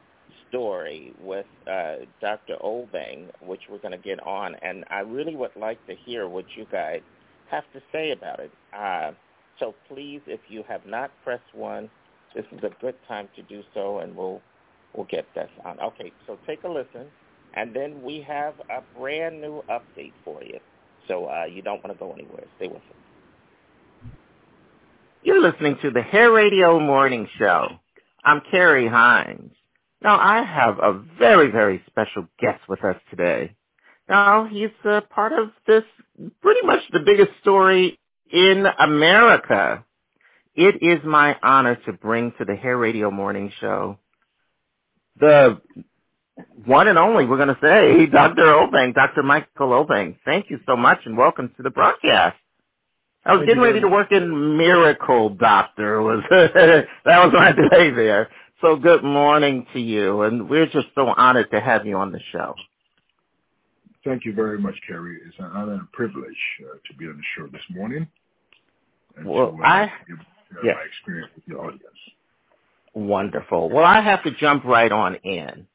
story with uh, Dr. Obeng, which we're going to get on. And I really would like to hear what you guys have to say about it. Uh, so please, if you have not pressed one, this is a good time to do so, and we'll we'll get this on. Okay, so take a listen, and then we have a brand new update for you. So uh, you don't want to go anywhere. Stay with us. You're listening to the Hair Radio Morning Show. I'm Carrie Hines. Now, I have a very, very special guest with us today. Now, he's a part of this pretty much the biggest story in America. It is my honor to bring to the Hair Radio Morning Show the one and only, we're going to say, Dr. Obeng, Dr. Michael Obeng. Thank you so much and welcome to the broadcast. I was getting ready to work in Miracle Doctor. Was that was my day there? So good morning to you, and we're just so honored to have you on the show. Thank you very much, Carrie. It's an honor and privilege uh, to be on the show this morning. And Well, uh, I give uh, yes. my experience with your audience. Wonderful. Well, I have to jump right on in.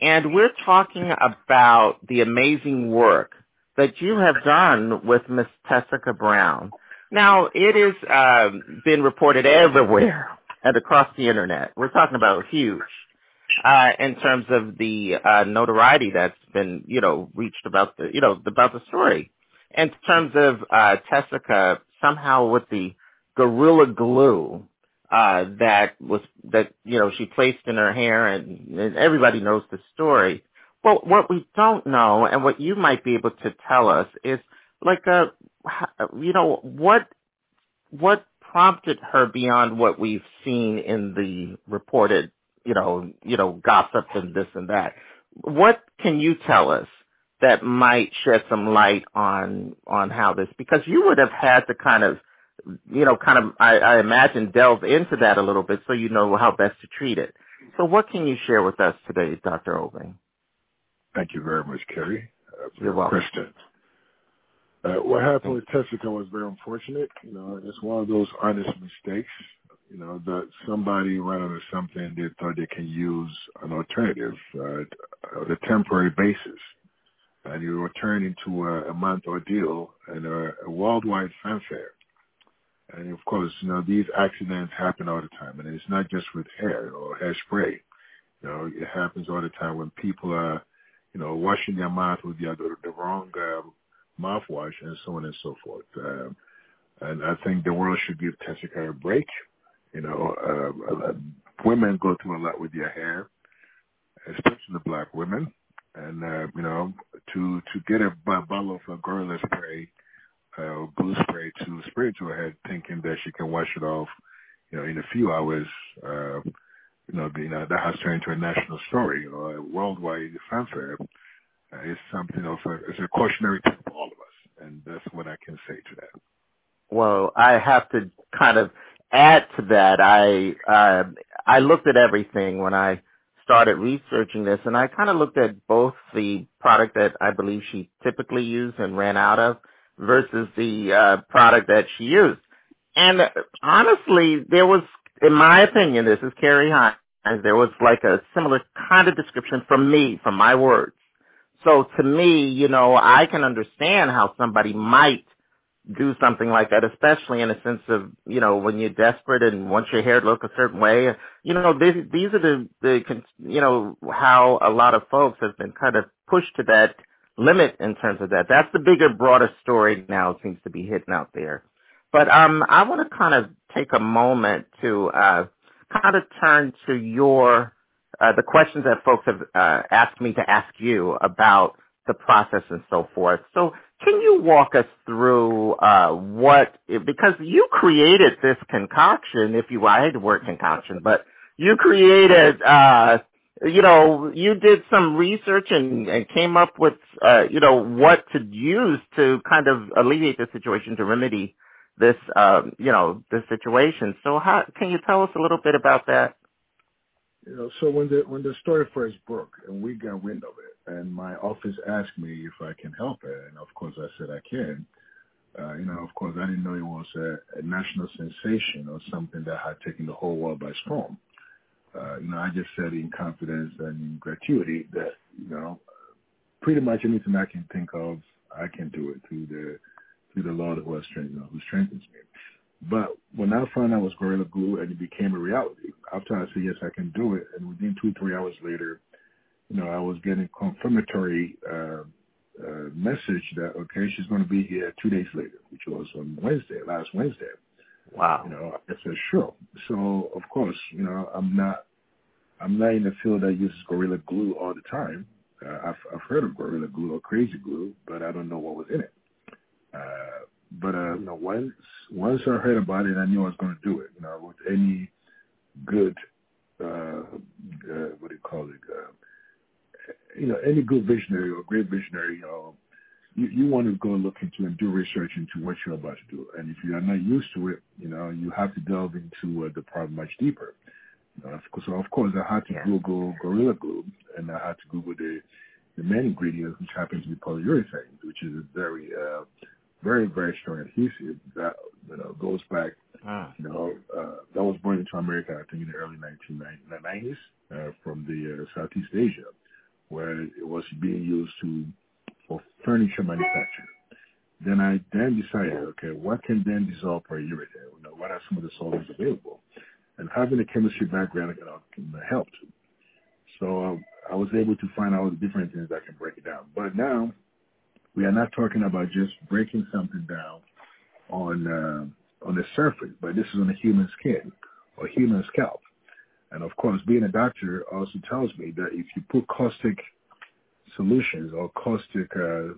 And we're talking about the amazing work that you have done with Miss Tessica Brown. Now, it has uh, been reported everywhere and across the internet. We're talking about huge uh, in terms of the uh, notoriety that's been, you know, reached about the, you know, about the story. In terms of uh, Tessica, somehow with the gorilla glue uh, that was that you know she placed in her hair, and, and everybody knows the story. Well, what we don't know, and what you might be able to tell us, is like uh h- you know what what prompted her beyond what we've seen in the reported you know you know gossip and this and that. What can you tell us that might shed some light on on how this because you would have had to kind of you know, kind of, I, I imagine, delve into that a little bit so you know how best to treat it. So what can you share with us today, Dr. Obeng? Thank you very much, Carrie, uh, You're welcome. question. Uh, what happened with Tessica was very unfortunate. You know, it's one of those honest mistakes. You know, that somebody ran into something they thought they can use an alternative uh, on a temporary basis. And you were turned into a, a month ordeal and a, a worldwide fanfare. And of course, you know, these accidents happen all the time. And it's not just with hair or hairspray. You know, it happens all the time when people are, you know, washing their mouth with the, the, the wrong um, mouthwash and so on and so forth. Um, and I think the world should give Tessica a break. You know, uh, women go through a lot with their hair, especially black women. And, uh, you know, to, to get a, b- bottle of uh, gorilla spray uh, blue spray to spray to her head, thinking that she can wash it off, you know, in a few hours. Uh, you know, the, you know that has turned into a national story or a worldwide fanfare. It's something of a, a cautionary tale for all of us, and that's what I can say to that. Well, I have to kind of add to that. I uh, I looked at everything when I started researching this, and I kind of looked at both the product that I believe she typically used and ran out of versus the uh, product that she used. And honestly, there was, in my opinion, this is Carrie Hines, there was like a similar kind of description from me, from my words. So to me, you know, I can understand how somebody might do something like that, especially in a sense of, you know, when you're desperate and want your hair to look a certain way. You know, these, these are the, the, you know, how a lot of folks have been kind of pushed to that limit in terms of that. That's the bigger, broader story now seems to be hitting out there. But um, I want to kind of take a moment to uh, kind of turn to your uh, the questions that folks have uh, asked me to ask you about the process and so forth. So can you walk us through uh, what because you created this concoction, if you I hate the word concoction, but you created uh, you know, you did some research and, and came up with, uh, you know, what to use to kind of alleviate the situation to remedy this, um, you know, this situation. So how, can you tell us a little bit about that? You know, so when the when the story first broke and we got wind of it, and my office asked me if I can help it, and of course I said I can. Uh, you know, of course I didn't know it was a, a national sensation or something that had taken the whole world by storm. Uh, you know, I just said in confidence and in gratuity that, you know, pretty much anything I can think of, I can do it through the through the Lord who has strengthened, who strengthens me. But when I found out it was Gorilla Glue and it became a reality, after I said yes, I can do it, and within two three hours later, you know, I was getting confirmatory uh, uh, message that okay, she's going to be here two days later, which was on Wednesday, last Wednesday. Wow. You know, I said sure. So of course, you know, I'm not, I'm not in the field that uses Gorilla Glue all the time. Uh, I've I've heard of Gorilla Glue or Crazy Glue, but I don't know what was in it. Uh, but uh, you know, once once I heard about it, I knew I was going to do it. You know, with any good, uh, uh, what do you call it? Uh, you know, any good visionary or great visionary, you know, you, you want to go look into and do research into what you're about to do. And if you are not used to it, you know, you have to delve into uh, the problem much deeper. You know, so of course I had to yeah. Google Gorilla Glue and I had to Google the, the main ingredient, which happens to be polyurethane, which is a very, uh, very, very strong adhesive that, you know, goes back, ah. you know, uh, that was brought into America, I think in the early 1990s, uh, from the uh, Southeast Asia where it was being used to for furniture manufacture. Then I then decided, okay, what can then dissolve polyurethane? You know, what are some of the solvents available? And having a chemistry background you know, can help. So um, I was able to find out the different things that can break it down. But now we are not talking about just breaking something down on uh, on the surface, but this is on the human skin or human scalp. And of course, being a doctor also tells me that if you put caustic solutions or caustic uh,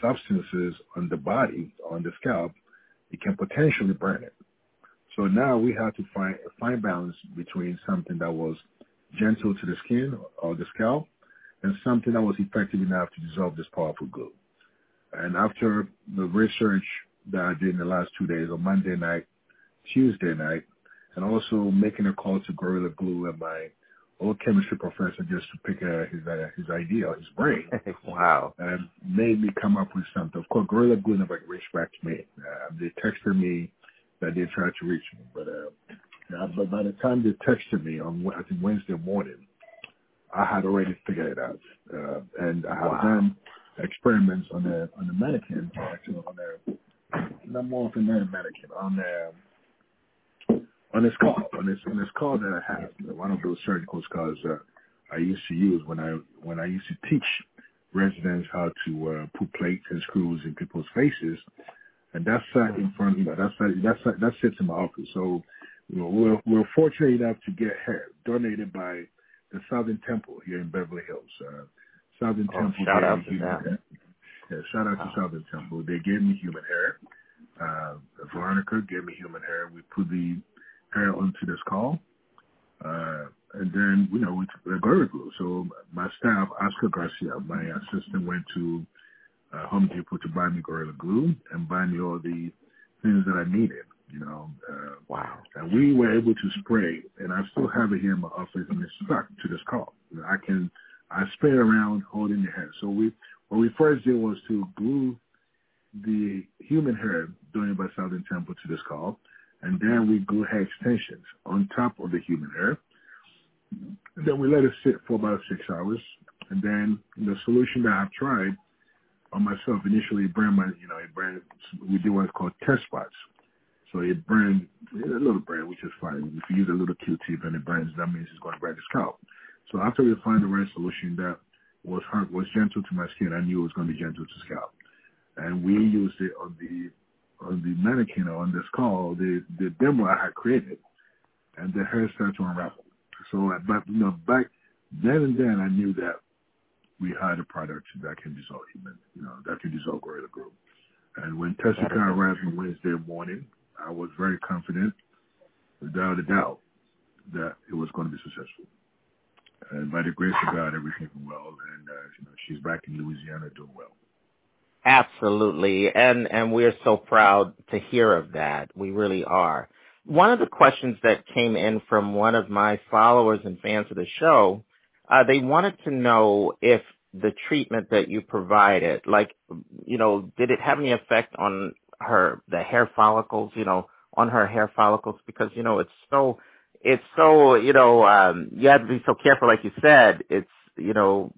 substances on the body, on the scalp, it can potentially burn it. So now we have to find a fine balance between something that was gentle to the skin or the scalp and something that was effective enough to dissolve this powerful glue. And after the research that I did in the last two days, on Monday night, Tuesday night, and also making a call to Gorilla Glue and my old chemistry professor just to pick uh, his uh, his idea, his brain. wow. And made me come up with something. Of course, Gorilla Glue never reached back to me. Uh, they texted me that they tried to reach me, but uh, but by the time they texted me on I think Wednesday morning, I had already figured it out, uh, and I have wow. done experiments on the on the mannequin, actually on the not more than a mannequin on the on this call, on this on this call that I have, one of those surgical scars that I used to use when I when I used to teach residents how to uh, put plates and screws in people's faces, and that sat in front, you know, that's that's that sits in my office. So, you know, we're we're fortunate enough to get hair donated by the Southern Temple here in Beverly Hills. Uh, Southern oh, Temple. Shout out to them. Hair. Yeah, shout out wow. to Southern Temple. They gave me human hair. Uh, Veronica gave me human hair. We put the hair onto this call. Uh, and then, you know, with the Gorilla Glue. So my staff, Oscar Garcia, my assistant, went to uh, Home Depot to buy me Gorilla Glue and buy me all the things that I needed, you know. Uh, wow. And we were able to spray, and I still have it here in my office, and it's stuck to this call. You know, I can, I spray around holding the head. So we, what we first did was to glue the human hair donated by Southern Temple to this call and then we glue hair extensions on top of the human hair. And then we let it sit for about six hours. And then the solution that I've tried on myself initially it burned my, you know, it burned, we do what's called test spots. So it burned a little burn, which is fine. If you use a little Q-tip and it burns, that means it's going to burn the scalp. So after we find the right solution that was hard, was gentle to my skin, I knew it was going to be gentle to scalp. And we used it on the on the mannequin on this call, the the demo I had created, and the hair started to unravel. So, but you know, back then and then, I knew that we had a product that can dissolve human, you know, that can dissolve Gorilla Glue. And when Tessica arrived on Wednesday morning, I was very confident, without a doubt, that it was going to be successful. And by the grace of God, everything well, and uh, you know, she's back in Louisiana doing well. Absolutely. And, and we're so proud to hear of that. We really are. One of the questions that came in from one of my followers and fans of the show, uh, they wanted to know if the treatment that you provided, like, you know, did it have any effect on her, the hair follicles, you know, on her hair follicles? Because, you know, it's so, it's so, you know, um, you have to be so careful, like you said. It's, you know,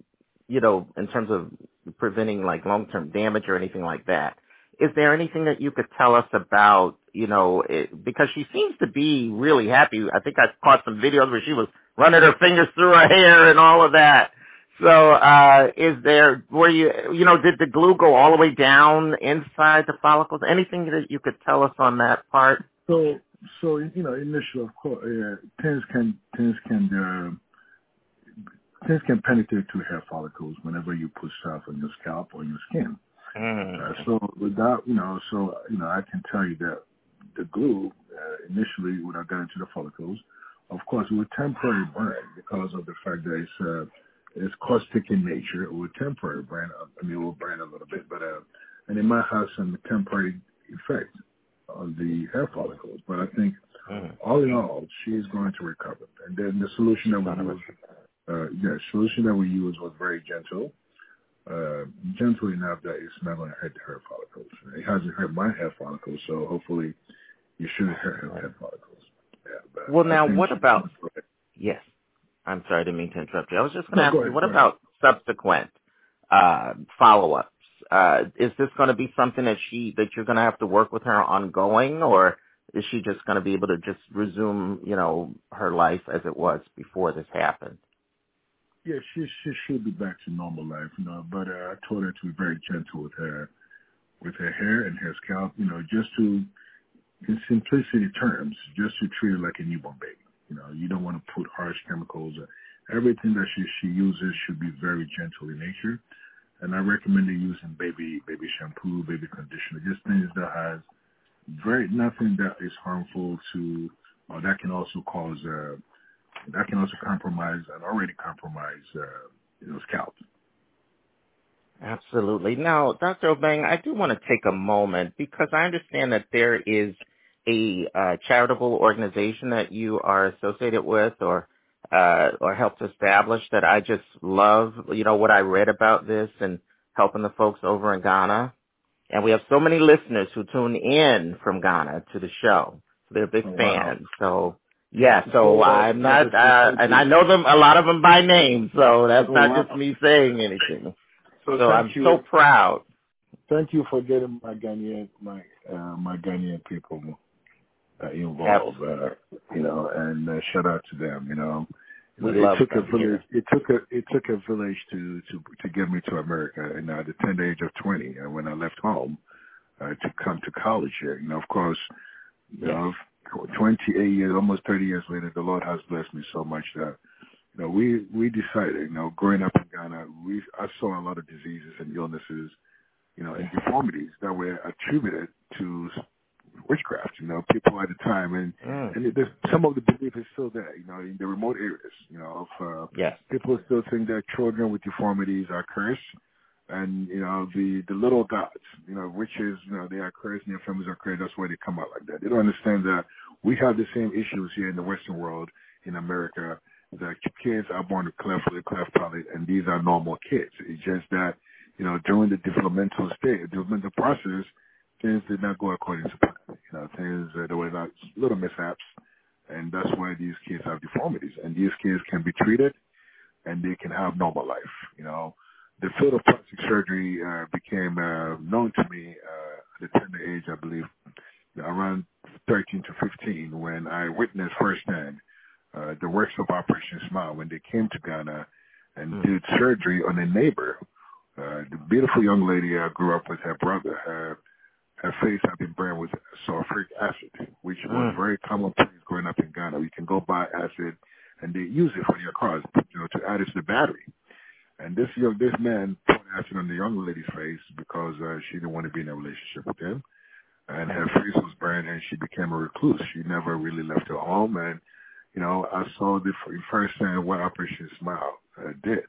you know, in terms of preventing like long-term damage or anything like that. Is there anything that you could tell us about, you know, it, because she seems to be really happy. I think I caught some videos where she was running her fingers through her hair and all of that. So, uh, is there, were you, you know, did the glue go all the way down inside the follicles? Anything that you could tell us on that part? So, so you know, initially, of course, uh, things can things can uh, things can penetrate to hair follicles whenever you put stuff on your scalp or your skin. Mm. Uh, so without, you know, so you know, I can tell you that the glue uh, initially, when I got into the follicles, of course, it would temporarily burn because of the fact that it's uh, it's caustic in nature. It would temporary burn. I mean, it will burn a little bit, but uh, and it might have some temporary effect on the hair follicles. But I think mm. all in all, she is going to recover. And then the solution that we used, uh, yeah, solution that we used was very gentle. Uh, gentle enough that it's not going to hurt the hair follicles. It hasn't hurt my hair follicles, so hopefully you shouldn't hurt her hair follicles. Yeah, well, now what about? Yes, I'm sorry, I didn't mean to interrupt you. I was just going to No, ask you, ahead, what about subsequent uh, follow-ups? Uh, is this going to be something that she that you're going to have to work with her ongoing, or is she just going to be able to just resume, you know, her life as it was before this happened? Yeah, she she should be back to normal life, you know. But uh, I told her to be very gentle with her, with her hair and her scalp, you know, just to, in simplicity terms, just to treat her like a newborn baby. You know, you don't want to put harsh chemicals. Everything that she she uses should be very gentle in nature, and I recommend using baby baby shampoo, baby conditioner, just things that has very nothing that is harmful to, or that can also cause. Uh, that can also compromise an already compromised, uh, you know, scalp. Absolutely. Now, Dr. Obeng, I do want to take a moment because I understand that there is a uh, charitable organization that you are associated with or uh, or helped establish that I just love, you know, what I read about this and helping the folks over in Ghana. And we have so many listeners who tune in from Ghana to the show. So they're big Oh, wow. fans. So yeah, so I'm not, uh, and I know them, a lot of them by name, so that's Oh, not wow. just me saying anything. So So I'm you. so proud. Thank you for getting my Ghanaian my uh, my Ghanaian people uh, involved. Uh, you know, and uh, shout out to them. You know, We it took a them here. village. It took a it took a village to to to get me to America, and at the tender age of twenty, uh, when I left home uh, to come to college here. You know, of course, you know, twenty eight years, almost thirty years later, the Lord has blessed me so much that you know, we we decided, you know, growing up in Ghana, we I saw a lot of diseases and illnesses, you know, and deformities that were attributed to witchcraft. You know, people at the time, and Mm. and there's, some of the belief is still there. You know, in the remote areas, you know, of uh, Yes. people still think that children with deformities are cursed. And you know the the little gods, you know, witches, you know, they are cursed and their families are cursed. That's why they come out like that. They don't understand that we have the same issues here in the Western world, in America, the kids are born with cleft lip, cleft palate, and these are normal kids. It's just that, you know, during the developmental stage, developmental process, things did not go according to plan. You know, things uh, there were like little mishaps, and that's why these kids have deformities. And these kids can be treated, and they can have normal life. You know, the field of plastic surgery uh, became uh, known to me uh, at the tender age, I believe, around 13 to 15, when I witnessed firsthand uh, the works of Operation Smile when they came to Ghana and did surgery on a neighbor. Uh, the beautiful young lady I grew up with, her brother, her, her face had been burned with sulfuric acid, which was Mm. very commonplace growing up in Ghana. You can go buy acid and they use it for your cars, you know, to add it to the battery. And this young, this man poured acid on the young lady's face because uh, she didn't want to be in a relationship with him. And her face was burned and she became a recluse. She never really left her home and you know, I saw the first time what Operation Smile uh, did.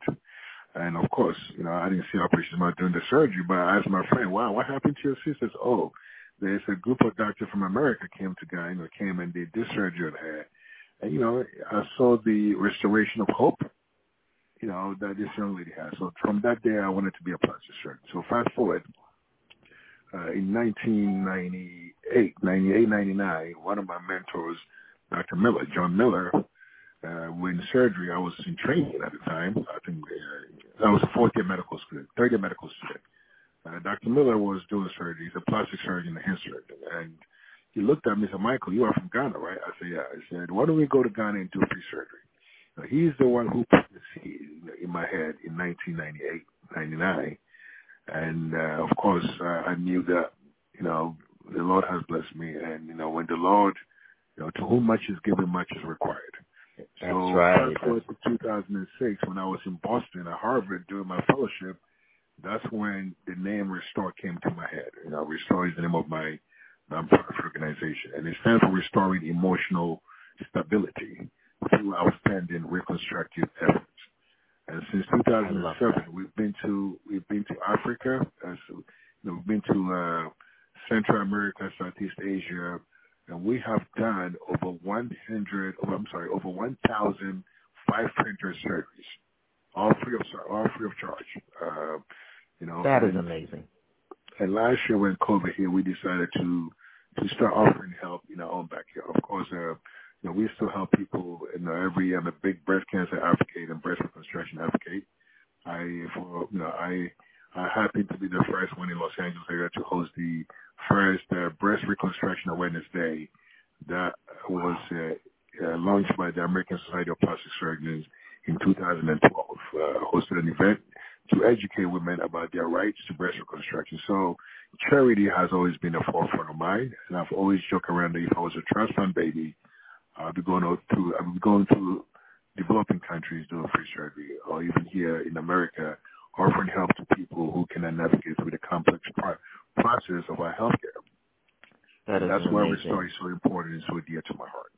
And of course, you know, I didn't see Operation Smile during the surgery, but I asked my friend, wow, what happened to your sisters? Oh, there's a group of doctors from America came to Ghana, you know, came and did this surgery on her. And, you know, I saw the restoration of hope, you know, that this young lady has. So from that day, I wanted to be a plastic surgeon. So fast forward, uh, in 1998, 98, 99, one of my mentors, Dr. Miller, John Miller, uh, when surgery, I was in training at the time. I think uh, I was a fourth year medical student, third year medical student. Uh, Dr. Miller was doing surgery. He's a plastic surgeon and hand surgeon. And he looked at me and said, Michael, you are from Ghana, right? I said, yeah. I said, why don't we go to Ghana and do free surgery? Now, he's the one who put the see in my head in 1998, 99. And uh, of course, uh, I knew that, you know, the Lord has blessed me. And, you know, when the Lord, you know, to whom much is given, much is required. That's so right. fast forward to 2006, when I was in Boston at Harvard doing my fellowship, that's when the name Restore came to my head. You know, Restore is the name of my nonprofit organization, and it stands for Restoring Emotional Stability through outstanding reconstructive efforts. And since 2007, we've been to we've been to Africa, uh, so, you know, we've been to uh, Central America, Southeast Asia, and we have done over 100. Oh, I'm sorry, over 1,500 surgeries, all free of all free of charge. Uh, you know, That is and- amazing. and last year when COVID hit, we decided to to start offering help in our own backyard. Of course, uh, you know, we still help people. You know, every year I'm a big breast cancer advocate and breast reconstruction advocate. I, for you know, I I happen to be the first one in Los Angeles area to host the first uh, breast reconstruction awareness day that was uh, uh, launched by the American Society of Plastic Surgeons in 2012. Uh, hosted an event to educate women about their rights to breast reconstruction. So charity has always been a forefront of mine, and I've always joked around that if I was a transplant baby, I'd be going out to I'd be going to developing countries doing free surgery, or even here in America, offering help to people who cannot navigate through the complex pro- process of our healthcare. That is That's why amazing. Restore is so important and so dear to my heart.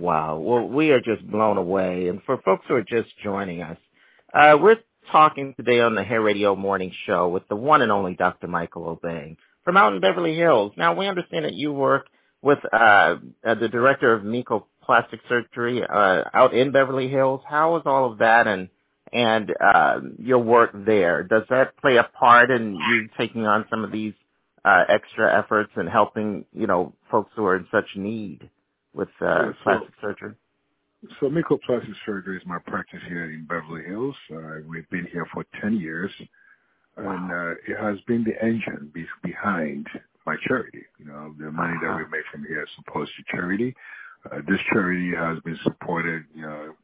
Wow. Well, we are just blown away. And for folks who are just joining us, uh, we're talking today on the Hair Radio Morning Show with the one and only Dr. Michael Obeng from out in Beverly Hills. Now, we understand that you work with uh, uh, the director of Miko Plastic Surgery uh, out in Beverly Hills. How is all of that and and uh, your work there? Does that play a part in you taking on some of these uh, extra efforts and helping, you know, folks who are in such need with uh, Yeah, so- plastic surgery? So Miko Plastic Surgery is my practice here in Beverly Hills. Uh, we've been here for 10 years, and uh, it has been the engine be- behind my charity. You know, the money that we make from here is supposed to charity. Uh, this charity has been supported, you know,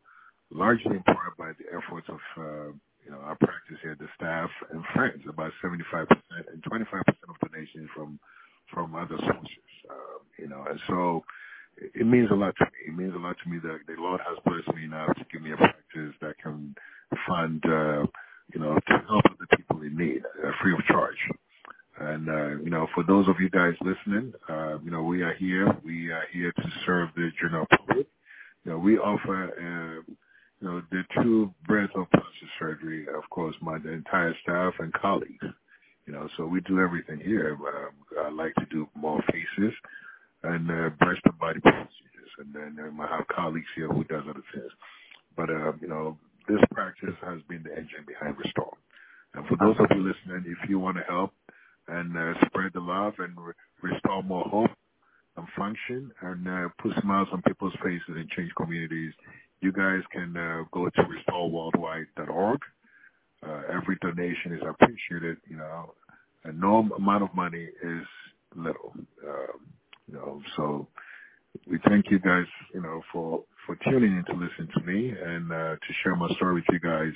largely in part by the efforts of, uh, you know, our practice here, the staff and friends. About 75% and 25% of donations from from other sources. Uh, you know, and so it it means a lot to me. It means a lot to me that the Lord has blessed me enough to give me a practice that can fund, uh, you know, to help other people in need, uh, free of charge. And uh, you know, for those of you guys listening, uh, you know, we are here. We are here to serve the general public. You know, we offer, uh, know, the true breadth of plastic surgery. Of course, my the entire staff and colleagues. You know, so we do everything here. Uh, I like to do more faces and uh, breast and body procedures, and then um, I have colleagues here who does other things. But uh, you know, this practice has been the engine behind Restore. And for those of you listening, if you want to help and uh, spread the love and re- restore more hope and function and uh, put smiles on people's faces and change communities, you guys can uh, go to restoreworldwide.org. Uh, every donation is appreciated, you know, and no amount of money is little. Um, you know, so we thank you guys, you know, for for tuning in to listen to me and uh, to share my story with you guys.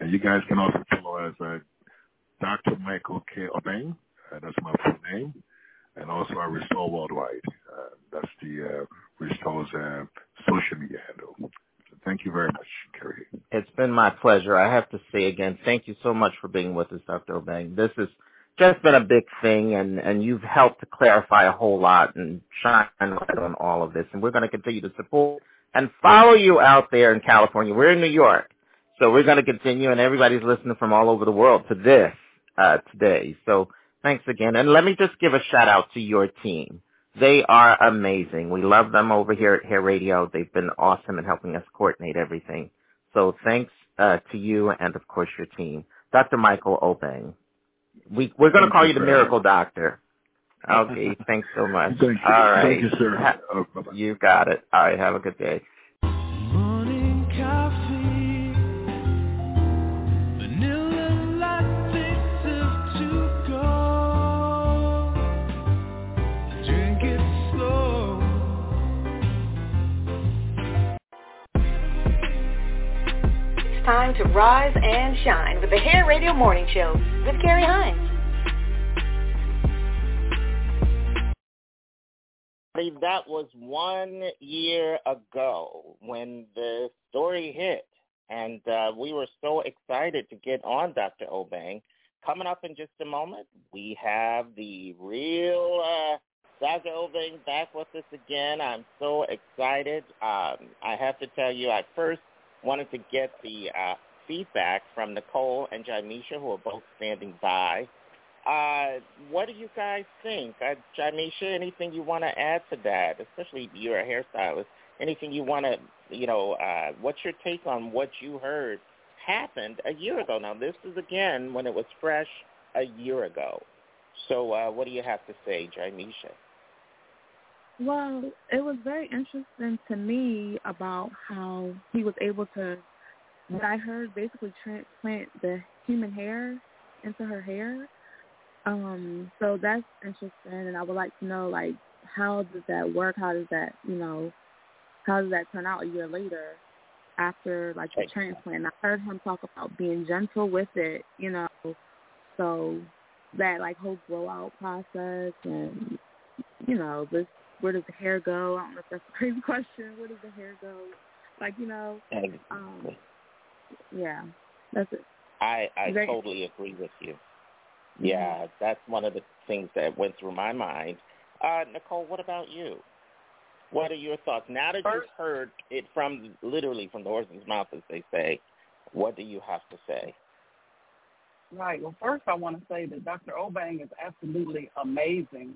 And you guys can also follow us at Dr. Michael K. Obeng. Uh, that's my full name. And also at Restore Worldwide. Uh, that's the uh, Restore's uh, social media handle. Thank you very much, Carrie. It's been my pleasure. I have to say again, thank you so much for being with us, Dr. Obeng. This has just been a big thing, and, and you've helped to clarify a whole lot and shine light on all of this. And we're going to continue to support and follow you out there in California. We're in New York, so we're going to continue, and everybody's listening from all over the world to this uh, today. So thanks again. And let me just give a shout out to your team. They are amazing. We love them over here at Hair Radio. They've been awesome in helping us coordinate everything. So thanks uh, to you and, of course, your team. Dr. Michael Obeng. We, we're going to call you the Miracle Doctor. Okay, thanks so much. Thank you. All right. Thank you, sir. Ha- Uh, you got it. All right, have a good day. Time to rise and shine with the Hair Radio Morning Show with Carrie Hines. That was one year ago when the story hit, and uh, we were so excited to get on Dr. Obeng. Coming up in just a moment, we have the real uh, Dr. Obeng back with us again. I'm so excited. Um, I have to tell you, I first wanted to get the uh, feedback from Nicole and Jamisha, who are both standing by. Uh, what do you guys think? Uh, Jamisha, anything you want to add to that, especially you're a hairstylist, anything you want to, you know, uh, what's your take on what you heard happened a year ago? Now, this is, again, when it was fresh a year ago. So uh, what do you have to say, Jamisha? Well, it was very interesting to me about how he was able to, what I heard, basically transplant the human hair into her hair. Um, so that's interesting, and I would like to know, like, how does that work? How does that, you know, how does that turn out a year later after, like, the transplant? I heard him talk about being gentle with it, you know, so that, like, whole grow-out process and, you know, this where does the hair go? I don't know if that's a crazy question. Where does the hair go? Like, you know, um, yeah, that's it. I I Very- totally agree with you. Yeah, that's one of the things that went through my mind. Uh, Nicole, what about you? What are your thoughts now that you've heard it from literally from the horse's mouth, as they say? What do you have to say? Right. Well, first I want to say that Dr. Obeng is absolutely amazing.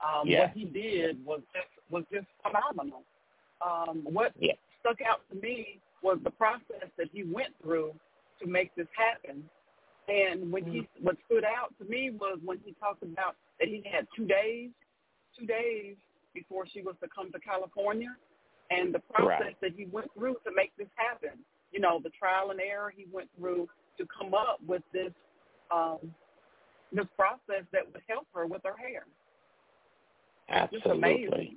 Um, Yeah. What he did was just was just phenomenal. Um, what Yeah. stuck out to me was the process that he went through to make this happen. And when he what stood out to me was when he talked about that he had two days, two days before she was to come to California, and the process Right. that he went through to make this happen. You know, the trial and error he went through to come up with this um, this process that would help her with her hair. Absolutely.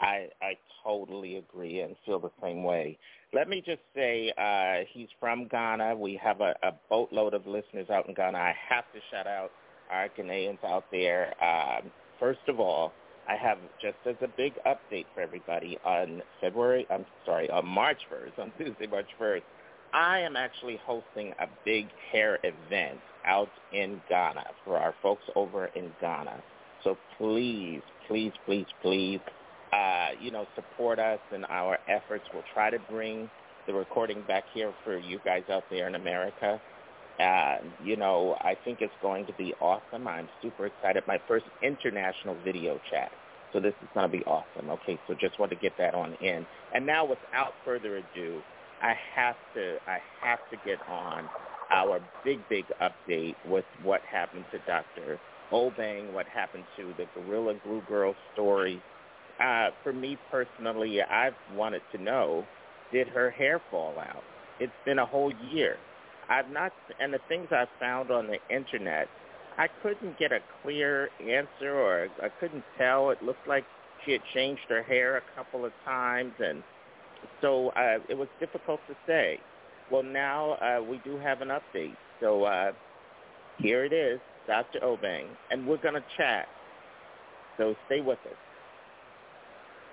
I I totally agree and feel the same way. Let me just say, uh, he's from Ghana. We have a, a boatload of listeners out in Ghana. I have to shout out our Ghanaians out there. Um, first of all, I have just as a big update for everybody on February. I'm sorry, on March 1st, on Tuesday, March 1st. I am actually hosting a big hair event out in Ghana for our folks over in Ghana. So please, please, please, please, uh, you know, support us in our efforts. We'll try to bring the recording back here for you guys out there in America. Uh, you know, I think it's going to be awesome. I'm super excited. My first international video chat. So this is going to be awesome. Okay, so just want to get that on in. And now without further ado, I have to I have to get on our big, big update with what happened to Dr. Obeng, what happened to the Gorilla Glue Girl story. Uh, for me personally, I've wanted to know, did her hair fall out? It's been a whole year. I've not, and the things I've found on the internet, I couldn't get a clear answer or I couldn't tell. It looked like she had changed her hair a couple of times and so uh, it was difficult to say. Well, now uh, we do have an update. So uh, here it is, Dr. Obeng, and we're going to chat. So stay with us.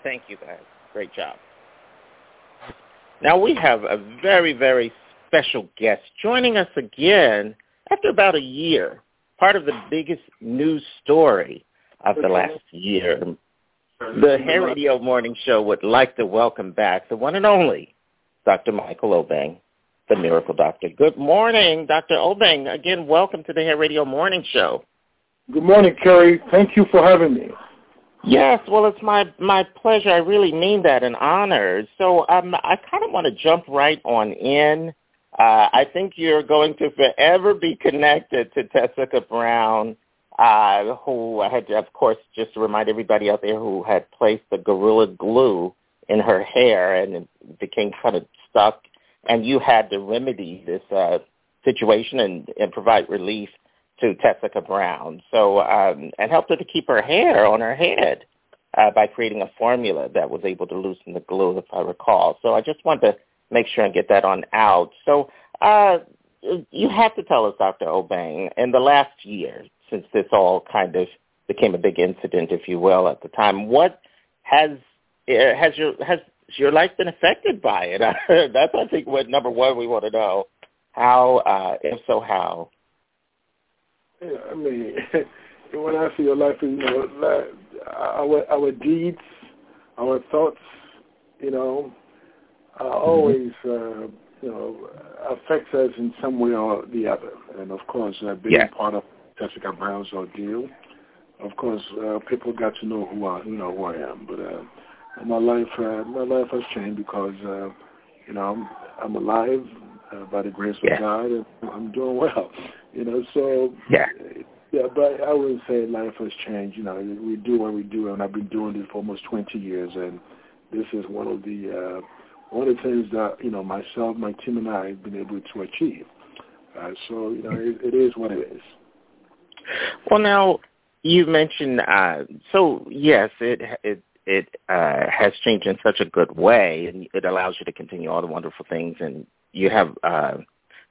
Thank you, guys. Great job. Now we have a very, very special guest joining us again after about a year, part of the biggest news story of the last year. The Hair Radio Morning Show would like to welcome back the one and only Dr. Michael Obeng, the Miracle Doctor. Good morning, Dr. Obeng. Again, welcome to the Hair Radio Morning Show. Good morning, Carrie. Thank you for having me. Yes, well, it's my my pleasure. I really mean that, an honor. So um, I kind of want to jump right on in. Uh, I think you're going to forever be connected to Tessica Brown, uh, who I had, to, of course, just to remind everybody out there who had placed the Gorilla Glue in her hair and it became kind of stuck, and you had to remedy this uh, situation and, and provide relief to Tessica Brown. So um, and helped her to keep her hair on her head uh, by creating a formula that was able to loosen the glue, if I recall. So I just want to make sure and get that on out. So uh, you have to tell us, Dr. Obeng, in the last year, since this all kind of became a big incident, if you will, at the time, what has uh, has your has your life been affected by it? That's I think what number one we want to know. How, uh, if so, how? Yeah, I mean, when I say your life, you know, our our deeds, our thoughts, you know, are mm-hmm. always, uh, you know, affects us in some way or the other. And of course, uh, being yeah. part of Tessica Brown's ordeal, of course, uh, people got to know who I, you know, who I am. But uh, my life, uh, my life has changed because, uh, you know, I'm, I'm alive uh, by the grace yeah. of God, and I'm doing well. You know, so yeah. Yeah, but I wouldn't say life has changed. You know, we do what we do, and I've been doing this for almost 20 years, and this is one of the uh, one of the things that you know myself, my team, and I have been able to achieve. Uh, so you know, it, it is what it is. Well, now you mentioned uh, so yes, it it it uh, has changed in such a good way, and it allows you to continue all the wonderful things, and you have uh,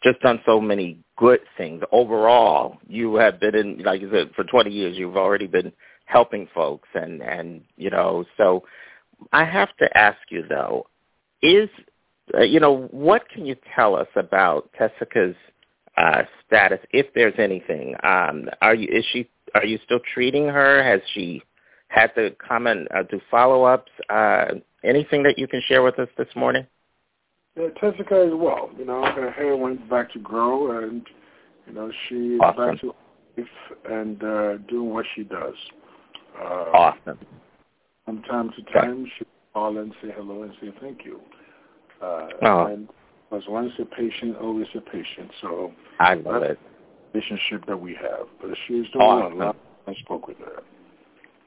just done so many good things. Overall, you have been in, like you said, for 20 years. You've already been helping folks, and and you know, so I have to ask you though, is uh, you know what can you tell us about Tessica's uh, status, if there's anything? Um, are you is she are you still treating her? Has she had to comment uh, do follow ups? Uh, anything that you can share with us this morning? Yeah, Tessica as well. You know, her hair went back to grow, and you know she's awesome. back to life and uh, doing what she does. Uh, awesome. From time to time, she call and say hello and say thank you. Uh, oh. And because once a patient, always a patient. So I love it. Relationship that we have, but she's doing awesome. well. I spoke with her.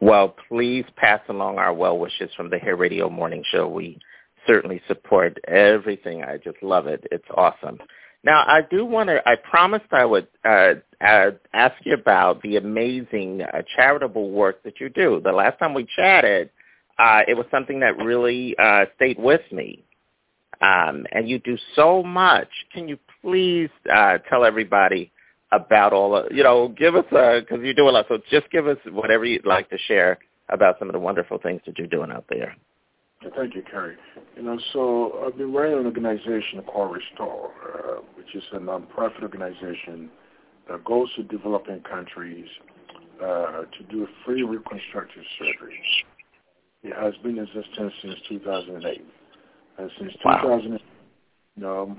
Well, please pass along our well wishes from the Hair Radio Morning Show. We certainly support everything. I just love it. It's awesome. Now, I do want to, I promised I would uh, uh, ask you about the amazing uh, charitable work that you do. The last time we chatted, uh, it was something that really uh, stayed with me. Um, and you do so much. Can you please uh, tell everybody about all of, you know, give us a, because you do a lot, so just give us whatever you'd like to share about some of the wonderful things that you're doing out there. Thank you, Carrie. You know, so I've been running an organization called Restore, uh, which is a nonprofit organization that goes to developing countries uh, to do free reconstructive surgery. It has been in existence since 2008. And since wow. 2008, you know,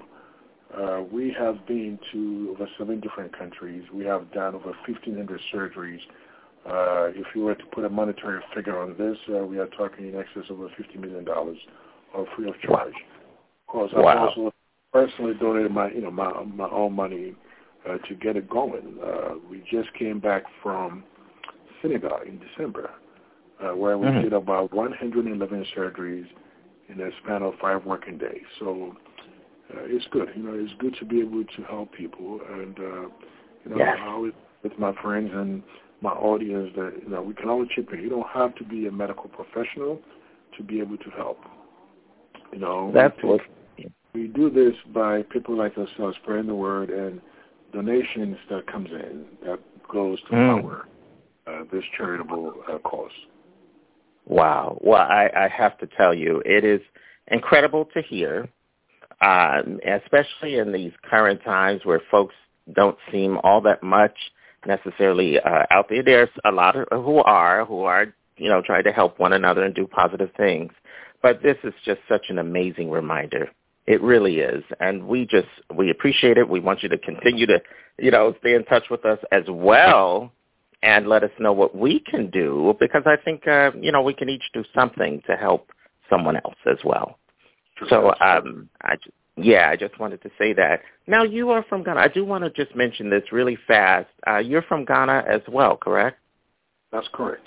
uh, we have been to over seven different countries. We have done over 1,500 surgeries uh, if you were to put a monetary figure on this, uh, we are talking in excess of $50 million or free of charge. Of course, I've wow. also personally donated my, you know, my, my own money uh, to get it going. Uh, we just came back from Senegal in December, uh, where we mm-hmm. did about 111 surgeries in a span of five working days. So uh, it's good. You know, it's good to be able to help people, and uh, you know, yes. I always with my friends and my audience that you know we can all chip in. You don't have to be a medical professional to be able to help. You know, that's we, what we do this by people like ourselves spreading the word and donations that comes in that goes to mm. our uh, this charitable uh, cause. Wow. Well, I, I have to tell you, it is incredible to hear, um, especially in these current times where folks don't seem all that much necessarily uh, out there. There's a lot of who are who are you know trying to help one another and do positive things. But this is just such an amazing reminder. It really is, and we just we appreciate it. We want you to continue to you know stay in touch with us as well and let us know what we can do because I think uh, you know we can each do something to help someone else as well. So um, I yeah, I just wanted to say that. Now you are from Ghana. I do want to just mention this really fast. Uh, you're from Ghana as well, correct? That's correct.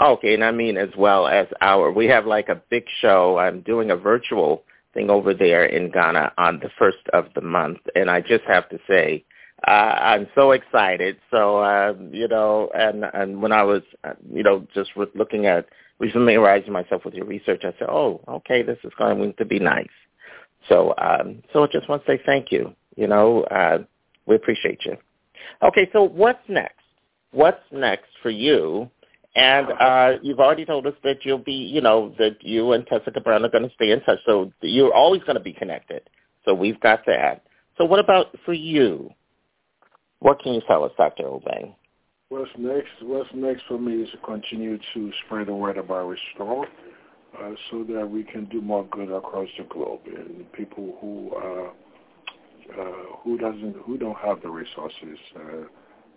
Okay, and I mean as well as our. We have like a big show. I'm doing a virtual thing over there in Ghana on the first of the month, and I just have to say, uh, I'm so excited. So uh, you know, and and when I was, uh, you know, just looking at refamiliarizing myself with your research, I said, oh, okay, this is going to be nice. So, um, so I just want to say thank you. You know, uh, we appreciate you. Okay, so what's next? What's next for you? And uh, you've already told us that you'll be, you know, that you and Tessica Brown are going to stay in touch. So you're always going to be connected. So we've got that. So what about for you? What can you tell us, Dr. Obeng? What's next? What's next for me is to continue to spread the word about Restore, uh, so that we can do more good across the globe and people who uh, uh, who doesn't who don't have the resources uh,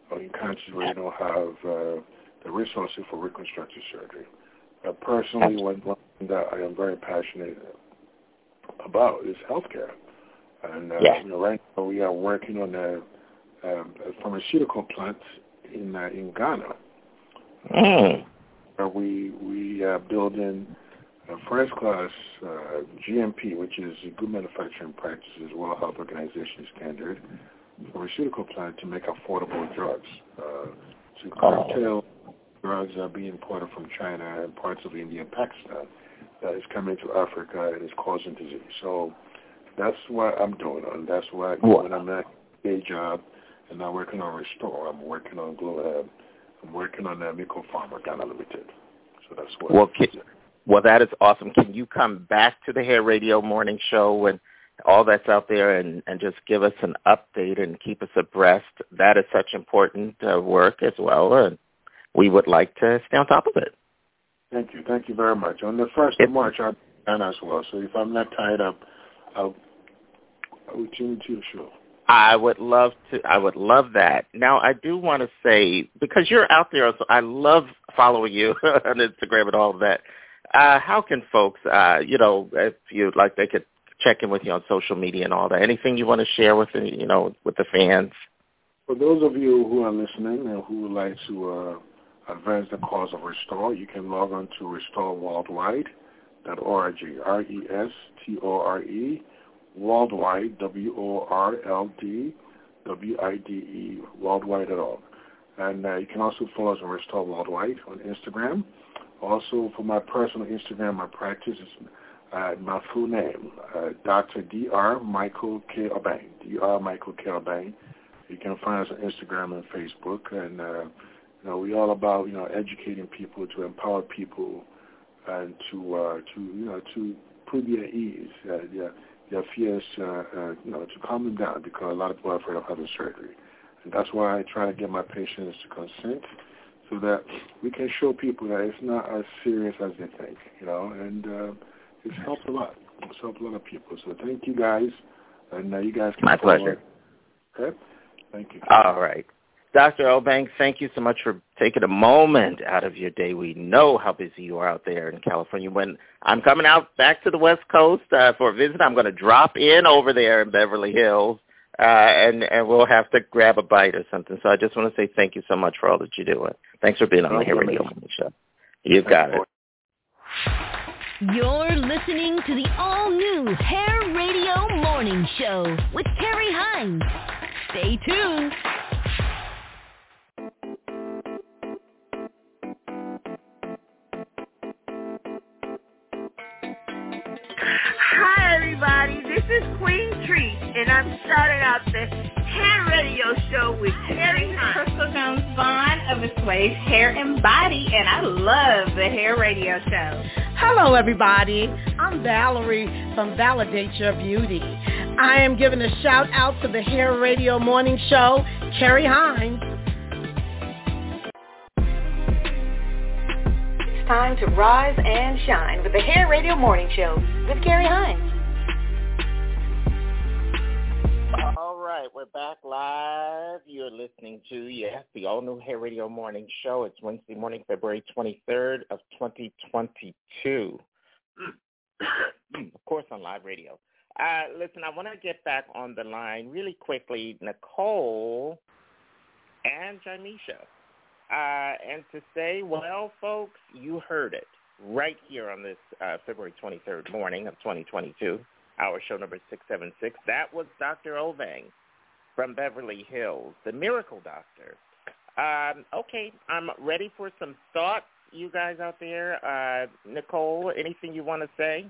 or in countries where they don't have uh, the resources for reconstructive surgery. Uh, personally, one, thing that I am very passionate about is healthcare. And uh, yeah. you know, right now we are working on a, um, a pharmaceutical plant in uh, in Ghana. Mm. Where we we are building a first class uh, GMP, which is Good Manufacturing Practices, World Health Organization standard, pharmaceutical plant to make affordable drugs. Uh, to curtail oh. drugs are being imported from China and parts of India and Pakistan that is coming to Africa and is causing disease. So that's what I'm doing, and that's why when I'm at a job and I'm working on Restore, I'm working on Glue I'm working on Amico Pharma Ghana Limited. So that's what. Well, can, well, that is awesome. Can you come back to the Hair Radio Morning Show and all that's out there and, and just give us an update and keep us abreast? That is such important uh, work as well, and we would like to stay on top of it. Thank you. Thank you very much. On the first of March, I'll be as well. So if I'm not tied up, I'll I will tune into your show. I would love to. I would love that. Now, I do want to say because you're out there, so I love following you on Instagram and all of that. Uh, how can folks, uh, you know, if you'd like, they could check in with you on social media and all that. Anything you want to share with you know, with the fans? For those of you who are listening and who would like to uh, advance the cause of Restore, you can log on to restoreworldwide.org. R-E-S-T-O-R-E worldwide, W-O-R-L-D, W-I-D-E, worldwide.org. And uh, you can also follow us on Restore Worldwide on Instagram. Also, for my personal Instagram, my practice is uh, my full name, uh, Dr. D.R. Michael K. Obeng, D.R. Michael K. Obeng. You can find us on Instagram and Facebook. And, uh, you know, we're all about, you know, educating people to empower people and to, uh, to you know, to put their ease. Uh, yeah their fears, uh, uh, you know, to calm them down because a lot of people are afraid of having surgery. And that's why I try to get my patients to consent so that we can show people that it's not as serious as they think, you know, and uh, it's helped a lot. It's helped a lot of people. So thank you guys, and uh, you guys can My pleasure. Okay? Thank you. All right. Dr. Obeng, thank you so much for taking a moment out of your day. We know how busy you are out there in California. When I'm coming out back to the West Coast uh, for a visit, I'm going to drop in over there in Beverly Hills, uh, and and we'll have to grab a bite or something. So I just want to say thank you so much for all that you're doing. Thanks for being on the Hair Radio Morning Show. You've got it. You're listening to the all-new Hair Radio Morning Show with Carrie Hines. Stay tuned. Is Queen Tree, and I'm starting out the hair radio show with Terry Crystal Jones Vaughn of the Swave Hair and Body, and I love the hair radio show. Hello, everybody. I'm Valerie from Validate Your Beauty. I am giving a shout out to the Hair Radio Morning Show, Carrie Hines. It's time to rise and shine with the Hair Radio Morning Show with Carrie Hines. Right, we're back live. You're listening to, yes, the all-new Hair Radio Morning Show. It's Wednesday morning, February 23rd of 2022. of course, on live radio. Uh, listen, I want to get back on the line really quickly. Nicole and Janisha. Uh, and to say, well, folks, you heard it right here on this uh, February 23rd morning of 2022, our show number 676. That was Dr. Obeng from Beverly Hills, the miracle doctor. Um, okay, I'm ready for some thoughts, you guys out there. Uh, Nicole, anything you want to say?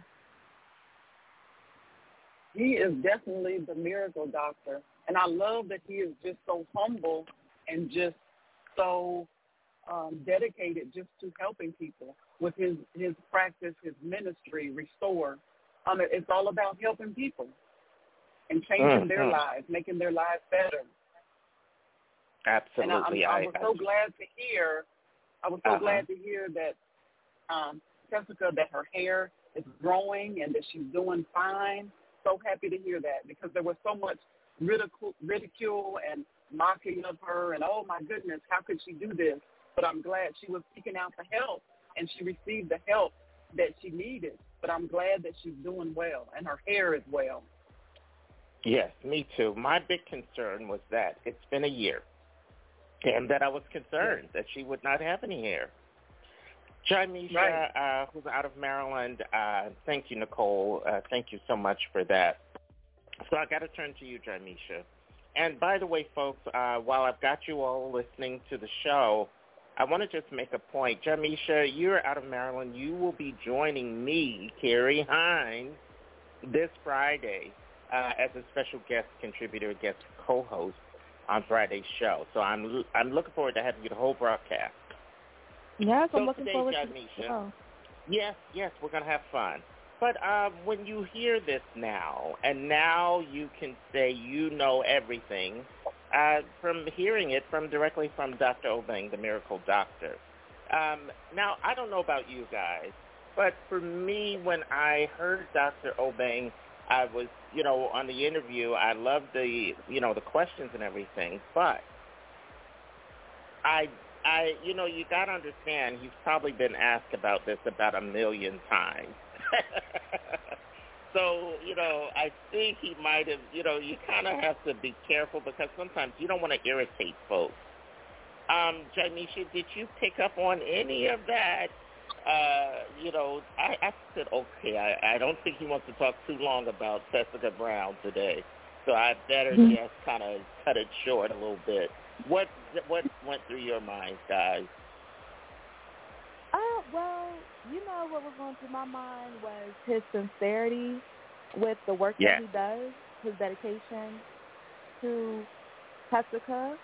he is definitely the miracle doctor. And I love that he is just so humble and just so um, dedicated just to helping people with his, his practice, his ministry, Restore. Um, it's all about helping people and changing mm-hmm. their lives, making their lives better. Absolutely. And I, I, I was I, so glad to hear. I was so uh-huh. glad to hear that um, Tessica, that her hair is growing and that she's doing fine. So happy to hear that because there was so much ridicule, ridicule and mocking of her and oh my goodness, how could she do this? But I'm glad she was seeking out the help and she received the help that she needed. But I'm glad that she's doing well and her hair is well. Yes, me too. My big concern was that it's been a year and that I was concerned that she would not have any hair. Jamisha, right. uh, who's out of Maryland, uh, thank you, Nicole. Uh, thank you so much for that. So I got to turn to you, Jamisha. And by the way, folks, uh, while I've got you all listening to the show, I want to just make a point. Jamisha, you're out of Maryland. You will be joining me, Carrie Hines, this Friday uh, as a special guest contributor, guest co-host on Friday's show. So I'm I'm looking forward to having you the whole broadcast. Yes, so I'm looking today, forward Jamisha, to the show. Yes, yes, we're going to have fun. But um, when you hear this now, and now you can say you know everything uh, from hearing it from directly from Dr. Obeng, the miracle doctor. Um, now, I don't know about you guys, but for me, when I heard Dr. Obeng, I was, you know, on the interview, I loved the, you know, the questions and everything, but I I, you know, you got to understand, he's probably been asked about this about a million times. so, you know, I think he might have, you know, you kind of have to be careful because sometimes you don't want to irritate folks. Um, Jamisha, did you pick up on any of that? Uh, you know, I, I said, okay, I, I don't think he wants to talk too long about Tessica Brown today. So I better Mm-hmm. just kind of cut it short a little bit. What what went through your mind, guys? Uh, well, you know what was going through my mind was his sincerity with the work Yeah. that he does, his dedication to Tessica.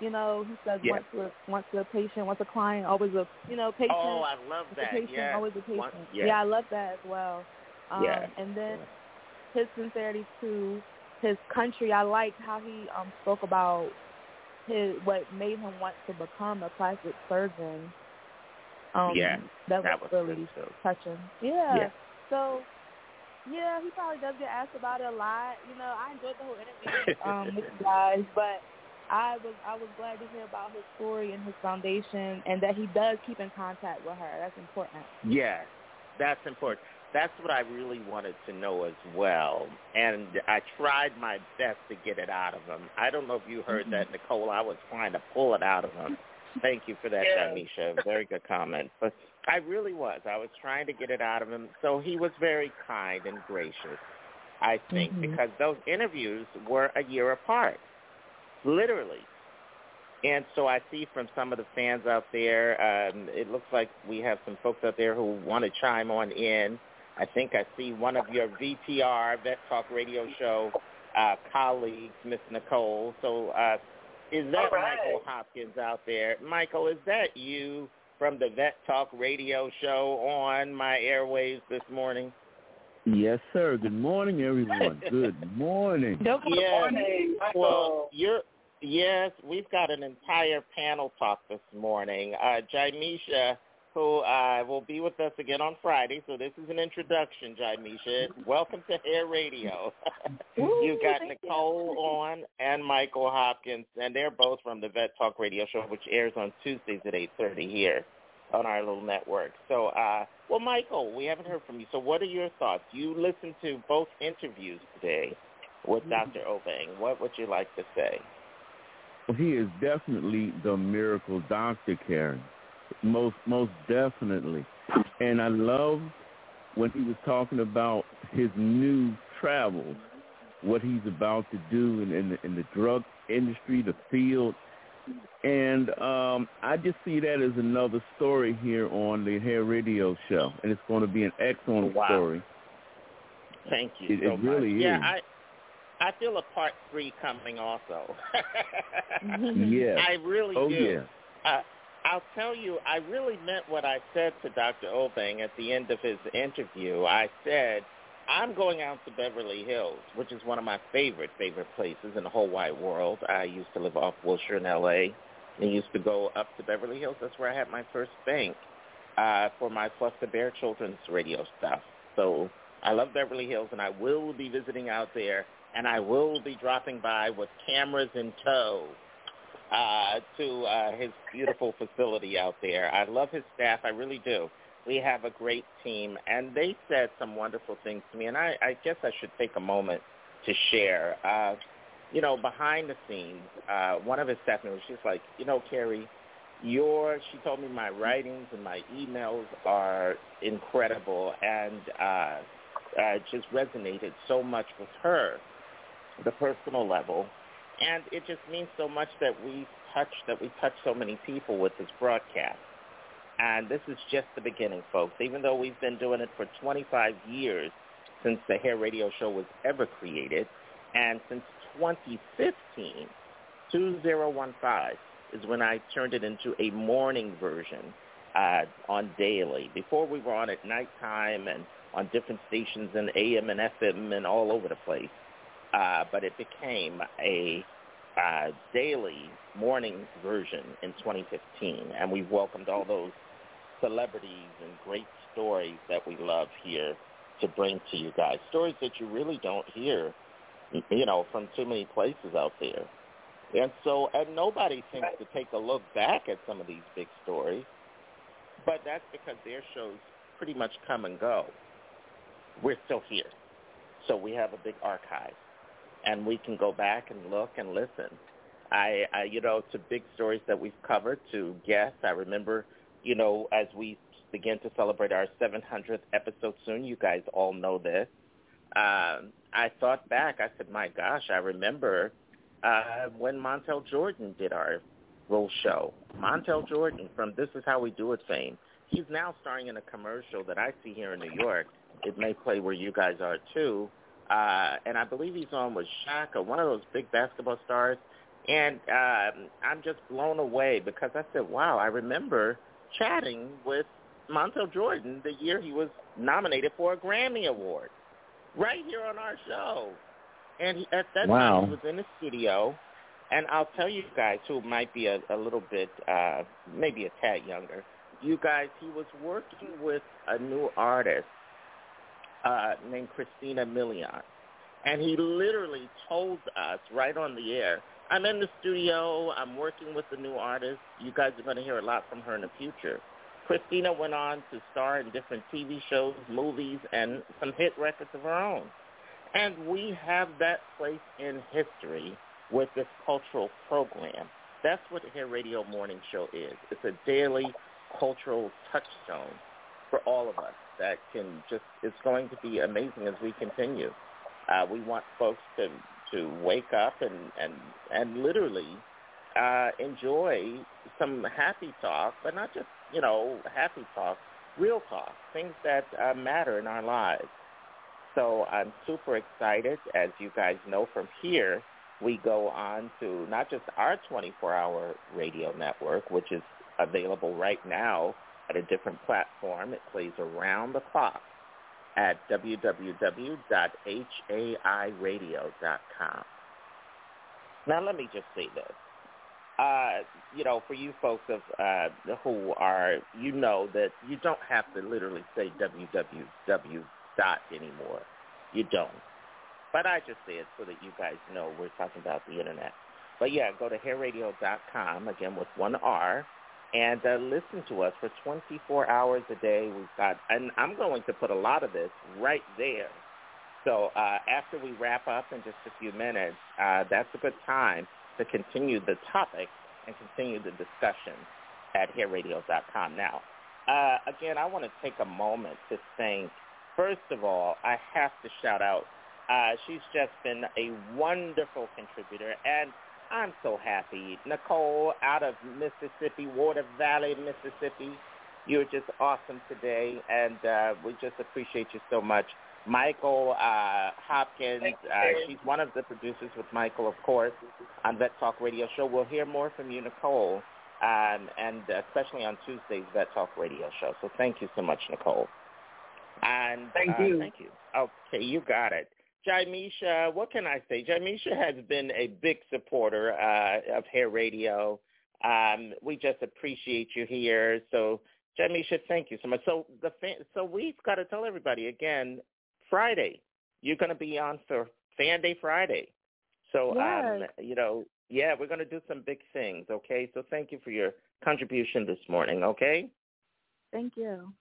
You know, he says Yeah. once a once a patient, once a client, always a you know patient. Oh, I love that. patient, Yeah. always a patient. Yeah. yeah. I love that as well. Um, Yeah. And then his sincerity to his country. I liked how he um spoke about his what made him want to become a plastic surgeon. Um, Yeah, that, that was was really good, touching. Yeah. Yeah. So, yeah, he probably does get asked about it a lot. You know, I enjoyed the whole interview um, with you guys, but I was I was glad to hear about his story and his foundation, and that he does keep in contact with her. That's important. Yes, that's important. That's what I really wanted to know as well. And I tried my best to get it out of him. I don't know if you heard that, Nicole. I was trying to pull it out of him. Thank you for that, Yeah. Very good comment. But I really was. I was trying to get it out of him. So he was very kind and gracious, I think, Mhm. because those interviews were a year apart, literally. And so I see from some of the fans out there, um, it looks like we have some folks out there who want to chime on in. I think I see one of your VTR, Vet Talk Radio Show uh, colleagues, Miss Nicole. So uh, is that All right. Michael Hopkins out there? Michael, is that you from the Vet Talk Radio Show on my airwaves this morning? Yes, sir. Good morning, everyone. Good morning. Good Yes. morning, Michael. Well, you're yes, we've got an entire panel talk this morning. Uh Jamisha, who uh, will be with us again on Friday, so this is an introduction, Jaimisha. Welcome to Hair Radio. You've got thank you. Nicole on and Michael Hopkins, and they're both from the Vet Talk Radio Show, which airs on Tuesdays at 8.30 here on our little network. So, uh, well, Michael, we haven't heard from you. So what are your thoughts? You listened to both interviews today with Dr. Obeng. What would you like to say? He is definitely the miracle doctor, Karen. Most, most definitely. And I love when he was talking about his new travels, what he's about to do in, in, the, in the drug industry, the field. And um, I just see that as another story here on the Hair Radio Show, and it's going to be an excellent Wow. story. Thank you It, so it really much. is. Yeah, I I feel a part three coming also. Yes. I really oh do. yeah. Uh, I'll tell you, I really meant what I said to Dr. Obeng at the end of his interview. I said, I'm going out to Beverly Hills, which is one of my favorite, favorite places in the whole wide world. I used to live off Wilshire in L.A. and used to go up to Beverly Hills. That's where I had my first bank uh, for my Plus the Bear children's radio stuff. So I love Beverly Hills, and I will be visiting out there, and I will be dropping by with cameras in tow uh, to uh, his beautiful facility out there. I love his staff. I really do. We have a great team, and they said some wonderful things to me, and I, I guess I should take a moment to share. Uh, you know, behind the scenes, uh, one of his staff members, she's like, you know, Carrie, your, she told me my writings and my emails are incredible, and uh, uh, just resonated so much with her, the personal level and it just means so much that we touch that we touch so many people with this broadcast. And this is just the beginning, folks. Even though we've been doing it for 25 years since the Hair Radio Show was ever created, and since 2015, 2015 is when I turned it into a morning version uh, on daily. Before we were on at nighttime and on different stations in AM and FM and all over the place uh, but it became a uh, daily morning version in 2015, and we've welcomed all those celebrities and great stories that we love here to bring to you guys. Stories that you really don't hear, you know, from too many places out there. And so, and nobody thinks to take a look back at some of these big stories, but that's because their shows pretty much come and go. We're still here. So we have a big archive and we can go back and look and listen. I, I you know, to big stories that we've covered, to guests. I remember, you know, as we begin to celebrate our 700th episode soon, you guys all know this. Um, I thought back. I said, my gosh, I remember uh, when Montel Jordan did our role show. Montel Jordan from This Is How We Do It fame. He's now starring in a commercial that I see here in New York. It may play where you guys are too uh, and I believe he's on with Shaq or one of those big basketball stars. And um, I'm just blown away because I said, wow, I remember chatting with Montel Jordan the year he was nominated for a Grammy Award right here on our show. And he, at that Wow. time, he was in the studio. And I'll tell you guys who might be a, a little bit, uh, maybe a tad younger, you guys, he was working with a new artist uh, named Christina Milian. And he literally told us right on the air, I'm in the studio, I'm working with the new artist. You guys are going to hear a lot from her in the future. Christina went on to star in different TV shows, movies, and some hit records of her own. And we have that place in history with this cultural program. That's what the Hair Radio Morning Show is. It's a daily cultural touchstone for all of us that can just, it's going to be amazing as we continue. Uh, we want folks to, to wake up and, and, and literally uh, enjoy some happy talk, but not just, you know, happy talk, real talk, things that uh, matter in our lives. So I'm super excited. As you guys know from here, we go on to not just our 24-hour radio network, which is available right now at a different platform. It plays around the clock at www.hairadio.com. Now, let me just say this. Uh, you know, for you folks of uh, who are, you know that you don't have to literally say www dot anymore. You don't. But I just say it so that you guys know we're talking about the internet. But yeah, go to hairradio.com, again with one R, and uh, listen to us for 24 hours a day. We've got, and I'm going to put a lot of this right there. So uh, after we wrap up in just a few minutes, uh, that's a good time to continue the topic and continue the discussion at hairradio.com. Now, uh, again, I want to take a moment to thank, first of all, I have to shout out, uh, she's just been a wonderful contributor, and I'm so happy. Nicole out of Mississippi, Water Valley, Mississippi. You're just awesome today, and uh, we just appreciate you so much. Michael uh, Hopkins. Uh, she's one of the producers with Michael, of course, on Vet Talk Radio Show. We'll hear more from you, Nicole, um, and especially on Tuesday's Vet Talk Radio Show. So thank you so much, Nicole. And thank uh, you. Thank you. Okay, you got it. Jaimisha, what can I say? Jaimisha has been a big supporter uh, of Hair Radio. Um, we just appreciate you here. So, Jaimisha, thank you so much. So the fan, so we've got to tell everybody again. Friday, you're going to be on for Fan Day Friday. So, um, you know, yeah, we're going to do some big things. Okay. So thank you for your contribution this morning. Okay. Thank you.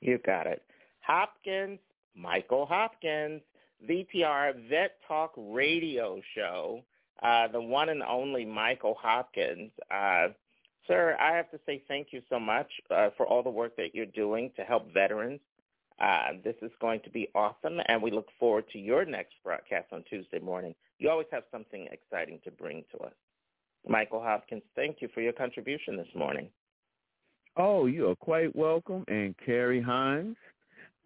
You got it. Hopkins, Michael Hopkins, VTR Vet Talk Radio Show, uh, the one and only Michael Hopkins. Uh, sir, I have to say thank you so much uh, for all the work that you're doing to help veterans. Uh, this is going to be awesome, and we look forward to your next broadcast on Tuesday morning. You always have something exciting to bring to us. Michael Hopkins, thank you for your contribution this morning. Oh, you are quite welcome. And Carrie Hines,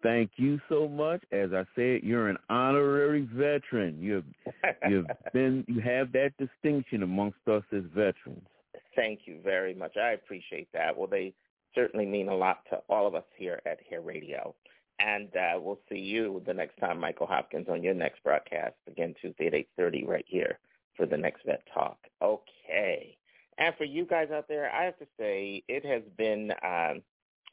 thank you so much. As I said, you're an honorary veteran. You've you've been you have that distinction amongst us as veterans. Thank you very much. I appreciate that. Well, they certainly mean a lot to all of us here at Hair Radio. And uh, we'll see you the next time, Michael Hopkins, on your next broadcast, again Tuesday at 8.30 right here for the next Vet Talk. Okay. And for you guys out there, I have to say it has been, um,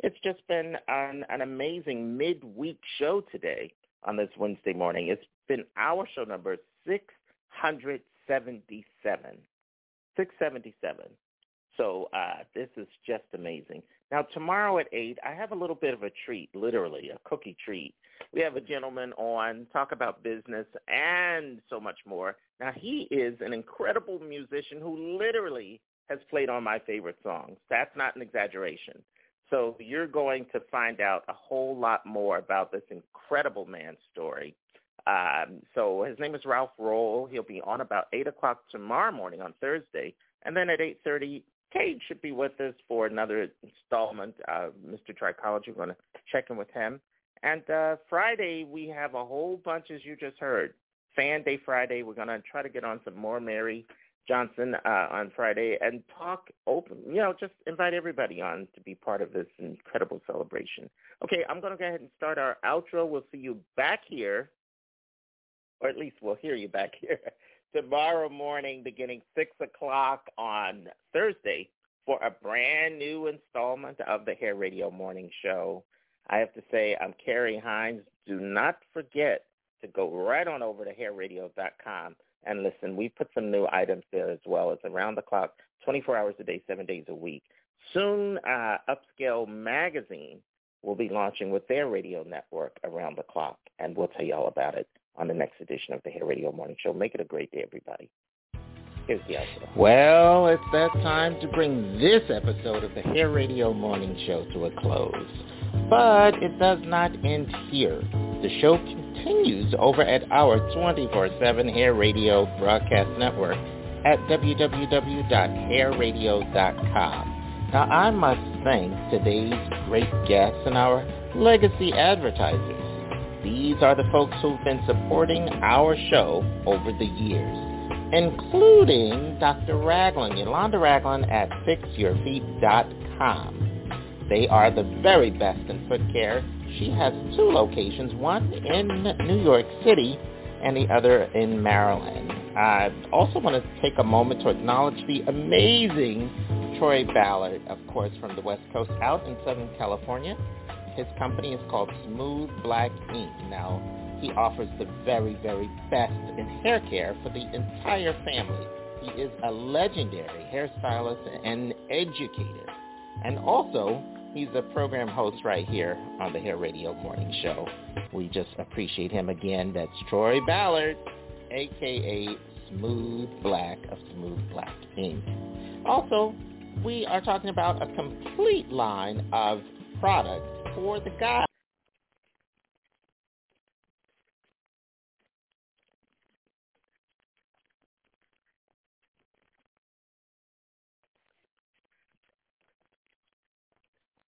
it's just been an, an amazing midweek show today on this Wednesday morning. It's been our show number 677. 677. So uh, this is just amazing. Now tomorrow at eight, I have a little bit of a treat, literally a cookie treat. We have a gentleman on talk about business and so much more. Now he is an incredible musician who literally has played on my favorite songs. That's not an exaggeration. So you're going to find out a whole lot more about this incredible man's story. Um, so his name is Ralph Roll. He'll be on about eight o'clock tomorrow morning on Thursday, and then at eight thirty, Cade should be with us for another installment. Mr. Trichology, we're going to check in with him. And uh, Friday we have a whole bunch, as you just heard, Fan Day Friday. We're going to try to get on some more Mary Johnson uh, on Friday and talk open. You know, just invite everybody on to be part of this incredible celebration. Okay, I'm going to go ahead and start our outro. We'll see you back here or at least we'll hear you back here tomorrow morning beginning 6 o'clock on Thursday for a brand new installment of the Hair Radio Morning Show. I have to say, I'm Carrie Hines. Do not forget to go right on over to hairradio.com and listen. We put some new items there as well. It's around the clock, 24 hours a day, seven days a week. Soon, uh, Upscale Magazine will be launching with their radio network around the clock, and we'll tell you all about it on the next edition of the Hair Radio Morning Show. Make it a great day, everybody. Here's the outro. Well, it's that time to bring this episode of the Hair Radio Morning Show to a close. But it does not end here. The show continues over at our 24-7 Hair Radio broadcast network at www.hairradio.com. Now, I must thank today's great guests and our legacy advertisers. These are the folks who've been supporting our show over the years, including Dr. Raglan, Yolanda Raglan at fixyourfeet.com. They are the very best in foot care. She has two locations, one in New York City and the other in Maryland. I also want to take a moment to acknowledge the amazing Troy Ballard, of course, from the West Coast out in Southern California. His company is called Smooth Black Ink. Now, he offers the very, very best in hair care for the entire family. He is a legendary hairstylist and educator. And also, he's a program host right here on the Hair Radio Morning Show. We just appreciate him again. That's Troy Ballard, a.k.a. Smooth Black of Smooth Black Ink. Also, we are talking about a complete line of products for the guy.